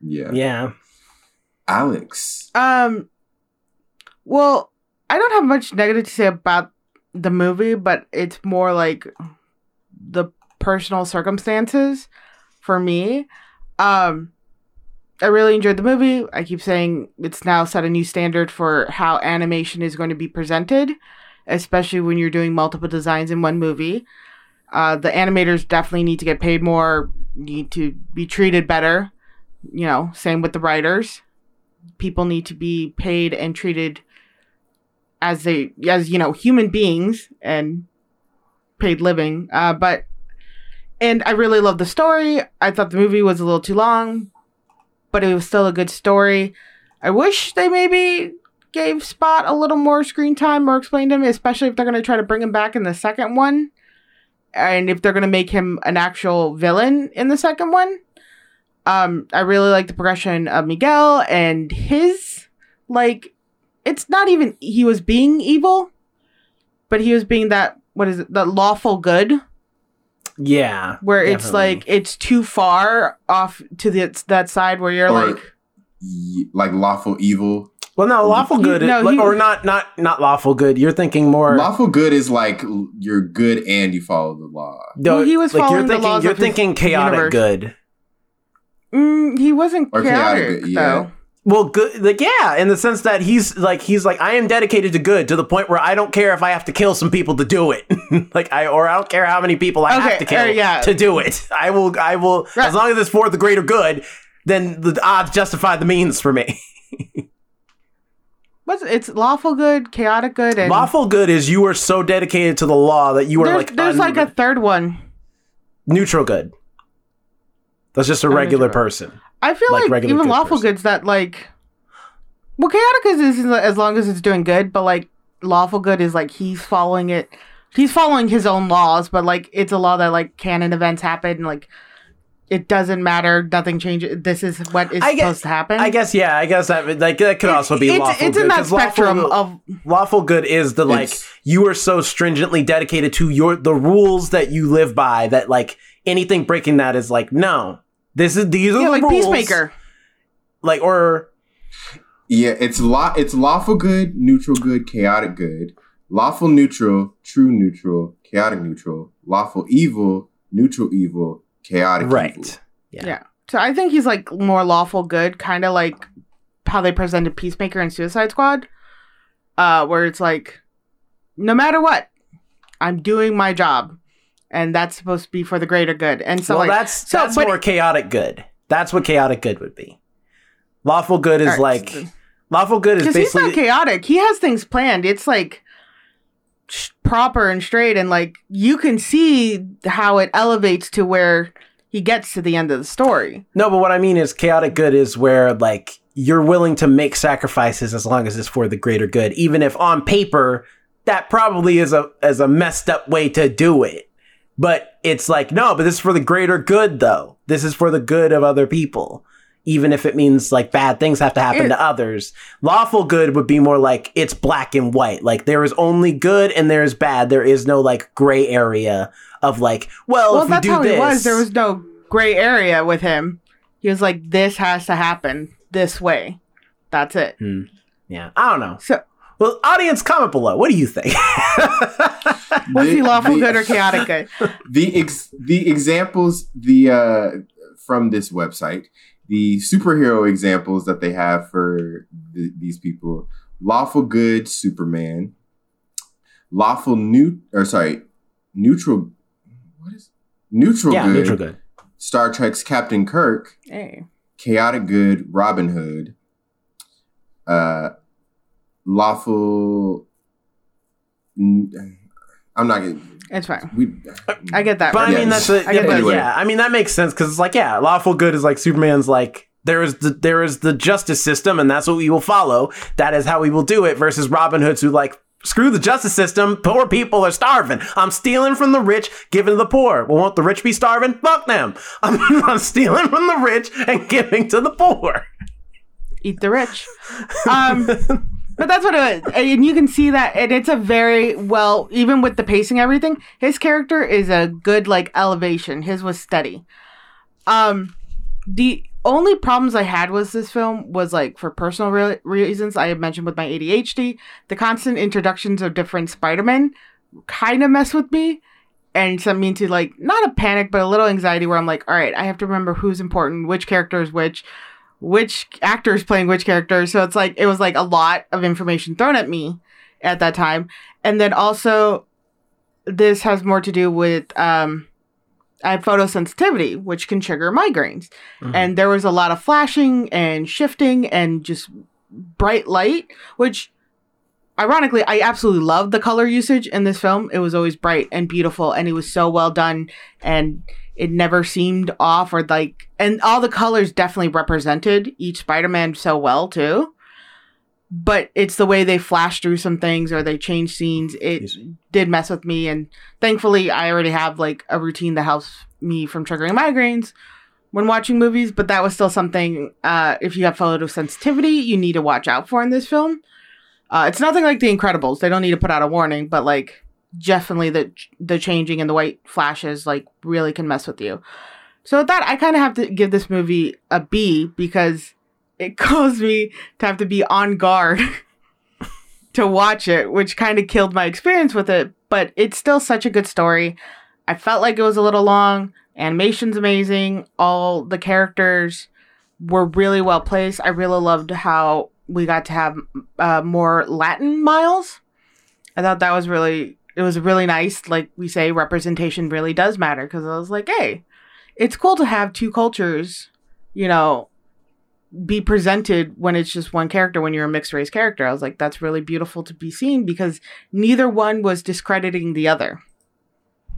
yeah. Yeah. Alex. Um, well, I don't have much negative to say about the movie, but it's more like the personal circumstances for me. Um, I really enjoyed the movie. I keep saying it's now set a new standard for how animation is going to be presented, especially when you're doing multiple designs in one movie. Uh, the animators definitely need to get paid more, need to be treated better. You know, same with the writers people need to be paid and treated as they as you know human beings and paid living. Uh but and i really love the story. I thought the movie was a little too long but it was still a good story. I wish they maybe gave spot a little more screen time or explained him especially if they're going to try to bring him back in the second one and if they're going to make him an actual villain in the second one. Um i really like the progression of miguel and his like it's not even he was being evil but he was being that what is it that lawful good Yeah. where it's definitely. like it's too far off to the that side where you're Or- like Ye- like lawful evil. Well, no, lawful He- good, no, like- he- or not, not, not lawful good. You're thinking more. Lawful good is like you're good and you follow the law. no, Well, he was like you're following the thinking, laws you're of his thinking chaotic universe. good. Mm, he wasn't Or chaotic, chaotic, yeah. though. Well, good, like yeah, in the sense that he's like he's like I am dedicated to good to the point where I don't care if I have to kill some people to do it, *laughs* like I or I don't care how many people I Okay, have to kill uh, yeah. to do it. I will, I will, Right. as long as it's for the greater good, then the odds justify the means for me. *laughs* What's it's lawful good, chaotic good, and Lawful good is you are so dedicated to the law that you are there's, like there's un- like a third one. neutral good. That's just a Oh, regular neutral. person. I feel Like like, even good lawful person. goods that like well chaotic is, is as long as it's doing good, but like lawful good is like he's following it he's following his own laws, but like it's a law that like canon events happen and like it doesn't matter, nothing changes. This is what is I guess- supposed to happen. I guess yeah. I guess that like that could also be it's, lawful it's good. in that spectrum good- of lawful good is the like you are so stringently dedicated to your the rules that you live by that like anything breaking that is like no this is these are yeah, the like rules peacemaker. like or Yeah, it's law. It's lawful good, neutral good, chaotic good, lawful neutral, true neutral, chaotic neutral, lawful evil, neutral evil, chaotic evil. right Yeah. Yeah. So I think he's like more lawful good, kind of like how they presented Peacemaker and Suicide Squad, uh, where it's like, no matter what, I'm doing my job, and that's supposed to be for the greater good. And so well like, that's so, that's more chaotic good that's what chaotic good would be lawful good is Alright, like so- lawful good is because he's not chaotic. He has things planned. It's like sh- proper and straight, and like you can see how it elevates to where he gets to the end of the story. No, but what I mean is chaotic good is where like you're willing to make sacrifices as long as it's for the greater good, even if on paper that probably is a is a messed up way to do it. But it's like, no, but this is for the greater good though. This is for the good of other people. Even if it means like bad things have to happen It- to others. Lawful good would be more like it's black and white. Like there is only good and there is bad. There is no like gray area of like, well, well, if we that's do how this, was. There was no gray area with him. He was like, "This has to happen this way." That's it. Hmm. yeah, I don't know. So, Well, audience, comment below. What do you think? *laughs* was he The- lawful the- good or chaotic good? *laughs* the ex- the examples the uh from this website the superhero examples that they have for th- these people lawful good superman lawful new or sorry neutral what is neutral yeah, good neutral good. star trek's captain kirk Hey. chaotic good robin hood uh lawful n- i'm not gonna It's fine. we I get that. But I Yeah, mean, that's a, I yeah, get but that. yeah. I mean, that makes sense because it's like, yeah, lawful good is like Superman's like there is the there is the justice system, and that's what we will follow. That is how we will do it. Versus Robin Hood's who like. Screw the justice system. Poor people are starving. I'm stealing from the rich, giving to the poor. Well, won't the rich be starving? Fuck them. *laughs* I'm, I'm stealing from the rich and giving to the poor. eat the rich. Um, *laughs* but that's what it was, and you can see that, and it's a very well, even with the pacing, everything. His character is a good like elevation. His was steady. Um, the only problems I had with this film was like for personal re- reasons. I had mentioned with my ADHD, the constant introductions of different Spider-Men kind of mess with me. And sent me into like not a panic, but a little anxiety where I'm like, all right, I have to remember who's important, which character is which, which actors playing which characters. So it's like it was like a lot of information thrown at me at that time. And then also this has more to do with um I have photosensitivity, which can trigger migraines. And there was a lot of flashing and shifting and just bright light, which ironically I absolutely loved the color usage in this film. It was always bright and beautiful and it was so well done and it never seemed off or like and all the colors definitely represented each Spider-Man so well too. But it's the way they flash through some things or they change scenes. It Yes. did mess with me and thankfully I already have like a routine that helps me from triggering migraines when watching movies, but that was still something uh if you have photosensitivity, you need to watch out for in this film. Uh it's nothing like The Incredibles. They don't need to put out a warning, but like definitely the the changing and the white flashes like really can mess with you. So with that, I kind of have to give this movie a B because it *laughs* caused me to have to be on guard *laughs* to watch it, which kind of killed my experience with it. But it's still such a good story. I felt like it was a little long. Animation's amazing. All the characters were really well placed. I really loved how we got to have uh, more Latin Miles. I thought that was really it was really nice. Like we say, representation really does matter because I was like, hey, it's cool to have two cultures, you know, be presented when it's just one character when you're a mixed race character. I was like, that's really beautiful to be seen because neither one was discrediting the other.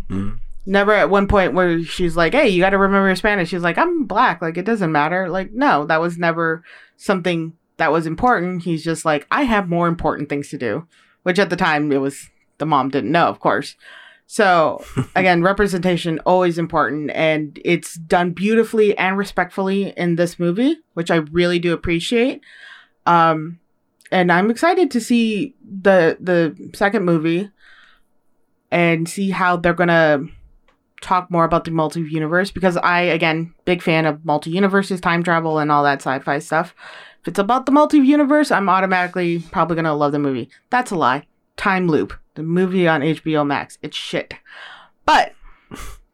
Mm. Never at one point where she's like, hey, you got to remember your Spanish. She's like, I'm black. Like, it doesn't matter. Like, no, that was never something that was important. He's just like, I have more important things to do, which at the time it was the mom didn't know, of course. So *laughs* again, representation always important, and it's done beautifully and respectfully in this movie, which I really do appreciate. Um, and I'm excited to see the the second movie and see how they're gonna talk more about the multi universe because I again big fan of multi universes, time travel, and all that sci-fi stuff. If it's about the multi universe, I'm automatically probably gonna love the movie. That's a lie. Time Loop, the movie on HBO Max. It's shit. But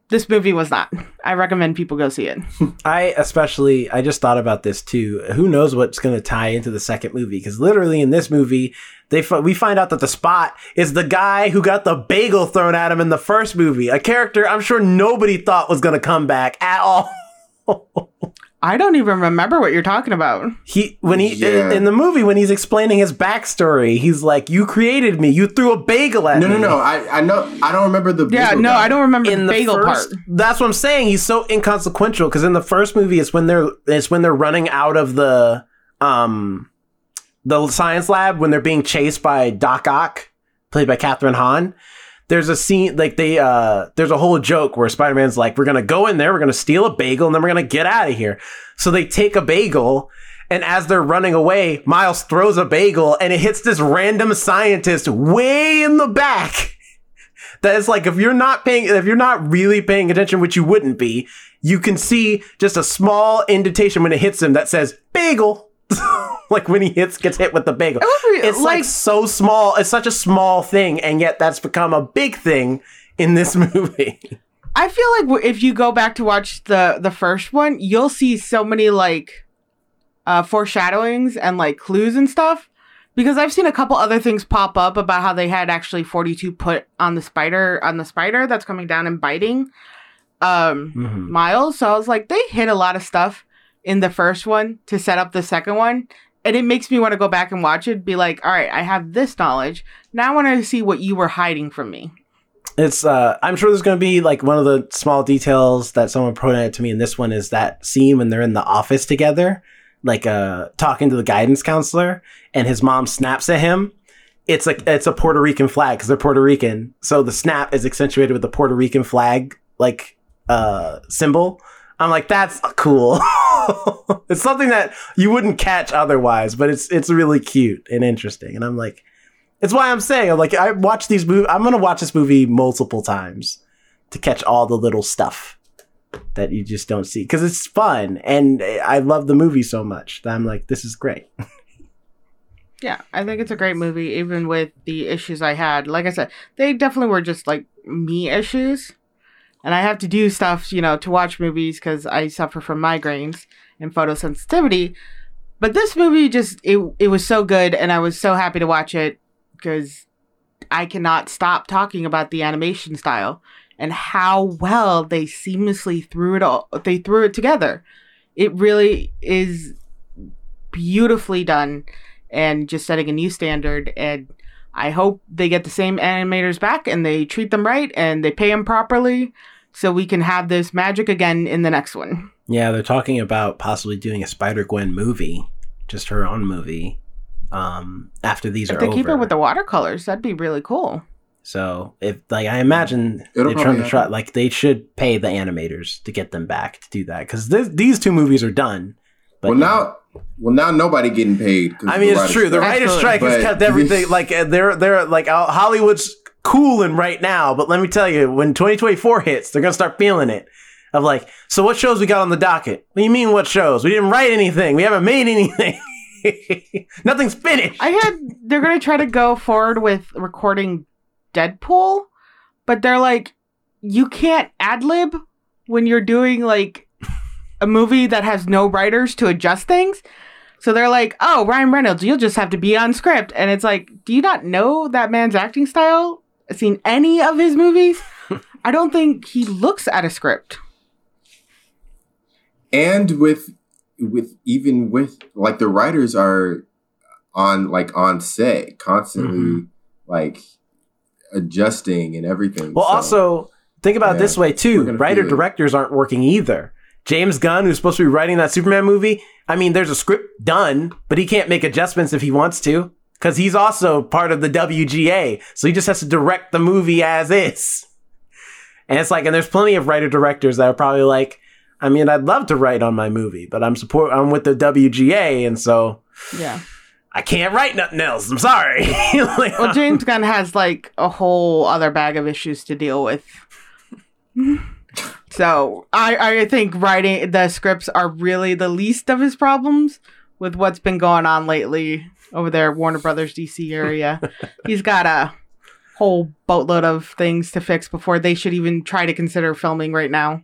this movie was not. I recommend people go see it. *laughs* I especially, I just thought about this too. Who knows what's going to tie into the second movie? Because literally in this movie, they we find out that the spot is the guy who got the bagel thrown at him in the first movie. A character I'm sure nobody thought was going to come back at all. *laughs* I don't even remember what you're talking about. He when he Yeah. in, in the movie when he's explaining his backstory, he's like, "You created me. You threw a bagel at No, me." no, no. no. I, I know. I don't remember the. Yeah, bagel no, guy. I don't remember in the the bagel first, part. That's what I'm saying. He's so inconsequential because in the first movie, it's when they're it's when they're running out of the um the science lab when they're being chased by Doc Ock, played by Kathryn Hahn. There's a scene like they uh there's a whole joke where Spider-Man's like, we're gonna go in there, we're gonna steal a bagel, and then we're gonna get out of here. So they take a bagel, and as they're running away, Miles throws a bagel and it hits this random scientist way in the back. *laughs* That is like if you're not paying if you're not really paying attention, which you wouldn't be, you can see just a small indentation when it hits him that says bagel. Like when he hits gets hit with the bagel. It's like, like- so small. It's such a small thing, and yet that's become a big thing in this *laughs* movie. I feel like if you go back to watch the the first one, you'll see so many like uh foreshadowings and like clues and stuff. Because I've seen a couple other things pop up about how they had actually 42 put on the spider on the spider that's coming down and biting um Mhm. Miles. So I was like, they hit a lot of stuff in the first one to set up the second one. And it makes me want to go back and watch it, be like, all right, I have this knowledge. Now I want to see what you were hiding from me. It's uh I'm sure there's gonna be like one of the small details that someone pointed out to me in this one is that scene when they're in the office together, like uh talking to the guidance counselor, and his mom snaps at him. It's like it's a Puerto Rican flag because they're Puerto Rican. So the snap is accentuated with the Puerto Rican flag like uh symbol. I'm like, that's cool. *laughs* *laughs* it's something that you wouldn't catch otherwise, but it's it's really cute and interesting. And I'm like, it's why I'm saying, I'm like, I watch these movies. I'm gonna watch this movie multiple times to catch all the little stuff that you just don't see because it's fun and I love the movie so much that I'm like, this is great. *laughs* Yeah, I think it's a great movie, even with the issues I had. Like I said, they definitely were just like me issues. And I have to do stuff, you know, to watch movies because I suffer from migraines and photosensitivity. But this movie just, it, it was so good. And I was so happy to watch it because I cannot stop talking about the animation style and how well they seamlessly threw it all, they threw it together. It really is beautifully done and just setting a new standard. And I hope they get the same animators back and they treat them right and they pay them properly so we can have this magic again in the next one. Yeah, they're talking about possibly doing a Spider Gwen movie, just her own movie. Um, after these If are they over. keep it with the watercolors, that'd be really cool. So if like I imagine It'll they're trying to try like they should pay the animators to get them back to do that because these two movies are done. But well, now, well, now nobody getting paid. 'cause I mean it's writer's true. The writer's strike has But- kept everything like uh, they're they're like uh, Cooling right now. But let me tell you, when 2024 hits, they're gonna start feeling it. of like, so what shows we got on the docket? What do you mean what shows? We didn't write anything. We haven't made anything. *laughs* Nothing's finished. I had they're gonna try to go forward with recording Deadpool, but they're like, you can't ad lib when you're doing like a movie that has no writers to adjust things. So they're like, oh, Ryan Reynolds, you'll just have to be on script. And it's like, do you not know that man's acting style? Seen any of his movies? I don't think he looks at a script. and with with even with like the writers are on like on set constantly Mhm. like adjusting and everything Well, So, also think about it yeah, this way too. Writer directors aren't working either. James Gunn, who's supposed to be writing that Superman movie, I mean, there's a script done, but he can't make adjustments if he wants to because he's also part of the WGA. So he just has to direct the movie as is. And it's like, and there's plenty of writer directors that are probably like, I mean, I'd love to write on my movie, but I'm support, I'm with the WGA, and so Yeah. I can't write nothing else. I'm sorry. *laughs* Like, Well, uh, James Gunn has like a whole other bag of issues to deal with. so I, I think writing the scripts are really the least of his problems with what's been going on lately over there, Warner Brothers DC area. *laughs* He's got a whole boatload of things to fix before they should even try to consider filming right now.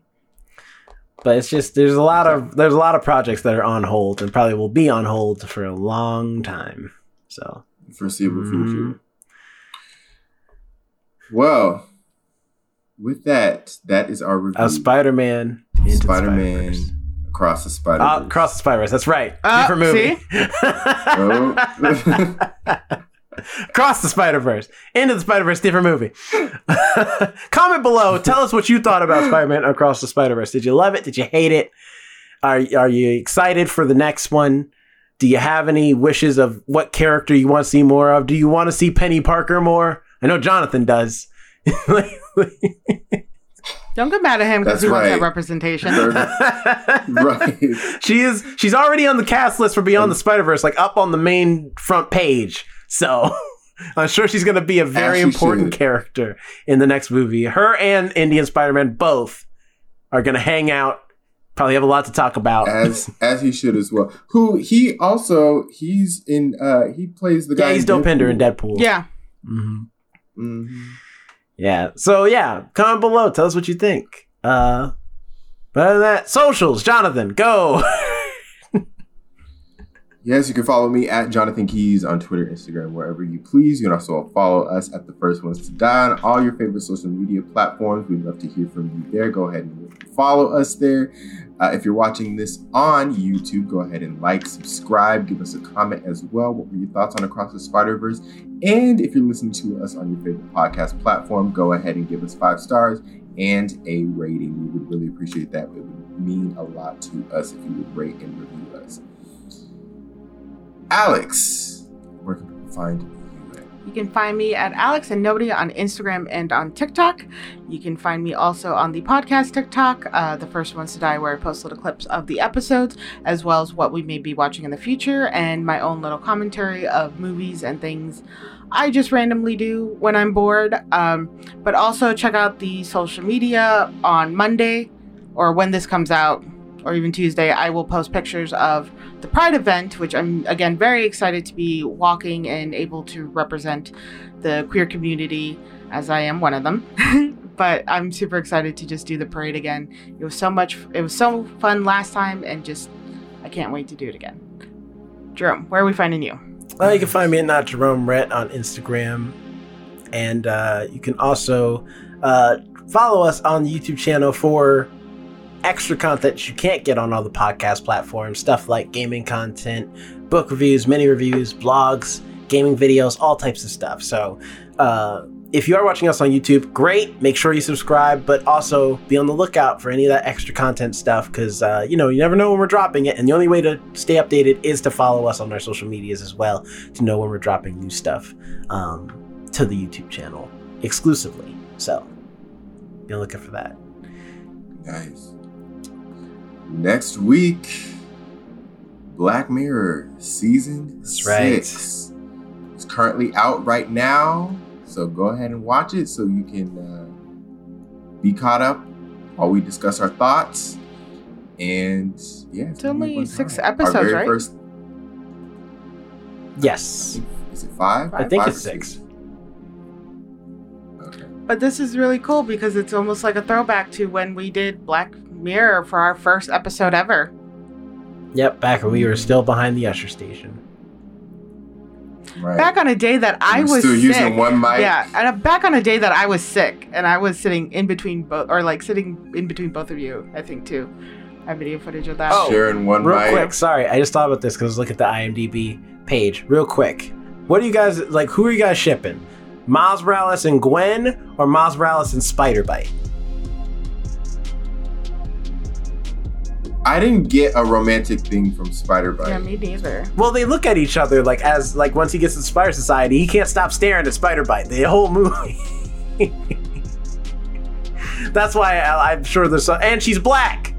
but it's just there's a lot of there's a lot of projects that are on hold and probably will be on hold for a long time. So foreseeable Mhm. future well with that that is our review uh, Spider-Man into Spider-Man Spider-Verse. Across the Spider Verse. Uh, Across the Spider-Verse. That's right. Uh, Different movie. oh. *laughs* Across the Spider-Verse. Into the Spider-Verse. Different movie. *laughs* Comment below. Tell us what you thought about Spider-Man Across the Spider-Verse. Did you love it? Did you hate it? Are are you excited for the next one? Do you have any wishes of what character you want to see more of? Do you want to see Peni Parker more? I know Jonathan does. *laughs* Don't get mad at him because That's he wants that right. representation. *laughs* right she is she's already on the cast list for Beyond the Spider Verse, like up on the main front page. So *laughs* I'm sure she's going to be a very important should. character in the next movie. Her and Indian Spider Man both are going to hang out. Probably have a lot to talk about. as as he should as well who he also he's in uh he plays the guy yeah, he's in Dopinder in Deadpool. yeah. hmm Mhm. Yeah. So yeah, comment below. Tell us what you think. Uh, but other than that, socials. Jonathan, go. *laughs* Yes, you can follow me at Jonathan Keys on Twitter, Instagram, wherever you please. You can also follow us at the First Ones to Die on all your favorite social media platforms. We'd love to hear from you there. Go ahead and follow us there. Uh, if you're watching this on YouTube, go ahead and like, subscribe, give us a comment as well. What were your thoughts on Across the Spider Verse? And if you're listening to us on your favorite podcast platform, go ahead and give us five stars and a rating. We would really appreciate that. It would mean a lot to us if you would rate and review us. Alex, where can people find? You can find me at Alex and Nobody on Instagram and on TikTok. You can find me also on the podcast TikTok, uh, the first ones to die, where I post little clips of the episodes, as well as what we may be watching in the future, and my own little commentary of movies and things I just randomly do when I'm bored. Um, but also check out the social media on Monday, or when this comes out, or even Tuesday. I will post pictures of the Pride event, which I'm again very excited to be walking and able to represent the queer community as I am one of them. *laughs* but I'm super excited to just do the parade again. It was so much it was so fun last time and just I can't wait to do it again. Jerome, where are we finding you? Well, you can find me at not Jerome Rhett on Instagram, and uh, you can also uh, follow us on the YouTube channel for extra content you can't get on all the podcast platforms. Stuff like gaming content, book reviews, mini reviews, blogs, gaming videos, all types of stuff. So. Uh, if you are watching us on YouTube, great. Make sure you subscribe, but also be on the lookout for any of that extra content stuff because, uh, you know, you never know when we're dropping it. And the only way to stay updated is to follow us on our social medias as well to know when we're dropping new stuff um, to the YouTube channel exclusively. So be on the lookout for that. Nice. Next week, Black Mirror season That's right. six. It's currently out right now, so go ahead and watch it so you can uh, be caught up while we discuss our thoughts. And yeah, It's only six time. Our episodes, very right? First, Yes. is it five? I think Five it's or six. Okay. But this is really cool because it's almost like a throwback to when we did Black Mirror for our first episode ever. Yep, back when we were still behind the usher station. Right. Back on a day that I We're was still sick. using one mic. Yeah, and uh, back on a day that I was sick and I was sitting in between both, or like sitting in between both of you, I think too. I have video footage of that. Oh. Sharing one Real mic. quick, sorry, I just thought about this because look at the IMDb page. Real quick, what do you guys like? Who are you guys shipping? Miles Morales and Gwen, or Miles Morales and Spider Byte? I didn't get a romantic thing from Spider Byte. Yeah, me neither. Well, they look at each other like as like once he gets to Spider Society, he can't stop staring at Spider Byte the whole movie. *laughs* That's why I, I'm sure there's some, and she's black.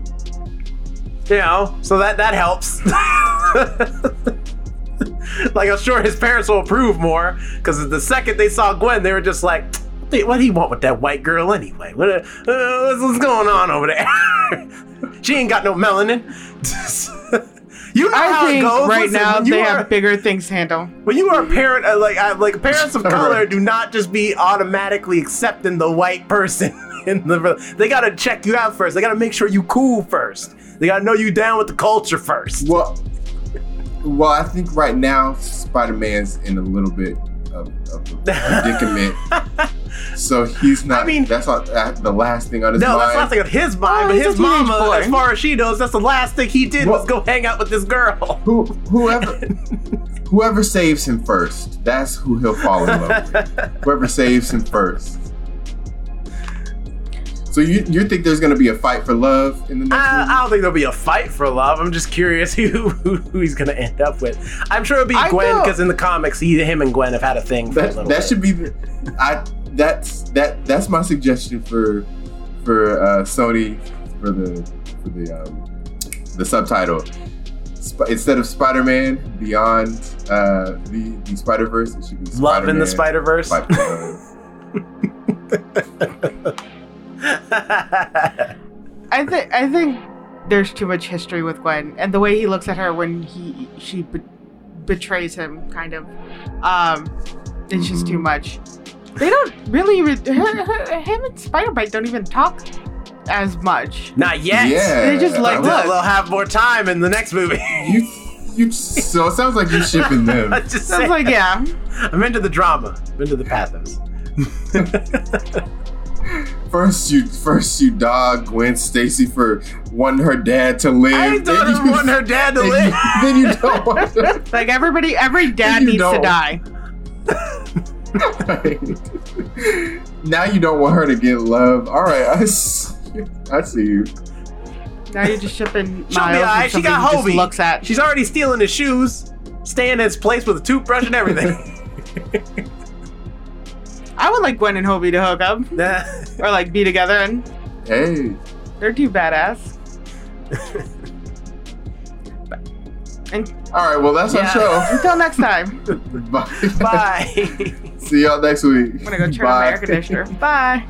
You know, so that that helps. *laughs* like I'm sure his parents will approve more because the second they saw Gwen, they were just like, "What do you want with that white girl anyway? What, uh, uh, what's, what's going on over there? *laughs* she ain't got no melanin." *laughs* you know how I it think goes. right Listen, now they are- have bigger things to handle. when you are a parent, uh, like uh, like parents of *laughs* color, do not just be automatically accepting the white person. *laughs* In the, they gotta check you out first. They gotta make sure you cool first. They gotta know you down with the culture first. Well, well, I think right now Spider Man's in a little bit of, of a predicament. *laughs* so he's not. I mean- that's not the last thing on his No, mind. No, that's not thing on his mind, Oh, but his mama, boy. as far as she knows, that's the last thing he did was go hang out with this girl. Who, whoever, *laughs* whoever saves him first, that's who he'll fall in love with. Whoever saves him first. So you you think there's gonna be a fight for love in the next I, movie? I don't think there'll be a fight for love. I'm just curious *laughs* who who, who he's gonna end up with. I'm sure it'll be I Gwen because in the comics, he, him and Gwen have had a thing for a that that should be the, I that's that that's my suggestion for for uh, Sony for the for the um, the subtitle. Sp- instead of Spider-Man Beyond uh, the the Spider Verse, it should be Love in the Spider-Verse. Spider *laughs* *laughs* *laughs* I think I think there's too much history with Gwen and the way he looks at her when he she be- betrays him, kind of. Um, it's just too much. They don't really. Re- *laughs* her, her, him and Spider Byte don't even talk as much. Not yet. Yeah, They just like, I They'll, look. they'll have more time in the next movie. You, you. So it sounds like you're shipping them. *laughs* I just So it's saying. like, yeah, I'm into the drama. I'm into the pathos. First, you first you dog Gwen Stacy for wanting her dad to live. I then don't you- want her dad to *laughs* live. You, then you don't want her. *laughs* like everybody, every dad needs to don't. die. *laughs* now you don't want her to get love. All right, I see you. Now you're just shipping She'll Miles be with alright. She got he just Hobie. looks at. She's already stealing his shoes, staying in his place with a toothbrush and everything. I would like Gwen and Hobie to hook up *laughs* or like be together, and hey, they're too badass. *laughs* and all right, well that's yeah. our show. Until next time. *laughs* Bye. Bye. See y'all next week. I'm gonna go turn Bye. on my air conditioner. Bye.